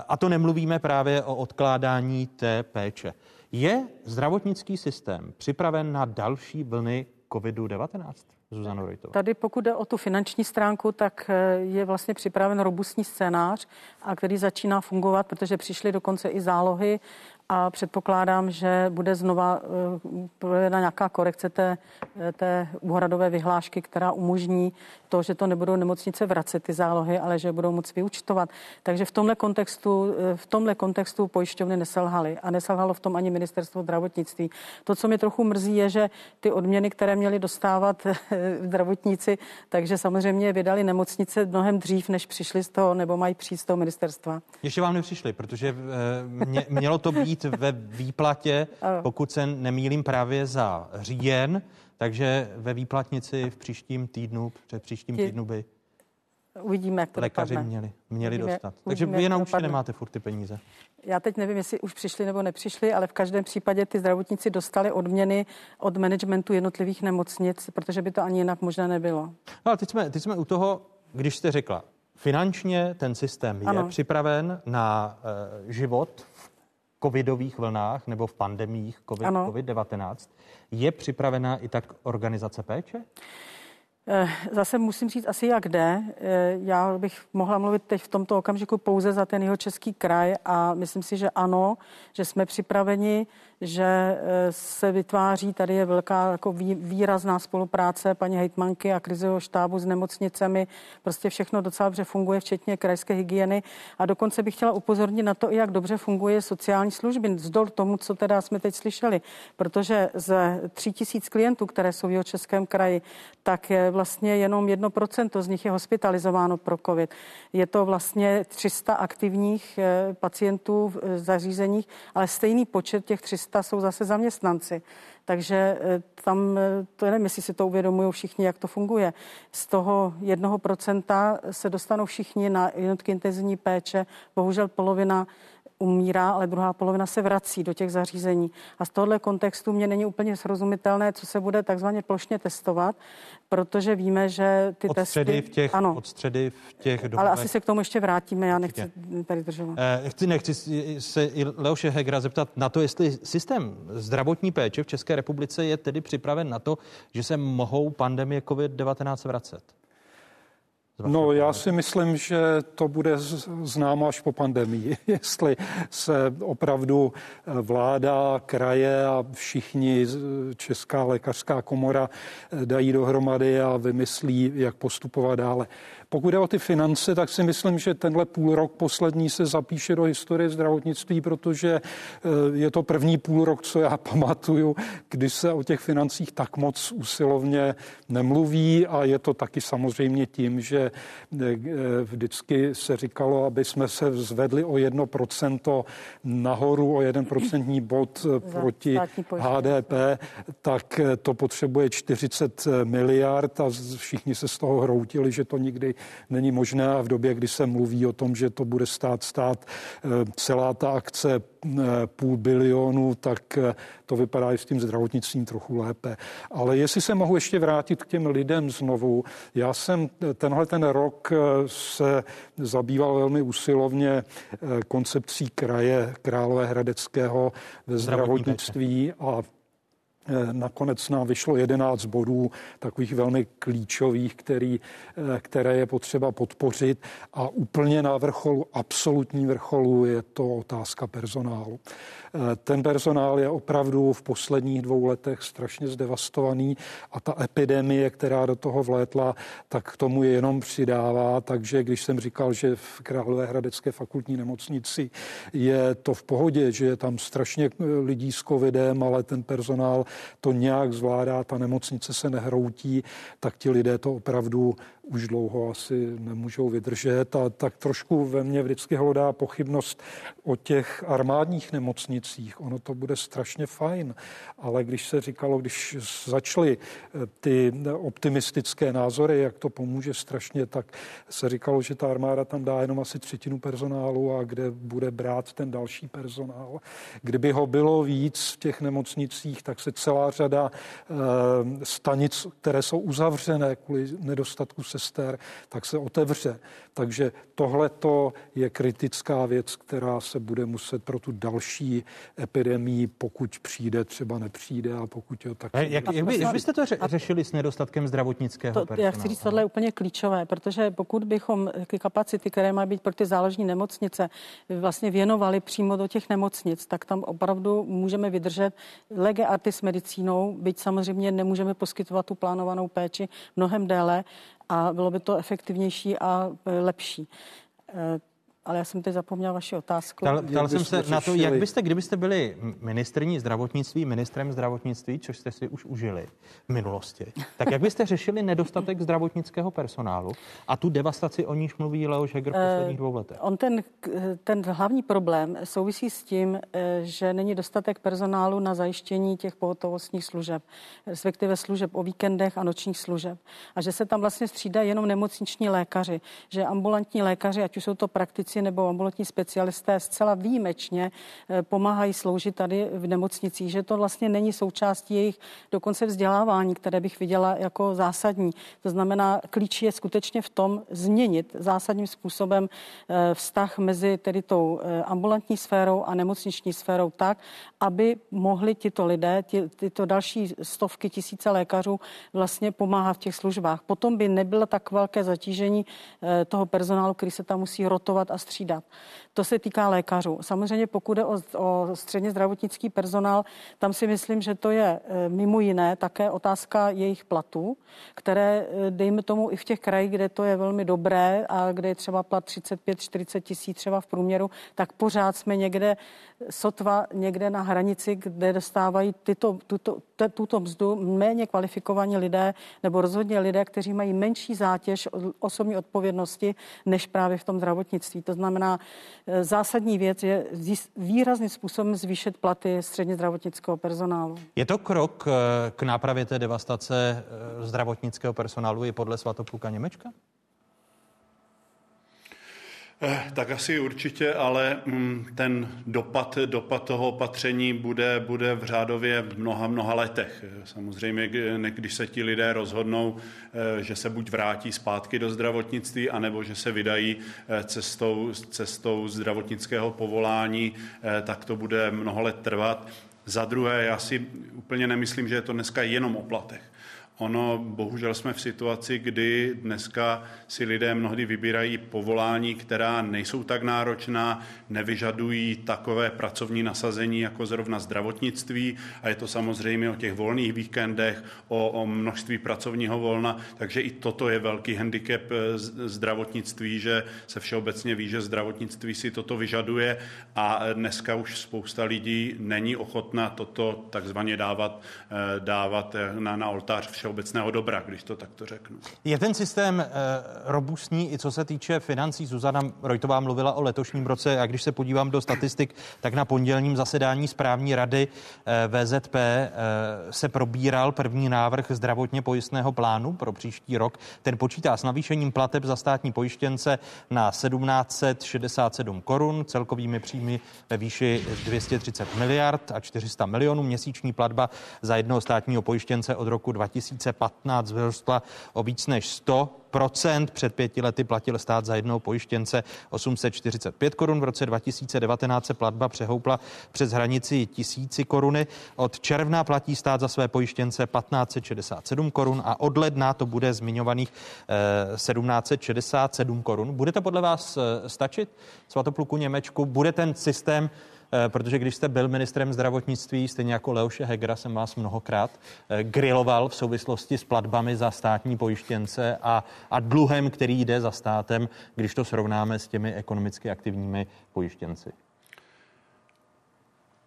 S1: A to nemluvíme právě o odkládání té péče. Je zdravotnický systém připraven na další vlny COVID-19? Zuzano Rojtová.
S7: Tady pokud jde o tu finanční stránku, tak eh, je vlastně připraven robustní scénář, a který začíná fungovat, protože přišly dokonce i zálohy a předpokládám, že bude znova eh, provedena nějaká korekce té, eh, té úhradové vyhlášky, která umožní to, že to nebudou nemocnice vracet ty zálohy, ale že budou moc vyučtovat. Takže v tomhle kontextu, eh, v tomhle kontextu pojišťovny neselhaly a neselhalo v tom ani ministerstvo zdravotnictví. To, co mě trochu mrzí, je, že ty odměny, které měli dostávat zdravotníci, takže samozřejmě vydali nemocnice mnohem dřív, než přišli z toho, nebo mají přijít z toho ministerstva.
S1: Ještě vám nepřišli, protože mě, mělo to být ve výplatě, pokud se nemýlím právě za říjen, takže ve výplatnici v příštím týdnu, před příštím týdnu by
S7: Uvidíme, jak to
S1: lékaři
S7: dopadne.
S1: měli, měli Uvidíme, dostat. Takže vy na účtě nemáte furt ty peníze.
S7: Já teď nevím, jestli už přišli nebo nepřišli, ale v každém případě ty zdravotníci dostali odměny od managementu jednotlivých nemocnic, protože by to ani jinak možná nebylo.
S1: No a teď jsme, teď jsme u toho, když jste řekla, finančně ten systém je ano. připraven na uh, život covidových vlnách nebo v pandemích COVID, COVID-19. Je připravená i tak organizace péče?
S7: Eh, zase musím říct asi jak jde. Eh, já bych mohla mluvit teď v tomto okamžiku pouze za ten jeho český kraj a myslím si, že ano, že jsme připraveni že eh, se vytváří, tady je velká jako výrazná spolupráce paní hejtmanky a krizového štábu s nemocnicemi, prostě všechno docela dobře funguje, včetně krajské hygieny. A dokonce bych chtěla upozornit na to, jak dobře funguje sociální služby, vzdor tomu, co teda jsme teď slyšeli, protože ze tří tisíc klientů, které jsou v jeho českém kraji, tak je vlastně jenom jedno procento z nich je hospitalizováno pro COVID. Je to vlastně 300 aktivních eh, pacientů v zařízeních, ale stejný počet těch 300 300 jsou zase zaměstnanci. Takže eh, tam, eh, to nevím, jestli si to uvědomují všichni, jak to funguje. Z toho jednoho procenta se dostanou všichni na jednotky intenzivní péče. Bohužel polovina umírá, ale druhá polovina se vrací do těch zařízení. A z tohohle kontextu mě není úplně srozumitelné, co se bude takzvaně plošně testovat, protože víme, že ty
S1: odstředy
S7: testy...
S1: V těch, ano, odstředy v těch domovech.
S7: Ale asi se k tomu ještě vrátíme, já nechci tady držovat.
S1: Eh, chci, nechci se i Leoše Hegra zeptat na to, jestli systém zdravotní péče v České republice je tedy připraven na to, že se mohou pandemie COVID-19 vracet.
S19: No, já si myslím, že to bude známo až po pandemii. [laughs] Jestli se opravdu eh, vláda, kraje a všichni, Česká lékařská komora eh, dají dohromady a vymyslí, jak postupovat dále. Pokud jde o ty finance, tak si myslím, že tenhle půl rok poslední se zapíše do historie zdravotnictví, protože eh, je to první půl rok, co já [laughs] pamatuju, kdy se o těch financích tak moc usilovně nemluví. A je to taky samozřejmě tím, že eh, vždycky se říkalo, aby jsme se zvedli o 1% nahoru, o 1% bod eh, [laughs] proti HDP, tak to potřebuje 40 miliard a všichni se z toho hroutili, že to nikdy není možné a v době, kdy se mluví o tom, že to bude stát stát eh, celá ta akce eh, půl bilionu, tak eh, to vypadá i s tím zdravotnictvím trochu lépe. Ale jestli se mohu ještě vrátit k těm lidem znovu, já jsem tenhle ten rok se zabýval velmi usilovně koncepcí kraje Královéhradeckého ve zdravotnictví a nakonec nám vyšlo 11 bodů, takových velmi klíčových, který, eh, které je potřeba podpořit. A úplně na vrcholu, absolutní vrcholu, je to otázka personálu. Eh, ten personál je opravdu v posledních dvou letech strašně zdevastovaný a ta epidemie, která do toho vlétla, tak k tomu je jenom přidává. Takže když jsem říkal, že v Královéhradecké fakultní nemocnici je to v pohodě, že je tam strašně lidí s covidem, ale ten personál to nějak zvládá, ta nemocnice se nehroutí, tak ti lidé to opravdu už dlouho asi nemůžou vydržet a tak trošku ve mně vždycky hlodá pochybnost o těch armádních nemocnicích. Ono to bude strašně fajn, ale když se říkalo, když začaly eh, ty optimistické názory, jak to pomůže strašně, tak se říkalo, že ta armáda tam dá jenom asi třetinu personálu a kde bude brát ten další personál. Kdyby ho bylo víc v těch nemocnicích, tak se celá řada eh, stanic, které jsou uzavřené kvůli nedostatku sester, tak se otevře. Takže tohle je kritická věc, která se bude muset pro tu další epidemii, pokud přijde, třeba nepřijde a pokud jo, tak...
S1: Jak, jak, by, jak byste to řešili s nedostatkem zdravotnického to, personálu?
S7: Já chci říct, tohle je úplně klíčové, protože pokud bychom ty kapacity, které mají být pro ty záložní nemocnice, vlastně věnovali přímo do těch nemocnic, tak tam opravdu můžeme vydržet lege artis medicínou, byť samozřejmě nemůžeme poskytovat tu plánovanou péči mnohem déle, a bylo by to efektivnější a lepší. Ale já jsem teď zapomněl vaši otázku.
S1: Ptal, ptal jsem se na to, jak byste, kdybyste byli ministrní zdravotnictví, ministrem zdravotnictví, což jste si už užili v minulosti, tak jak byste řešili nedostatek zdravotnického personálu a tu devastaci, o níž mluví Leo Heger v posledních dvou letech?
S7: On ten, ten hlavní problém souvisí s tím, e, že není dostatek personálu na zajištění těch pohotovostních služeb, respektive služeb o víkendech a nočních služeb. A že se tam vlastně střídají jenom nemocniční lékaři, že ambulantní lékaři, ať už jsou to praktici, zdravotníci nebo ambulantní specialisté zcela výjimečně eh, pomáhají sloužit tady v nemocnicích, že to vlastně není součástí jejich dokonce vzdělávání, které bych viděla jako zásadní. To znamená, klíč je skutečně v tom změnit zásadním způsobem eh, vztah mezi tedy tou ambulantní sférou a nemocniční sférou tak, aby mohli tito lidé, ty, tyto další stovky tisíce lékařů vlastně pomáhat v těch službách. Potom by nebylo tak velké zatížení eh, toho personálu, který se tam musí rotovat a střídat. To se týká lékařů. Samozřejmě pokud je o, o středně zdravotnický personál, tam si myslím, že to je eh, mimo jiné také otázka jejich platů, které, eh, dejme tomu, i v těch krajích, kde to je velmi dobré a kde je třeba plat 35-40 tisíc třeba v průměru, tak pořád jsme někde sotva někde na hranici, kde dostávají tyto, tuto, tuto mzdu méně kvalifikovaní lidé nebo rozhodně lidé, kteří mají menší zátěž osobní odpovědnosti než právě v tom zdravotnictví. To znamená, e, zásadní věc je výrazným způsobem zvýšit platy středně zdravotnického personálu.
S1: Je to krok e, k nápravě té devastace e, zdravotnického personálu i podle Svatopluka Němečka?
S17: Eh, tak asi určitě, ale mm, ten dopad, dopad toho opatření bude, bude v řádově mnoha, mnoha letech. Samozřejmě, když se ti lidé rozhodnou, eh, že se buď vrátí zpátky do zdravotnictví, anebo že se vydají eh, cestou, cestou zdravotnického povolání, tak to bude mnoho let trvat. Za druhé, já si úplně nemyslím, že je to dneska jenom o platech. Ono, bohužel jsme v situaci, kdy dneska si lidé mnohdy vybírají povolání, která nejsou tak náročná, nevyžadují takové pracovní nasazení jako zrovna zdravotnictví. A je to samozřejmě o těch volných víkendech, o, o množství pracovního volna, takže i toto je velký handicap eh, zdravotnictví, že se všeobecně ví, že zdravotnictví si toto vyžaduje. A dneska už spousta lidí není ochotna toto takzvaně dávat, eh, dávat eh, na, na oltář všeobecného dobra, když to takto řeknu.
S1: Je ten systém eh, robustní i co se týče financí? Zuzana Rojtová mluvila o letošním roce a když se podívám do statistik, tak na pondělním zasedání správní rady eh, VZP eh, se probíral první návrh zdravotně pojistného plánu pro příští rok. Ten počítá s navýšením plateb za státní pojištěnce na 1767 korun, celkovými příjmy ve výši 230 miliard a 400 milionů. Měsíční platba za jednoho státního pojištěnce od roku 2000 2015 vyrostla o víc než 100% Před pěti lety platil stát za jednou pojištěnce 845 korun. V roce 2019 se platba přehoupla přes hranici tisíci koruny. Od června platí stát za své pojištěnce 1567 korun a od ledna to bude zmiňovaných 1767 eh, korun. Bude to podle vás eh, stačit? Svatopluku Němečku, bude ten systém protože když jste byl ministrem zdravotnictví, stejně jako Leoše Hegera jsem vás mnohokrát eh, griloval v souvislosti s platbami za státní pojištěnce a, a dluhem, který jde za státem, když to srovnáme s těmi ekonomicky aktivními pojištěnci.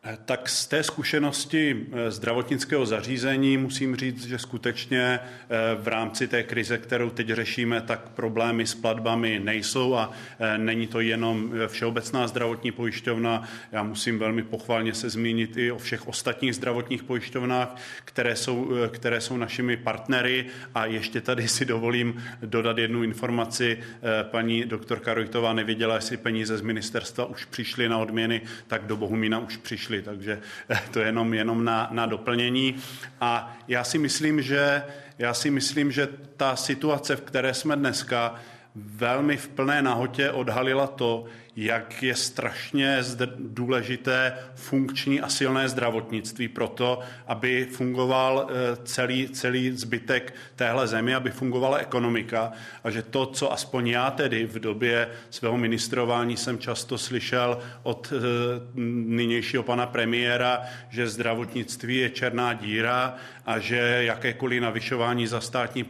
S17: Eh, tak z té zkušenosti eh, zdravotnického zařízení musím říct, že skutečně eh, v rámci té krize, kterou teď řešíme, tak problémy s platbami nejsou a není to jenom Všeobecná zdravotní pojišťovna. Já musím velmi pochválně se zmínit i o všech ostatních zdravotních pojišťovnách, které jsou, které jsou našimi partnery a ještě tady si dovolím dodat jednu informaci. Paní doktorka Rojtová nevěděla, jestli peníze z ministerstva už přišly na odměny, tak do Bohumína už přišly přišli, takže [laughs] to je jenom, jenom na, na doplnění. A já si myslím, že já si myslím, že ta situace, v které jsme dneska, velmi v plné nahotě odhalila to, jak je strašně důležité funkční a silné zdravotnictví pro to, aby fungoval eh, celý, celý zbytek téhle zemi, aby fungovala ekonomika a že to, co aspoň já tedy v době svého ministrování jsem často slyšel od eh, nynějšího pana premiéra, že zdravotnictví je černá díra a že jakékoliv navyšování za státní,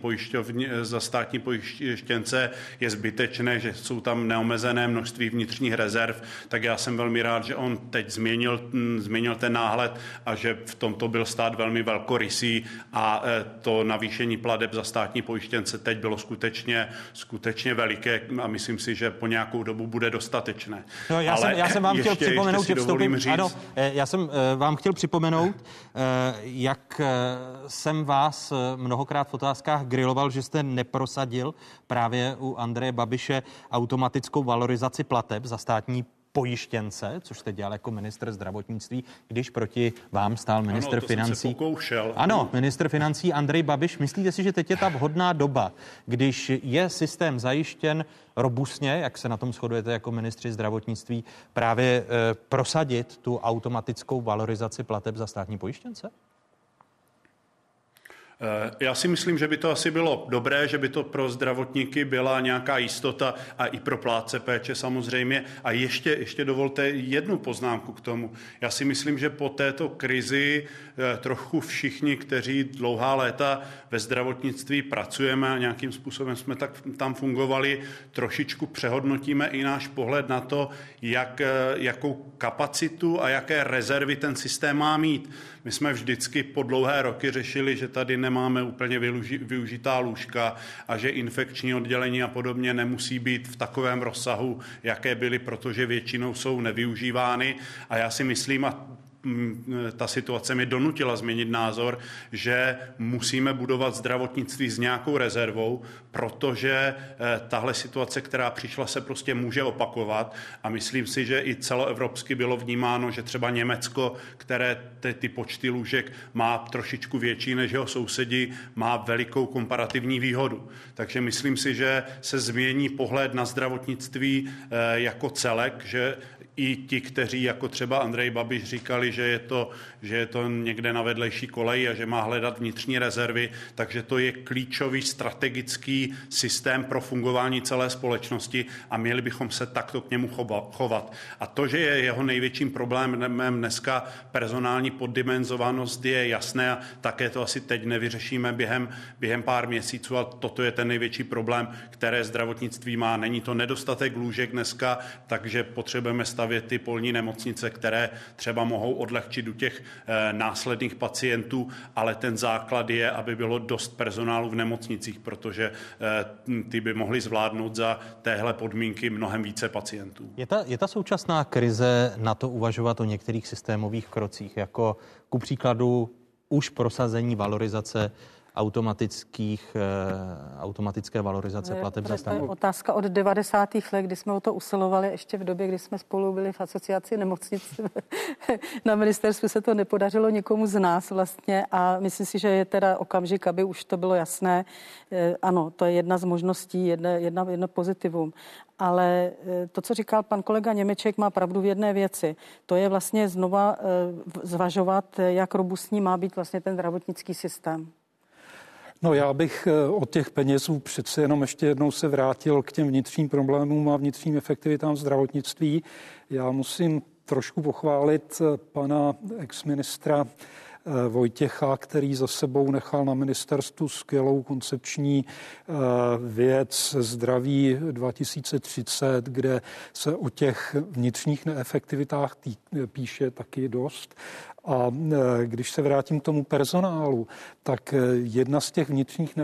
S17: za státní pojištěnce je zbytečné, že jsou tam neomezené množství vnitřních rezerv, tak já jsem velmi rád, že on teď změnil, mm, změnil ten náhled a že v tomto byl stát velmi velkorysý a e, to navýšení pladeb za státní pojištěnce teď bylo skutečně, skutečně veliké a myslím si, že po nějakou dobu bude dostatečné.
S1: No, já, Ale jsem, já jsem vám ještě, chtěl připomenout, že vstoupím, ano, e, já jsem e, vám chtěl připomenout, jak jsem vás mnohokrát v otázkách griloval, že jste neprosadil právě u Andreje Babiše automatickou valorizaci plateb za státní pojištěnce, což jste dělal jako minister zdravotnictví, když proti vám stál minister
S17: ano,
S1: financí. Ano, minister financí Andrej Babiš. Myslíte si, že teď je ta vhodná doba, když je systém zajištěn robustně, jak se na tom shodujete jako ministři zdravotnictví, právě e, prosadit tu automatickou valorizaci plateb za státní pojištěnce?
S17: Eh, já si myslím, že by to asi bylo dobré, že by to pro zdravotníky byla nějaká jistota a i pro pláce péče samozřejmě. A ještě, ještě dovolte jednu poznámku k tomu. Já si myslím, že po této krizi eh, trochu všichni, kteří dlouhá léta ve zdravotnictví pracujeme a nějakým způsobem jsme tak tam fungovali, trošičku přehodnotíme i náš pohled na to, jak, eh, jakou kapacitu a jaké rezervy ten systém má mít. My jsme vždycky po dlouhé roky řešili, že tady nemáme úplně využitá lůžka a že infekční oddělení a podobně nemusí být v takovém rozsahu, jaké byly, protože většinou jsou nevyužívány. A já si myslím, a ta situace mi donutila změnit názor, že musíme budovat zdravotnictví s nějakou rezervou, protože eh, tahle situace, která přišla, se prostě může opakovat a myslím si, že i celoevropsky bylo vnímáno, že třeba Německo, které ty, ty počty lůžek má trošičku větší než jeho sousedi, má velikou komparativní výhodu. Takže myslím si, že se změní pohled na zdravotnictví eh, jako celek, že i ti, kteří jako třeba Andrej Babiš říkali, že je to, že je to někde na vedlejší koleji a že má hledat vnitřní rezervy, takže to je klíčový strategický systém pro fungování celé společnosti a měli bychom se takto k němu chovat. A to, že je jeho největším problémem dneska personální poddimenzovanost, je jasné a také to asi teď nevyřešíme během, během pár měsíců, ale toto je ten největší problém, které zdravotnictví má. Není to nedostatek lůžek dneska, takže potřebujeme stavět stavět ty polní nemocnice, které třeba mohou odlehčit u těch eh, následných pacientů, ale ten základ je, aby bylo dost personálu v nemocnicích, protože eh, ty by mohly zvládnout za téhle podmínky mnohem více pacientů.
S1: Je ta, je ta současná krize na to uvažovat o některých systémových krocích, jako ku příkladu už prosazení valorizace automatických, eh, automatické valorizace plateb za
S7: stát. Otázka od 90. let, kdy jsme o to usilovali, ještě v době, kdy jsme spolu byli v asociaci nemocnic. [laughs] Na ministerstvu se to nepodařilo nikomu z nás vlastně a myslím si, že je teda okamžik, aby už to bylo jasné. Eh, ano, to je jedna z možností, jedna, jedna, jedno pozitivum. Ale eh, to, co říkal pan kolega Němeček, má pravdu v jedné věci. To je vlastně znova zvažovat, jak robustní má být vlastně ten zdravotnický systém.
S19: No já bych eh, od těch penězů přece jenom ještě jednou se vrátil k těm vnitřním problémům a vnitřním efektivitám zdravotnictví. Já musím trošku pochválit eh, pana exministra Vojtěcha, který za sebou nechal na ministerstvu skvělou koncepční eh, věc zdraví 2030, kde se o těch vnitřních neefektivitách tý, píše taky dost. A eh, když se vrátím k tomu personálu, tak jedna z těch vnitřních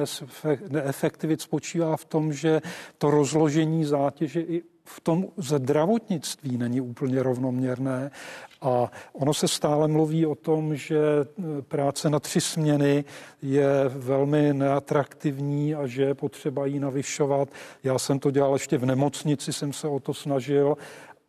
S19: neefektivit spočívá v tom, že to rozložení zátěže i v tom zdravotnictví není úplně rovnoměrné a ono se stále mluví o tom, že e, práce na tři směny je velmi neatraktivní a že je potřeba ji navyšovat. Já jsem to dělal ještě v nemocnici, jsem se o to snažil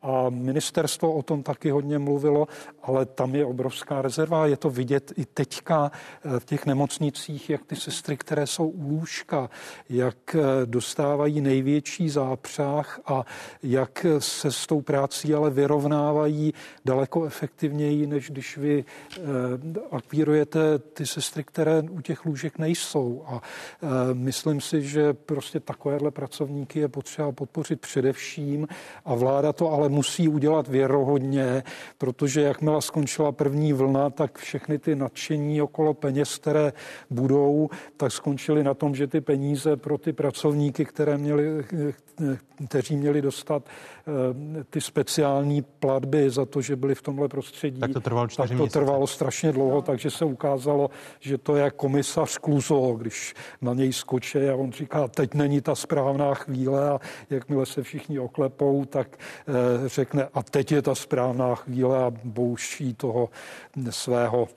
S19: a ministerstvo o tom taky hodně mluvilo, ale tam je obrovská rezerva. Je to vidět i teďka eh, v těch nemocnicích, jak ty sestry, které jsou u lůžka, jak eh, dostávají největší zápřah a jak se s tou prací ale vyrovnávají daleko efektivněji, než když vy eh, akvírujete ty sestry, které u těch lůžek nejsou. A myslím si, že prostě takovéhle pracovníky je potřeba podpořit především a vláda to ale musí udělat věrohodně, protože jakmile skončila první vlna, tak všechny ty nadšení okolo peněz, které budou, tak skončily na tom, že ty peníze pro ty pracovníky, které měli, kteří měli dostat eh, ty speciální platby za to, že byli v tomhle prostředí,
S1: tak to trvalo,
S19: tak to trvalo strašně dlouho, takže se ukázalo, že to je komisař Kluzo, když na něj skočí a on říká, teď není ta správná chvíle a jakmile se všichni oklepou, tak eh, řekne, a teď je ta správná chvíle a bouší toho svého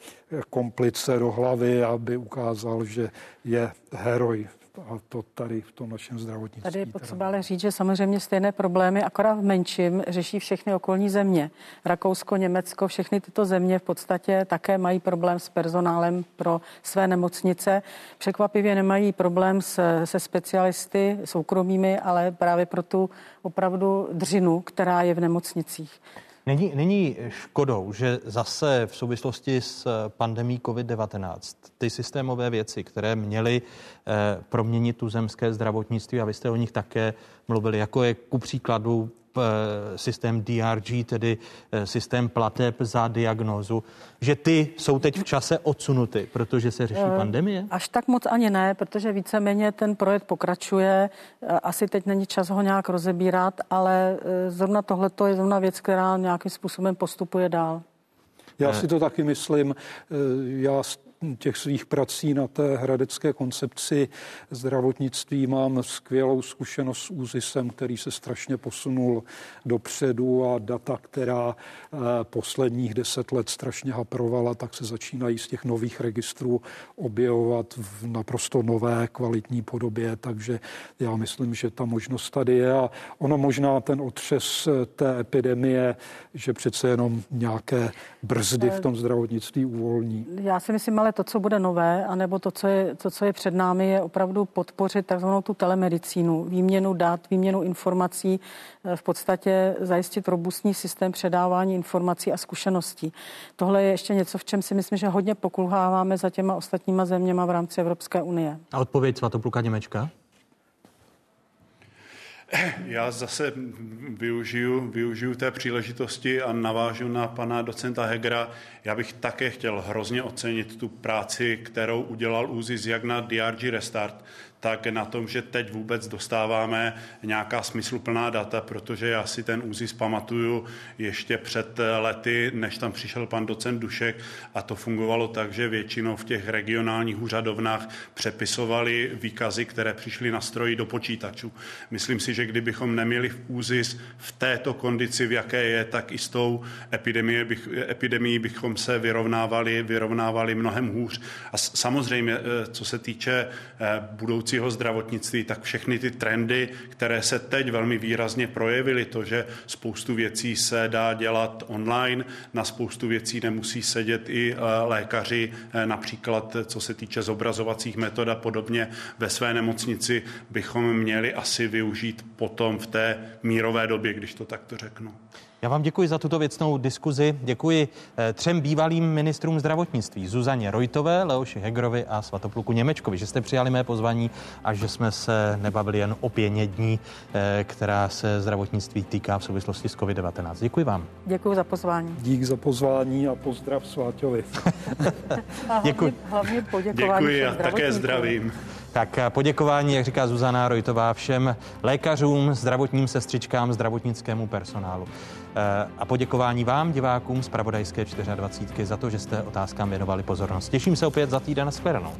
S19: komplice do hlavy, aby ukázal, že je heroj a to tady v tom našem zdravotnictví.
S7: Tady je potřeba ale říct, že samozřejmě stejné problémy, akorát v menším, řeší všechny okolní země. Rakousko, Německo, všechny tyto země v podstatě také mají problém s personálem pro své nemocnice. Překvapivě nemají problém se, se specialisty soukromými, ale právě pro tu opravdu dřinu, která je v nemocnicích.
S1: Není, není škodou, že zase v souvislosti s pandemí COVID-19 ty systémové věci, které měly eh, proměnit tu zemské zdravotnictví, a vy jste o nich také mluvili, jako je ku příkladu Eh, systém DRG, tedy eh, systém plateb za diagnózu, že ty jsou teď v čase odsunuty, protože se řeší eh, pandemie?
S7: Až tak moc ani ne, protože víceméně ten projekt pokračuje. Asi teď není čas ho nějak rozebírat, ale zrovna tohle je zrovna věc, která nějakým způsobem postupuje dál.
S19: Já si to taky myslím. Já těch svých prací na té hradecké koncepci zdravotnictví mám skvělou zkušenost s úzisem, který se strašně posunul dopředu a data, která eh, posledních deset let strašně haprovala, tak se začínají z těch nových registrů objevovat v naprosto nové kvalitní podobě, takže já myslím, že ta možnost tady je a ono možná ten otřes té epidemie, že přece jenom nějaké brzdy v tom zdravotnictví uvolní.
S7: Já si myslím, ale ale to, co bude nové, anebo to, co je, to, co je před námi, je opravdu podpořit takzvanou tu telemedicínu, výměnu dat, výměnu informací, eh, v podstatě zajistit robustní systém předávání informací a zkušeností. Tohle je ještě něco, v čem si myslím, že hodně pokulháváme za těma ostatníma zeměma v rámci Evropské unie.
S1: A odpověď Svatopluka Němečka?
S17: Já zase využiju, využiju té příležitosti a navážu na pana docenta Hegera. Já bych také chtěl hrozně ocenit tu práci, kterou udělal ÚZIS jak na DRG Restart, tak na tom, že teď vůbec dostáváme nějaká smysluplná data, protože já si ten úzis pamatuju ještě před lety, než tam přišel pan docent Dušek a to fungovalo tak, že většinou v těch regionálních úřadovnách přepisovali výkazy, které přišly na stroji do počítačů. Myslím si, že kdybychom neměli v úzis v této kondici, v jaké je, tak i s tou epidemii, bych, epidemií bychom se vyrovnávali, vyrovnávali mnohem hůř. A samozřejmě, eh, co se týče eh, budoucí budoucího zdravotnictví, tak všechny ty trendy, které se teď velmi výrazně projevily, to, že spoustu věcí se dá dělat online, na spoustu věcí nemusí sedět i eh, lékaři, eh, například co se týče zobrazovacích metod a podobně ve své nemocnici, bychom měli asi využít potom v té mírové době, když to takto řeknu.
S1: Já vám děkuji za tuto věcnou diskuzi. Děkuji eh, třem bývalým ministrům zdravotnictví, Zuzaně Rojtové, Leoši Hegrovi a Svatopluku Němečkovi, že jste přijali mé pozvání a že jsme se nebavili jen o pěně dní, eh, která se zdravotnictví týká v souvislosti s COVID-19. Děkuji vám.
S7: Děkuji za pozvání.
S19: Dík za pozvání a pozdrav Sváťovi. [laughs]
S7: Děkuji. Hlavně poděkování
S17: Děkuji a také zdravím.
S1: Tak poděkování, jak říká Zuzana Rojtová, všem lékařům, zdravotním sestřičkám, zdravotnickému personálu. Eh, a poděkování vám, divákům z Pravodajské 24, za to, že jste otázkám věnovali pozornost. Těším se opět za týden. Shledanou.